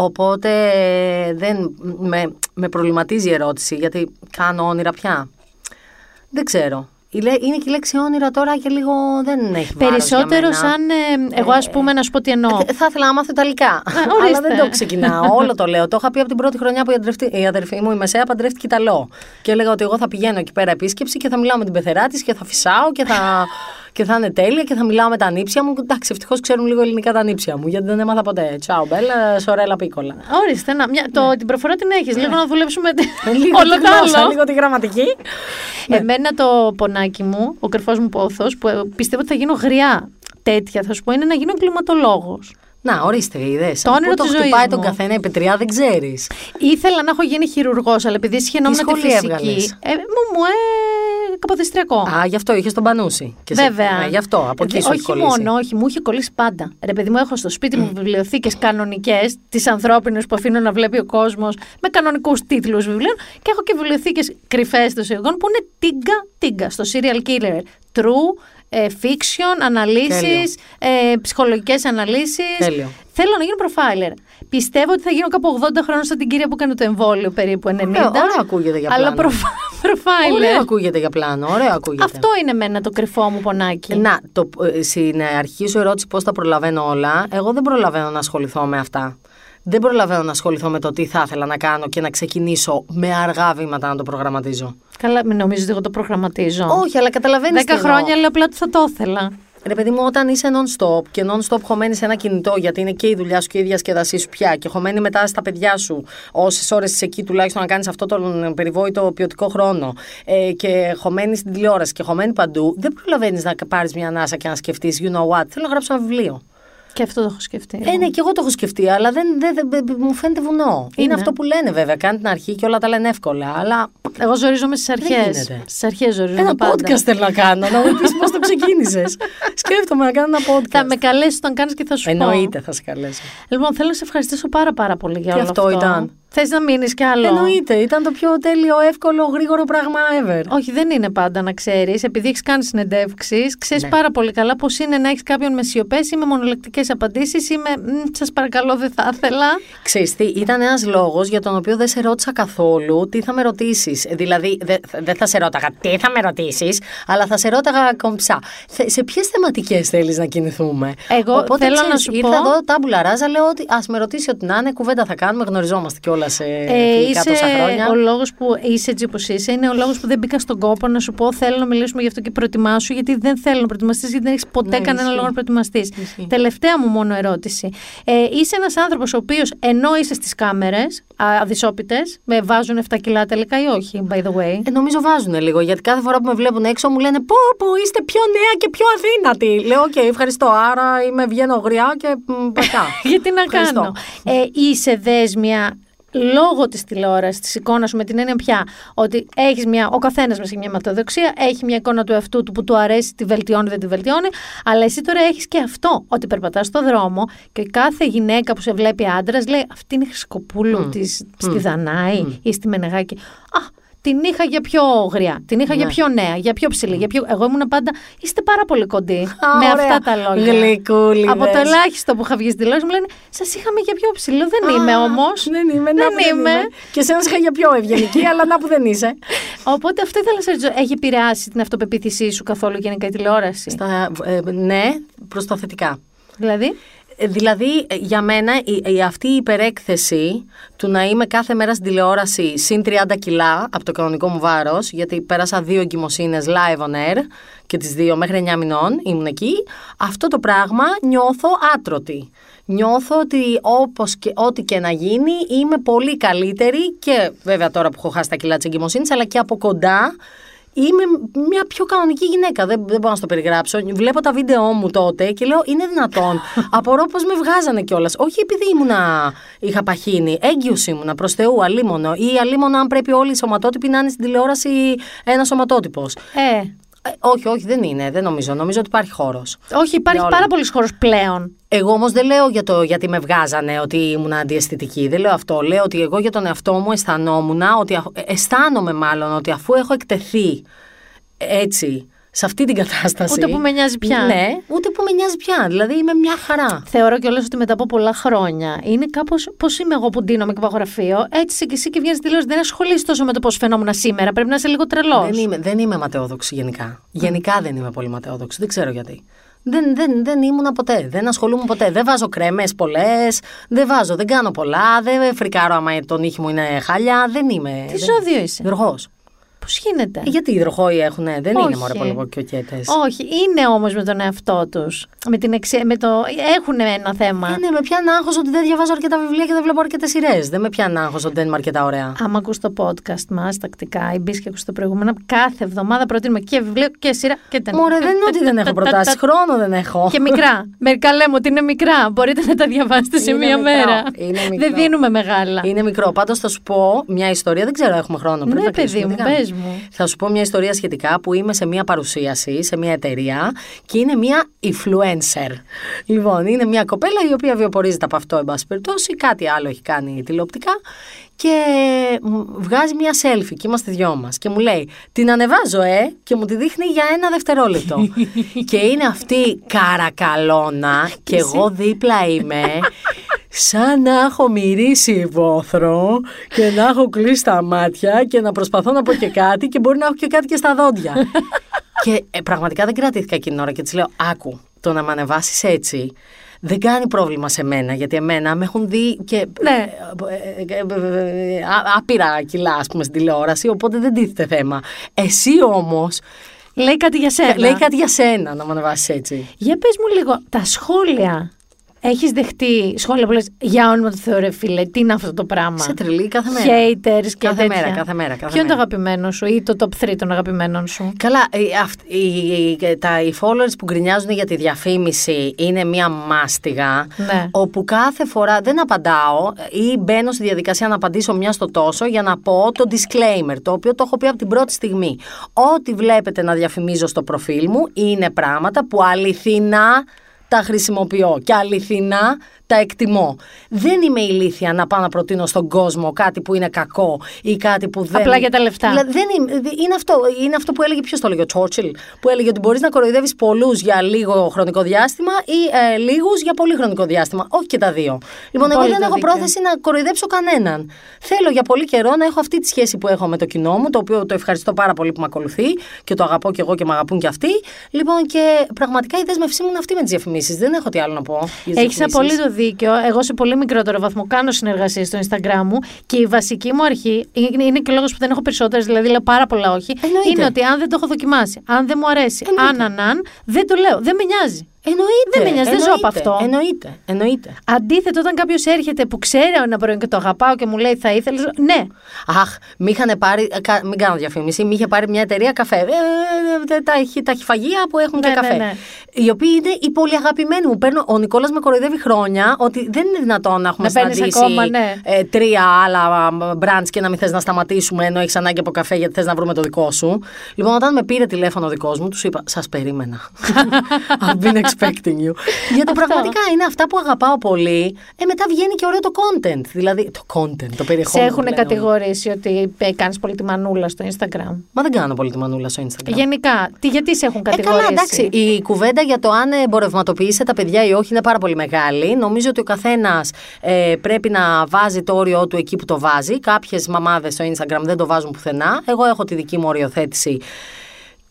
Οπότε ε, δεν, με, με προβληματίζει η ερώτηση, γιατί κάνω όνειρα πια. Δεν ξέρω. Είναι και η λέξη όνειρα τώρα και λίγο δεν έχει βάρος Περισσότερο για μένα. σαν. ε, εγώ, ας πούμε, να σου πω τι εννοώ. Ε, Θα ήθελα να μάθω Ιταλικά. αλλά ορίστε. δεν το ξεκινάω. [LAUGHS] Όλο το λέω. Το είχα πει από την πρώτη χρονιά που η, αδερφή, η αδερφή μου, η Μεσαία, παντρεύτηκε Ιταλό. Και έλεγα ότι εγώ θα πηγαίνω εκεί πέρα επίσκεψη και θα μιλάω με την πεθερά της και θα φυσάω και θα, και θα είναι τέλεια και θα μιλάω με τα νύψια μου. Εντάξει, ευτυχώς ξέρουν λίγο ελληνικά τα νύψια μου, γιατί δεν έμαθα ποτέ. Τσάου, μπέλα, σορέλα πίκολα. Ορίστε, να, μια, το, την προφορά την έχεις. Λίγο να δουλέψουμε Ναι. Λίγο όλο τη το γλώσσα, άλλο. λίγο τη γραμματική. Εμένα το πονάκι μου, ο κρυφός μου πόθος, που ε, πιστεύω ότι θα γίνω γριά τέτοια, θα σου πω, είναι να γίνω κλιματολόγο. Να, ορίστε, είδες. Το όνειρο το της ζωής χτυπάει μου. τον καθένα η πετριά, δεν ξέρεις. Ήθελα να έχω γίνει χειρουργός, αλλά επειδή σχαινόμουν Τι τη σχολή φυσική. έβγαλες; Ε, μου, μου, ε, καποδιστριακό. Α, γι' αυτό είχες τον πανούσι. Και σε- Βέβαια. Α, γι' αυτό, από εκεί Ε, σου έχει όχι κολλήσει. μόνο, όχι, μου είχε κολλήσει πάντα. Ρε παιδί μου, έχω στο σπίτι μου βιβλιοθήκες κανονικές, τις ανθρώπινες που αφήνω να βλέπει ο κόσμος, με κανονικούς τίτλους βιβλίων. Και έχω και βιβλιοθήκες κρυφές των σιγών που είναι τίγκα-τίγκα στο serial killer. True, ε, fiction, αναλύσεις, ε, ψυχολογικές αναλύσεις. Τέλειο. Θέλω να γίνω profiler. Πιστεύω ότι θα γίνω κάπου 80 χρόνια σαν την κυρία που έκανε το εμβόλιο περίπου 90. Ωραίο, ωραίο ακούγεται για Αλλά πλάνο. προφ- [LAUGHS] profiler. Ωραίο ακούγεται για πλάνο, ωραίο ακούγεται. Αυτό είναι εμένα το κρυφό μου πονάκι. Να, το, ε, στην αρχική σου ερώτηση πώς τα προλαβαίνω όλα, εγώ δεν προλαβαίνω να ασχοληθώ με αυτά. Δεν προλαβαίνω να ασχοληθώ με το τι θα ήθελα να κάνω και να ξεκινήσω με αργά βήματα να το προγραμματίζω. Καλά, μην νομίζω ότι εγώ το προγραμματίζω. Όχι, αλλά καταλαβαίνεις. Δέκα χρόνια λέω απλά ότι θα το ήθελα. Ρε παιδί μου, όταν είσαι non-stop και non-stop χωμένη σε ένα κινητό, γιατί είναι και η δουλειά σου και η διασκεδασή σου πια, και χωμένη μετά στα παιδιά σου, όσες ώρες είσαι εκεί τουλάχιστον να κάνεις αυτό τον περιβόητο ποιοτικό χρόνο, ε, και χωμένη στην τηλεόραση και χωμένη παντού, δεν προλαβαίνεις να πάρεις μια ανάσα και να σκεφτείς, you know what, θέλω να γράψω ένα βιβλίο. Και αυτό το έχω σκεφτεί. Ε, ναι, και εγώ το έχω σκεφτεί, αλλά δεν, δεν, δεν- δεν- μου φαίνεται βουνό. Είναι. Είναι. αυτό που λένε βέβαια. Κάνει την αρχή και όλα τα λένε εύκολα. Αλλά Εγώ ζορίζομαι στις αρχές. γίνεται. Στις αρχές ζορίζομαι ένα πάντα. podcast θέλω να κάνω, να μου πεις πώς το ξεκίνησες. Σκέφτομαι να κάνω ένα podcast. Θα με καλέσεις όταν κάνεις και θα σου πω. Εννοείται, θα σε καλέσω. Λοιπόν, θέλω να σε ευχαριστήσω πάρα πάρα πολύ για Τι όλο αυτό αυτό. ήταν; Θες να μείνεις κι άλλο; Εννοείται, ήταν το πιο τέλειο, εύκολο, γρήγορο πράγμα ever. Όχι, δεν είναι πάντα να ξέρεις. Επειδή έχεις κάνει συνεντεύξεις, ξέρεις Ναι. πάρα πολύ καλά πώς είναι να έχεις κάποιον με σιωπές ή με μονολεκτικές απαντήσεις ή με. Σας παρακαλώ, δεν θα ήθελα. Ξέρεις τι, ήταν ένας λόγος για τον οποίο δεν σε ρώτησα καθόλου τι θα με ρωτήσεις. Δηλαδή, δεν δεν θα σε ρώταγα τι θα με ρωτήσεις, αλλά θα σε ρώταγα κομψά. Θε- Σε ποιες θεματικές θέλεις να κινηθούμε; Εγώ Οπότε, θέλω να ξέρεις, σου ήρθα πω- εδώ τάμπουλα ράζα, λέω ότι ας με ρωτήσει ό,τι να είναι, κουβέντα θα κάνουμε, γνωριζόμαστε κιόλας σε Ε, φιλικά είσαι τόσα χρόνια. ο λόγος που είσαι έτσι όπως είσαι. Είναι ο λόγος που δεν μπήκα στον κόπο να σου πω: Θέλω να μιλήσουμε γι' αυτό και προετοιμάσου, γιατί δεν θέλω να προετοιμαστείς, γιατί δεν έχεις ποτέ Ναι, κανένα ισχύει. λόγο να προετοιμαστείς. Ισχύει. Τελευταία μου μόνο ερώτηση. Ε, είσαι ένας άνθρωπος ο οποίος ενώ είσαι στις κάμερες, αδυσώπητες, με βάζουν 7 κιλά τελικά ή όχι, by the way; Ε, νομίζω βάζουν λίγο, γιατί κάθε φορά που με βλέπουν έξω μου λένε Πω, πω, είστε πιο νέα και πιο αδύνατοι. Λέω, Οκ, ευχαριστώ. Άρα είμαι βγαίνω γριά και μπαμπάτσα. [LAUGHS] Γιατί να Ευχαριστώ. κάνω. Ε, είσαι δέσμια λόγω της τηλεόρασης, της εικόνας σου με την έννοια πια ότι έχεις μια, ο καθένας μας έχει μια ματοδοξία, έχει μια εικόνα του εαυτού του που του αρέσει, τη βελτιώνει, δεν τη βελτιώνει, αλλά εσύ τώρα έχεις και αυτό, ότι περπατάς στο δρόμο και κάθε γυναίκα που σε βλέπει άντρας λέει αυτή είναι η Χρυσκοπούλου της, στη Δανάη ή στη Μενεγάκη. Α, την είχα για πιο γριά, την είχα για Ναι. πιο νέα, για πιο ψηλή. Για πιο... Εγώ ήμουν πάντα. Είστε πάρα πολύ κοντοί. Α, με ωραία. αυτά τα λόγια. Γλυκούλιδες. Από το ελάχιστο που είχα βγει στη τηλεόραση μου λένε Σας είχαμε για πιο ψηλό. Δεν είμαι Α, όμως. Δεν είμαι, να Δεν που δεν είμαι. είμαι. Και εσένα είχα για πιο ευγενική, αλλά να που δεν είσαι. [LAUGHS] Οπότε αυτό ήθελα να σε ρωτήσω. Έχει επηρεάσει την αυτοπεποίθησή σου καθόλου γενικά η τηλεόραση; Στα, ε, ναι, προς τα θετικά. Δηλαδή; Ε, Δηλαδή, ε, για μένα, η, η- αυτή η υπερέκθεση του να είμαι κάθε μέρα στην τηλεόραση συν 30 κιλά από το κανονικό μου βάρος, γιατί πέρασα δύο εγκυμοσύνες live on air και τις δύο μέχρι 9 μηνών ήμουν εκεί, αυτό το πράγμα νιώθω άτρωτη. Νιώθω ότι όπως και, ό,τι και να γίνει είμαι πολύ καλύτερη και βέβαια τώρα που έχω χάσει τα κιλά της εγκυμοσύνης, αλλά και από κοντά Είμαι μια πιο κανονική γυναίκα. Δεν, δεν μπορώ να στο περιγράψω. Βλέπω τα βίντεο μου τότε και λέω: Είναι δυνατόν. [LAUGHS] Απορώ πώς με βγάζανε κιόλας. Όχι επειδή ήμουνα, είχα παχύνει. Έγκυος ήμουνα προς Θεού, αλίμονο. Ή αλίμονο, αν πρέπει όλοι οι σωματότυποι να είναι στην τηλεόραση ένας σωματότυπος. Ε, Ε, όχι, όχι, δεν είναι. Δεν νομίζω. Νομίζω ότι υπάρχει χώρος. όχι, υπάρχει Για όλα. πάρα πολλής χώρος πλέον. Εγώ όμως δεν λέω για το γιατί με βγάζανε ότι ήμουν αντιαισθητική. Δεν λέω αυτό. Λέω ότι εγώ για τον εαυτό μου αισθανόμουν, ότι, α- αισθάνομαι μάλλον ότι αφού έχω εκτεθεί έτσι σε αυτή την κατάσταση. Ούτε που με νοιάζει πια. Ναι, ούτε που με νοιάζει πια. Δηλαδή είμαι μια χαρά. Θεωρώ κιόλας ότι μετά από πολλά χρόνια είναι κάπως πώς είμαι εγώ που ντύνομαι και πάω γραφείο. Έτσι είσαι και εσύ και βγαίνεις τηλεόραση. Δεν ασχολείσαι τόσο με το πώς φαινόμουν σήμερα. Πρέπει να είσαι λίγο τρελός. Δεν είμαι, δεν είμαι ματαιόδοξη γενικά. Γενικά δεν είμαι πολύ ματαιόδοξη. Δεν ξέρω γιατί. Δεν, δεν, δεν ήμουν ποτέ. Δεν ασχολούμαι ποτέ. Δεν βάζω κρέμες πολλές. Δεν βάζω, δεν κάνω πολλά. Δεν φρικάρω άμα το νύχι μου είναι χάλια. Δεν είμαι. Τι ζώδιο είσαι. Υδροχό. Πώς γίνεται; Ε, Γιατί οι υδροχόοι έχουν, δεν Όχι. είναι μωρέ πολύ κιοκέτε. Όχι, είναι όμως με τον εαυτό τους. Με την εξε... με το... Έχουν ένα θέμα. Ε, ναι, με πιάνει άγχος ότι δεν διαβάζω αρκετά βιβλία και δεν βλέπω αρκετές σειρές. Δεν με πιάνει άγχος ότι δεν είμαι αρκετά ωραία. Άμα ακούς το podcast μας τακτικά, ή μπεις και ακούς το προηγούμενο, κάθε εβδομάδα προτείνουμε και βιβλίο και σειρά και ταινία. Μωρέ, δεν είναι ότι δεν έχω προτάσεις. Χρόνο δεν έχω. Και μικρά. Μερικά λέμε ότι είναι μικρά. Μπορείτε να τα διαβάσετε σε Είναι μία μικρό. μέρα. Είναι μικρό. Δεν δίνουμε μεγάλα. Είναι μικρό. Πάντως θα σου πω μια ιστορία. Δεν ξέρω, έχουμε χρόνο. Πρέπει Ναι, να παιδί κλείσουμε, μου, τι κάνουμε. πες μου. Θα σου πω μια ιστορία σχετικά που είμαι σε μια παρουσίαση, σε μια εταιρεία και είναι μια influencer. Λοιπόν, είναι μια κοπέλα η οποία βιοπορίζεται από αυτό, εν πάση περιπτώσει, κάτι άλλο έχει κάνει τηλεοπτικά και μου βγάζει μια selfie και είμαστε δυο μας και μου λέει την ανεβάζω ε και μου τη δείχνει για ένα δευτερόλεπτο [LAUGHS] και είναι αυτή καρακαλώνα και εγώ δίπλα είμαι [LAUGHS] σαν να έχω μυρίσει βόθρο και να έχω κλείσει τα μάτια και να προσπαθώ να πω και κάτι και μπορεί να έχω και κάτι και στα δόντια. [LAUGHS] και ε, πραγματικά δεν κρατήθηκα εκείνη την ώρα και της λέω: Άκου, το να με ανεβάσεις έτσι δεν κάνει πρόβλημα σε μένα, γιατί εμένα με έχουν δει και Ναι. ε, ε, ε, ε, α- άπειρα κιλά, ας πούμε, στην τηλεόραση, οπότε δεν τίθεται θέμα. Εσύ όμως, Λέει κάτι για σένα. λέει κάτι για σένα να με ανεβάσεις έτσι. Για πες μου λίγο, τα σχόλια. Έχεις δεχτεί σχόλια που λες, για όνομα του Θεού ρε φίλε, τι είναι αυτό το πράγμα; Σε τρελή κάθε μέρα. Haters και Κάθε τέτοια. μέρα, κάθε μέρα, κάθε Ποιο είναι το μέρα. αγαπημένο σου ή το top 3 των αγαπημένων σου; Καλά, οι, αυτ- οι- οι- τα, οι followers που γκρινιάζουν για τη διαφήμιση είναι μία μάστιγα Ναι. όπου κάθε φορά δεν απαντάω ή μπαίνω στη διαδικασία να απαντήσω μια στο τόσο για να πω το disclaimer, το οποίο το έχω πει από την πρώτη στιγμή. Ό,τι βλέπετε να διαφημίζω στο προφίλ μου είναι πράγματα που αληθινά τα χρησιμοποιώ και αληθινά τα εκτιμώ. Δεν είμαι ηλίθια να πάω να προτείνω στον κόσμο κάτι που είναι κακό ή κάτι που δεν. Απλά για τα λεφτά. Δηλαδή, δεν είναι, είναι, αυτό, είναι αυτό που έλεγε, ποιος το έλεγε, ο Τσόρτσιλ, που έλεγε ότι μπορείς να κοροϊδεύεις πολλούς για λίγο χρονικό διάστημα ή ε, λίγους για πολύ χρονικό διάστημα. Όχι και τα δύο. Λοιπόν, εγώ Απόλυτα δεν έχω δίκιο. πρόθεση να κοροϊδέψω κανέναν. Θέλω για πολύ καιρό να έχω αυτή τη σχέση που έχω με το κοινό μου, το οποίο το ευχαριστώ πάρα πολύ που με ακολουθεί και το αγαπώ και εγώ και με αγαπούν και αυτοί. Λοιπόν, και πραγματικά η δέσμευσή μου είναι αυτή με τις διαφημίσεις. Δεν έχω τι άλλο να πω. για τις Έχεις διαφημίσεις. απολύτω δίκιο. Εγώ σε πολύ μικρότερο βαθμό κάνω συνεργασίες στο Instagram μου και η βασική μου αρχή είναι, είναι και ο λόγος που δεν έχω περισσότερες, δηλαδή λέω πάρα πολλά όχι. Εννοείται. Είναι ότι αν δεν το έχω δοκιμάσει, αν δεν μου αρέσει, Εννοείται. αν, αν, αν, δεν το λέω. Δεν με νοιάζει. Εννοείται. Δεν με νοιάζει, δεν ζω από εννοείται, αυτό. Εννοείται. εννοείται. Αντίθετα, όταν κάποιος έρχεται που ξέρει ένα προϊόν και το αγαπάω και μου λέει θα ήθελες. Ναι, Αχ, μη είχαν πάρει. ε, κα- Μην κάνω διαφήμιση. Μη είχε πάρει μια εταιρεία καφέ. Ε, ε, ε, τα, χι- τα χυφαγεία που έχουν Ναι, και ναι, καφέ. ναι. Οι οποίοι είναι οι πολύ αγαπημένοι μου. Παίρνω, ο Νικόλας με κοροϊδεύει χρόνια ότι δεν είναι δυνατόν να έχουμε Να παίρνεις συναντήσει ακόμα, ναι. ε, τρία άλλα μπραντς και να μην θες να σταματήσουμε ενώ έχεις ανάγκη από καφέ γιατί θες να βρούμε το δικό σου. Λοιπόν, όταν με πήρε τηλέφωνο ο δικός μου, τους είπα: Σας περίμενα. [LAUGHS] I've been expecting you. γιατί πραγματικά είναι αυτά που αγαπάω πολύ. Ε, μετά βγαίνει και ωραίο το content. Δηλαδή, το content, το σε περιεχόμενο. έχουν πλέον. κατηγορήσει ότι κάνεις πολύ τη μανούλα στο Instagram. Μα δεν κάνω πολύ τη μανούλα στο Instagram. Γενικά, τι, γιατί σε έχουν Ε, κατηγορήσει; καλά, εντάξει. Η κουβέντα για το αν εμπορευματοποιήσει τα παιδιά ή όχι είναι πάρα πολύ μεγάλη. Νομίζω ότι ο καθένας ε, πρέπει να βάζει το όριό του εκεί που το βάζει. Κάποιες μαμάδες στο Instagram δεν το βάζουν πουθενά. Εγώ έχω τη δική μου οριοθέτηση.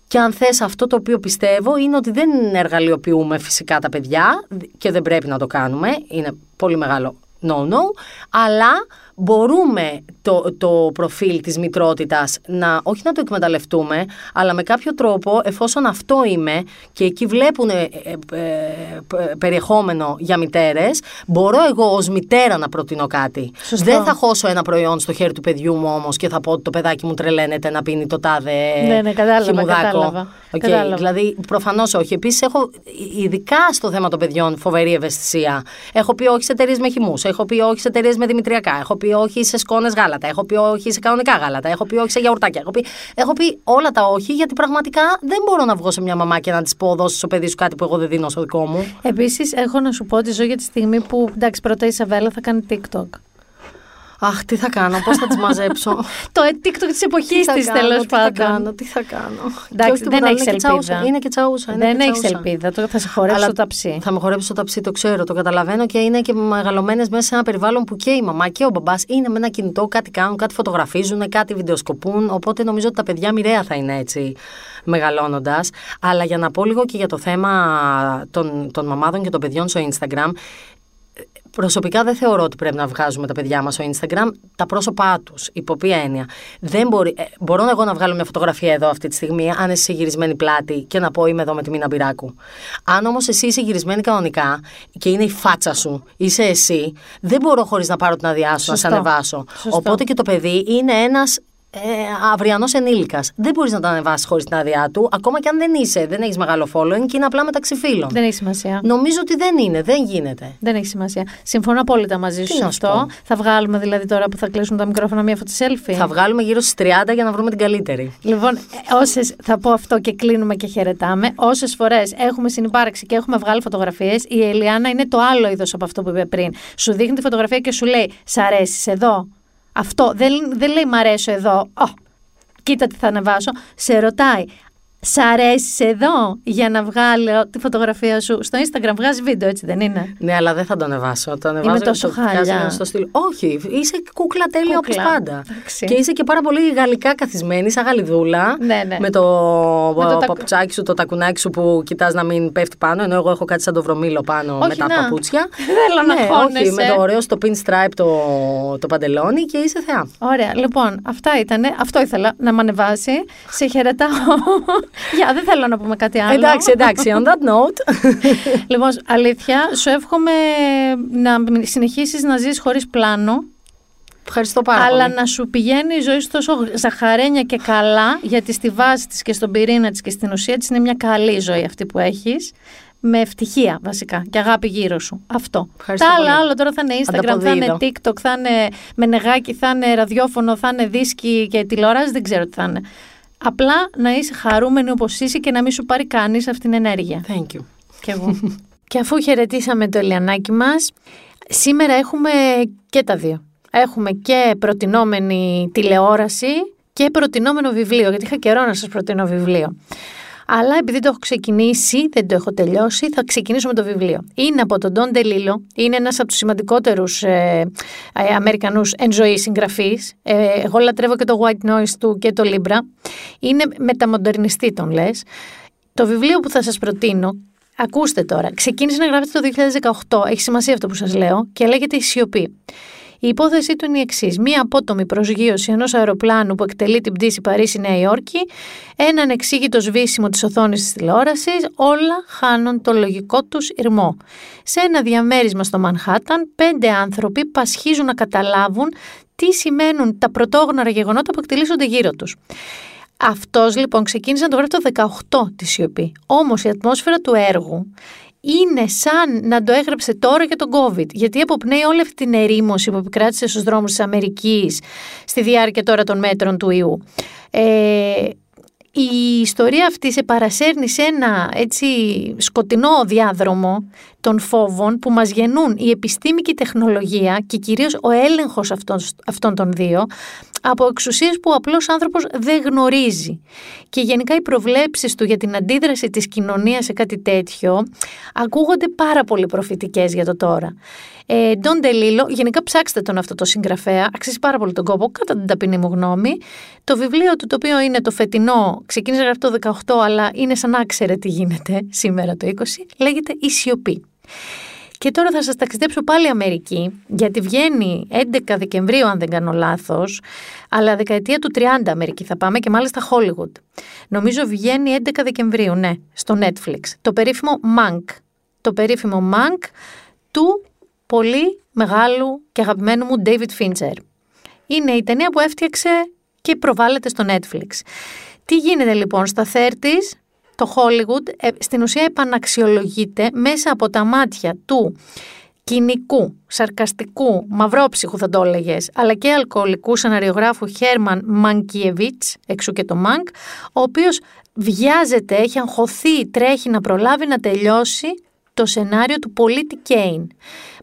Και αν θες αυτό το οποίο πιστεύω είναι ότι δεν εργαλειοποιούμε φυσικά τα παιδιά και δεν πρέπει να το κάνουμε. Είναι πολύ μεγάλο no-no. Αλλά μπορούμε το, το προφίλ της μητρότητας να, όχι να το εκμεταλλευτούμε, αλλά με κάποιο τρόπο, εφόσον αυτό είμαι και εκεί βλέπουν ε, ε, ε, περιεχόμενο για μητέρες, μπορώ εγώ ως μητέρα να προτείνω κάτι. Σωστό. Δεν θα χώσω ένα προϊόν στο χέρι του παιδιού μου όμως και θα πω ότι το παιδάκι μου τρελαίνεται να πίνει το τάδε Ναι, ναι, κατάλαβα, χυμουλάκο. κατάλαβα. Οκ, Κατάλαβα. Δηλαδή, προφανώς όχι. Επίσης, έχω ειδικά στο θέμα των παιδιών φοβερή ευαισθησία. Έχω πει όχι σε εταιρείες με χυμούς. Έχω πει όχι σε εταιρείες με δημητριακά. Έχω πει όχι σε σκόνες γάλατα. Έχω πει όχι σε κανονικά γάλατα. Έχω πει όχι σε γιαουρτάκια. Έχω πει, έχω πει όλα τα όχι, γιατί πραγματικά δεν μπορώ να βγω σε μια μαμά και να της πω δώσει στο παιδί σου κάτι που εγώ δεν δίνω στο δικό μου. Επίσης, έχω να σου πω ότι ζω για τη στιγμή που εντάξει, πρώτα η Σαβέλα θα κάνει TikTok. Αχ, τι θα κάνω, πώς θα τις μαζέψω; [LAUGHS] το TikTok της εποχής τι θα της κάνω, τέλος τι θα πάντων. κάνω, τι θα κάνω. Εντάξει, Και όχι δεν τίποτα άλλο, έχεις είναι και τσάουσα, ελπίδα. Είναι και τσαούσα. είναι Δεν και έχεις τσαούσα. ελπίδα. Τώρα θα σε χορέψω Αλλά το ταψί. Θα με χορέψει το ταψί, το ξέρω, το καταλαβαίνω και είναι και μεγαλωμένες μέσα σε ένα περιβάλλον που και η μαμά και ο μπαμπάς είναι με ένα κινητό, κάτι κάνουν, κάτι φωτογραφίζουν, κάτι βιντεοσκοπούν. Οπότε νομίζω ότι τα παιδιά μοιραία θα είναι έτσι μεγαλώνοντας. Αλλά για να πω λίγο και για το θέμα των, των μαμάδων και των παιδιών στο Instagram, Προσωπικά δεν θεωρώ ότι πρέπει να βγάζουμε τα παιδιά μας στο Instagram τα πρόσωπά τους. Υπό ποια έννοια. Δεν μπορεί, ε, μπορώ εγώ να βγάλω μια φωτογραφία εδώ αυτή τη στιγμή, αν εσύ γυρισμένη πλάτη και να πω είμαι εδώ με τη Μίνα Μπυράκου. Αν όμως εσύ είσαι γυρισμένη κανονικά και είναι η φάτσα σου, είσαι εσύ, δεν μπορώ χωρίς να πάρω την άδειά σου να σε Σωστό. ανεβάσω. Σωστό. Οπότε και το παιδί είναι ένας ε, αυριανός ενήλικας. Δεν μπορείς να το ανεβάσεις χωρίς την άδειά του, ακόμα και αν δεν είσαι, δεν έχεις μεγάλο following και είναι απλά μεταξύ φίλων. Δεν έχει σημασία. Νομίζω ότι δεν είναι, δεν γίνεται. Δεν έχει σημασία. Συμφωνώ απόλυτα μαζί σου Τι σε να σου αυτό. πω. Θα βγάλουμε δηλαδή τώρα που θα κλείσουν τα μικρόφωνα μία φωτο selfie. Θα βγάλουμε γύρω στις 30 για να βρούμε την καλύτερη. Λοιπόν, όσες θα πω αυτό και κλείνουμε και χαιρετάμε. Όσες φορές έχουμε συνυπάρξει και έχουμε βγάλει φωτογραφίες, η Ελιάνα είναι το άλλο είδος από αυτό που είπε πριν. Σου δείχνει τη φωτογραφία και σου λέει: Σ' αρέσει εδώ. Αυτό δεν, δεν λέει Μ' αρέσω εδώ. Ω, κοίτα τι θα ανεβάσω. Σε ρωτάει. Σ' αρέσει εδώ για να βγάλω τη φωτογραφία σου στο Instagram. Βγάζει βίντεο, έτσι δεν είναι; Ναι, αλλά δεν θα το ανεβάσω. Το ανεβάζω τόσο και το βγάζω χάλια. στο στυλ. Όχι, είσαι κούκλα τέλεια όπως Κούκλα. πάντα. Εντάξει. Και είσαι και πάρα πολύ γαλλικά καθισμένη, σαν γαλιδούλα. Ναι, ναι. Με το, Με το το τακου- παπουτσάκι σου, το τακουνάκι σου που κοιτάς να μην πέφτει πάνω. Ενώ εγώ έχω κάτι σαν το βρωμίλο πάνω Όχι, με τα να. παπούτσια. [LAUGHS] Θέλω να ναι, χώνεσαι. όχι, με το ωραίο στο pinstripe το, το παντελόνι και είσαι θεά. Ωραία, λοιπόν, αυτά ήταν. Αυτό ήθελα να με ανεβάσει. Σε χαιρετάω. [LAUGHS] [LAUGHS] Για, δεν θέλω να πούμε κάτι άλλο. Εντάξει, εντάξει, on that note. [LAUGHS] λοιπόν, αλήθεια, σου εύχομαι να συνεχίσεις να ζεις χωρίς πλάνο, Ευχαριστώ πάρα αλλά πολύ. να σου πηγαίνει η ζωή σου τόσο ζαχαρένια και καλά, γιατί στη βάση της και στον πυρήνα της και στην ουσία της είναι μια καλή ζωή αυτή που έχεις, με ευτυχία βασικά και αγάπη γύρω σου. Αυτό. Ευχαριστώ Τα άλλα πολύ. άλλο τώρα θα είναι Instagram, θα είναι Ανταποδίδω. TikTok, θα είναι μενεγάκι, θα είναι ραδιόφωνο, θα είναι δίσκοι και τηλεόραση, δεν ξέρω τι θα είναι. Απλά να είσαι χαρούμενη όπως είσαι και να μην σου πάρει κανείς αυτήν την ενέργεια. Thank you. Κι εγώ. [LAUGHS] και αφού χαιρετήσαμε το Ελιανάκι μας, σήμερα έχουμε και τα δύο. Έχουμε και προτινόμενη τηλεόραση και προτινόμενο βιβλίο, γιατί είχα καιρό να σας προτείνω βιβλίο. Αλλά επειδή το έχω ξεκινήσει, δεν το έχω τελειώσει, θα ξεκινήσω με το βιβλίο. Είναι από τον Don DeLillo, είναι ένας από τους σημαντικότερους ε, ε, Αμερικανούς εν ζωή συγγραφείς. Ε, εγώ λατρεύω και το White Noise του και το Libra. Είναι μεταμοντερνιστή τον λες. Το βιβλίο που θα σας προτείνω, ακούστε τώρα, ξεκίνησε να γράφεται το 2018, έχει σημασία αυτό που σας λέω, και λέγεται «Η σιωπή». Η υπόθεσή του είναι η εξής: Μία απότομη προσγείωση ενός αεροπλάνου που εκτελεί την πτήση Παρίσι-Νέα Υόρκη, ένα ανεξήγητο σβήσιμο της οθόνης της τηλεόρασης, όλα χάνουν το λογικό τους ηρμό. Σε ένα διαμέρισμα στο Μανχάταν, πέντε άνθρωποι πασχίζουν να καταλάβουν τι σημαίνουν τα πρωτόγνωρα γεγονότα που εκτελήσονται γύρω τους. Αυτός λοιπόν ξεκίνησε να το γράφει το 18 τη σιωπή. Όμως η ατμόσφαιρα του έργου είναι σαν να το έγραψε τώρα για τον COVID. Γιατί αποπνέει όλη αυτή την ερήμωση που επικράτησε στους δρόμους της Αμερικής στη διάρκεια τώρα των μέτρων του ιού. Ε, η ιστορία αυτή σε παρασέρνει σε ένα έτσι σκοτεινό διάδρομο των φόβων που μας γεννούν η επιστήμη και η τεχνολογία και κυρίως ο έλεγχος αυτών, αυτών των δύο από εξουσίες που ο απλός άνθρωπος δεν γνωρίζει. Και γενικά οι προβλέψεις του για την αντίδραση της κοινωνίας σε κάτι τέτοιο ακούγονται πάρα πολύ προφητικές για το τώρα. Ε, Don DeLillo, γενικά ψάξτε τον αυτό το συγγραφέα, αξίζει πάρα πολύ τον κόπο, κατά την ταπεινή μου γνώμη. Το βιβλίο του, το οποίο είναι το φετινό, ξεκίνησε να γράφει το 18, αλλά είναι σαν να ξέρετε τι γίνεται σήμερα το 20, λέγεται «Η σιωπή». Και τώρα θα σας ταξιδέψω πάλι Αμερική, γιατί βγαίνει 11 Δεκεμβρίου αν δεν κάνω λάθος, αλλά δεκαετία του 30 Αμερική θα πάμε και μάλιστα Hollywood. Νομίζω βγαίνει 11 Δεκεμβρίου, ναι, στο Netflix. Το περίφημο Mank. Το περίφημο Mank του πολύ μεγάλου και αγαπημένου μου David Fincher. Είναι η ταινία που έφτιαξε και προβάλλεται στο Netflix. Τι γίνεται λοιπόν στα 30's, το Hollywood ε, στην ουσία επαναξιολογείται μέσα από τα μάτια του κοινικού, σαρκαστικού, μαυρόψυχου θα το έλεγες, αλλά και αλκοολικού σεναριογράφου Χέρμαν Μανκιεβίτς, εξού και το Μανκ, ο οποίος βιάζεται, έχει αγχωθεί, τρέχει να προλάβει να τελειώσει το σενάριο του πολίτη Κέιν.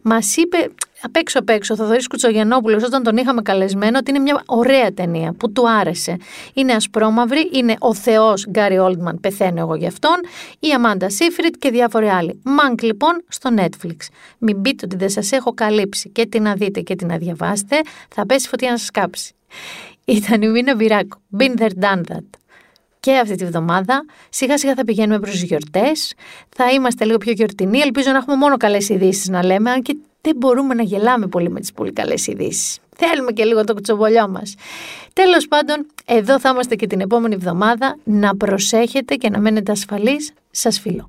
Μας είπε απ' έξω απ' έξω ο Θοδωρής Κουτσογεννόπουλο, όταν τον είχαμε καλεσμένο, ότι είναι μια ωραία ταινία που του άρεσε. Είναι ασπρόμαυρη, είναι ο Θεός Γκάρι Όλτμαν, πεθαίνω εγώ γι' αυτόν, η Αμάντα Σίφριτ και διάφοροι άλλοι. Μανκ λοιπόν στο Netflix. Μην πείτε ότι δεν σας έχω καλύψει και την να δείτε και την να διαβάσετε, θα πέσει φωτιά να σας κάψει. Ήταν η Μίνα Μπυράκου. Been there, done that και αυτή τη βδομάδα. Σιγά σιγά θα πηγαίνουμε προς γιορτές. Θα είμαστε λίγο πιο γιορτινοί. Ελπίζω να έχουμε μόνο καλές ειδήσεις να λέμε, αν και δεν μπορούμε να γελάμε πολύ με τις πολύ καλές ειδήσεις. Θέλουμε και λίγο το κουτσομπολιό μας. Τέλος πάντων, εδώ θα είμαστε και την επόμενη εβδομάδα. Να προσέχετε και να μένετε ασφαλείς. Σας φιλώ.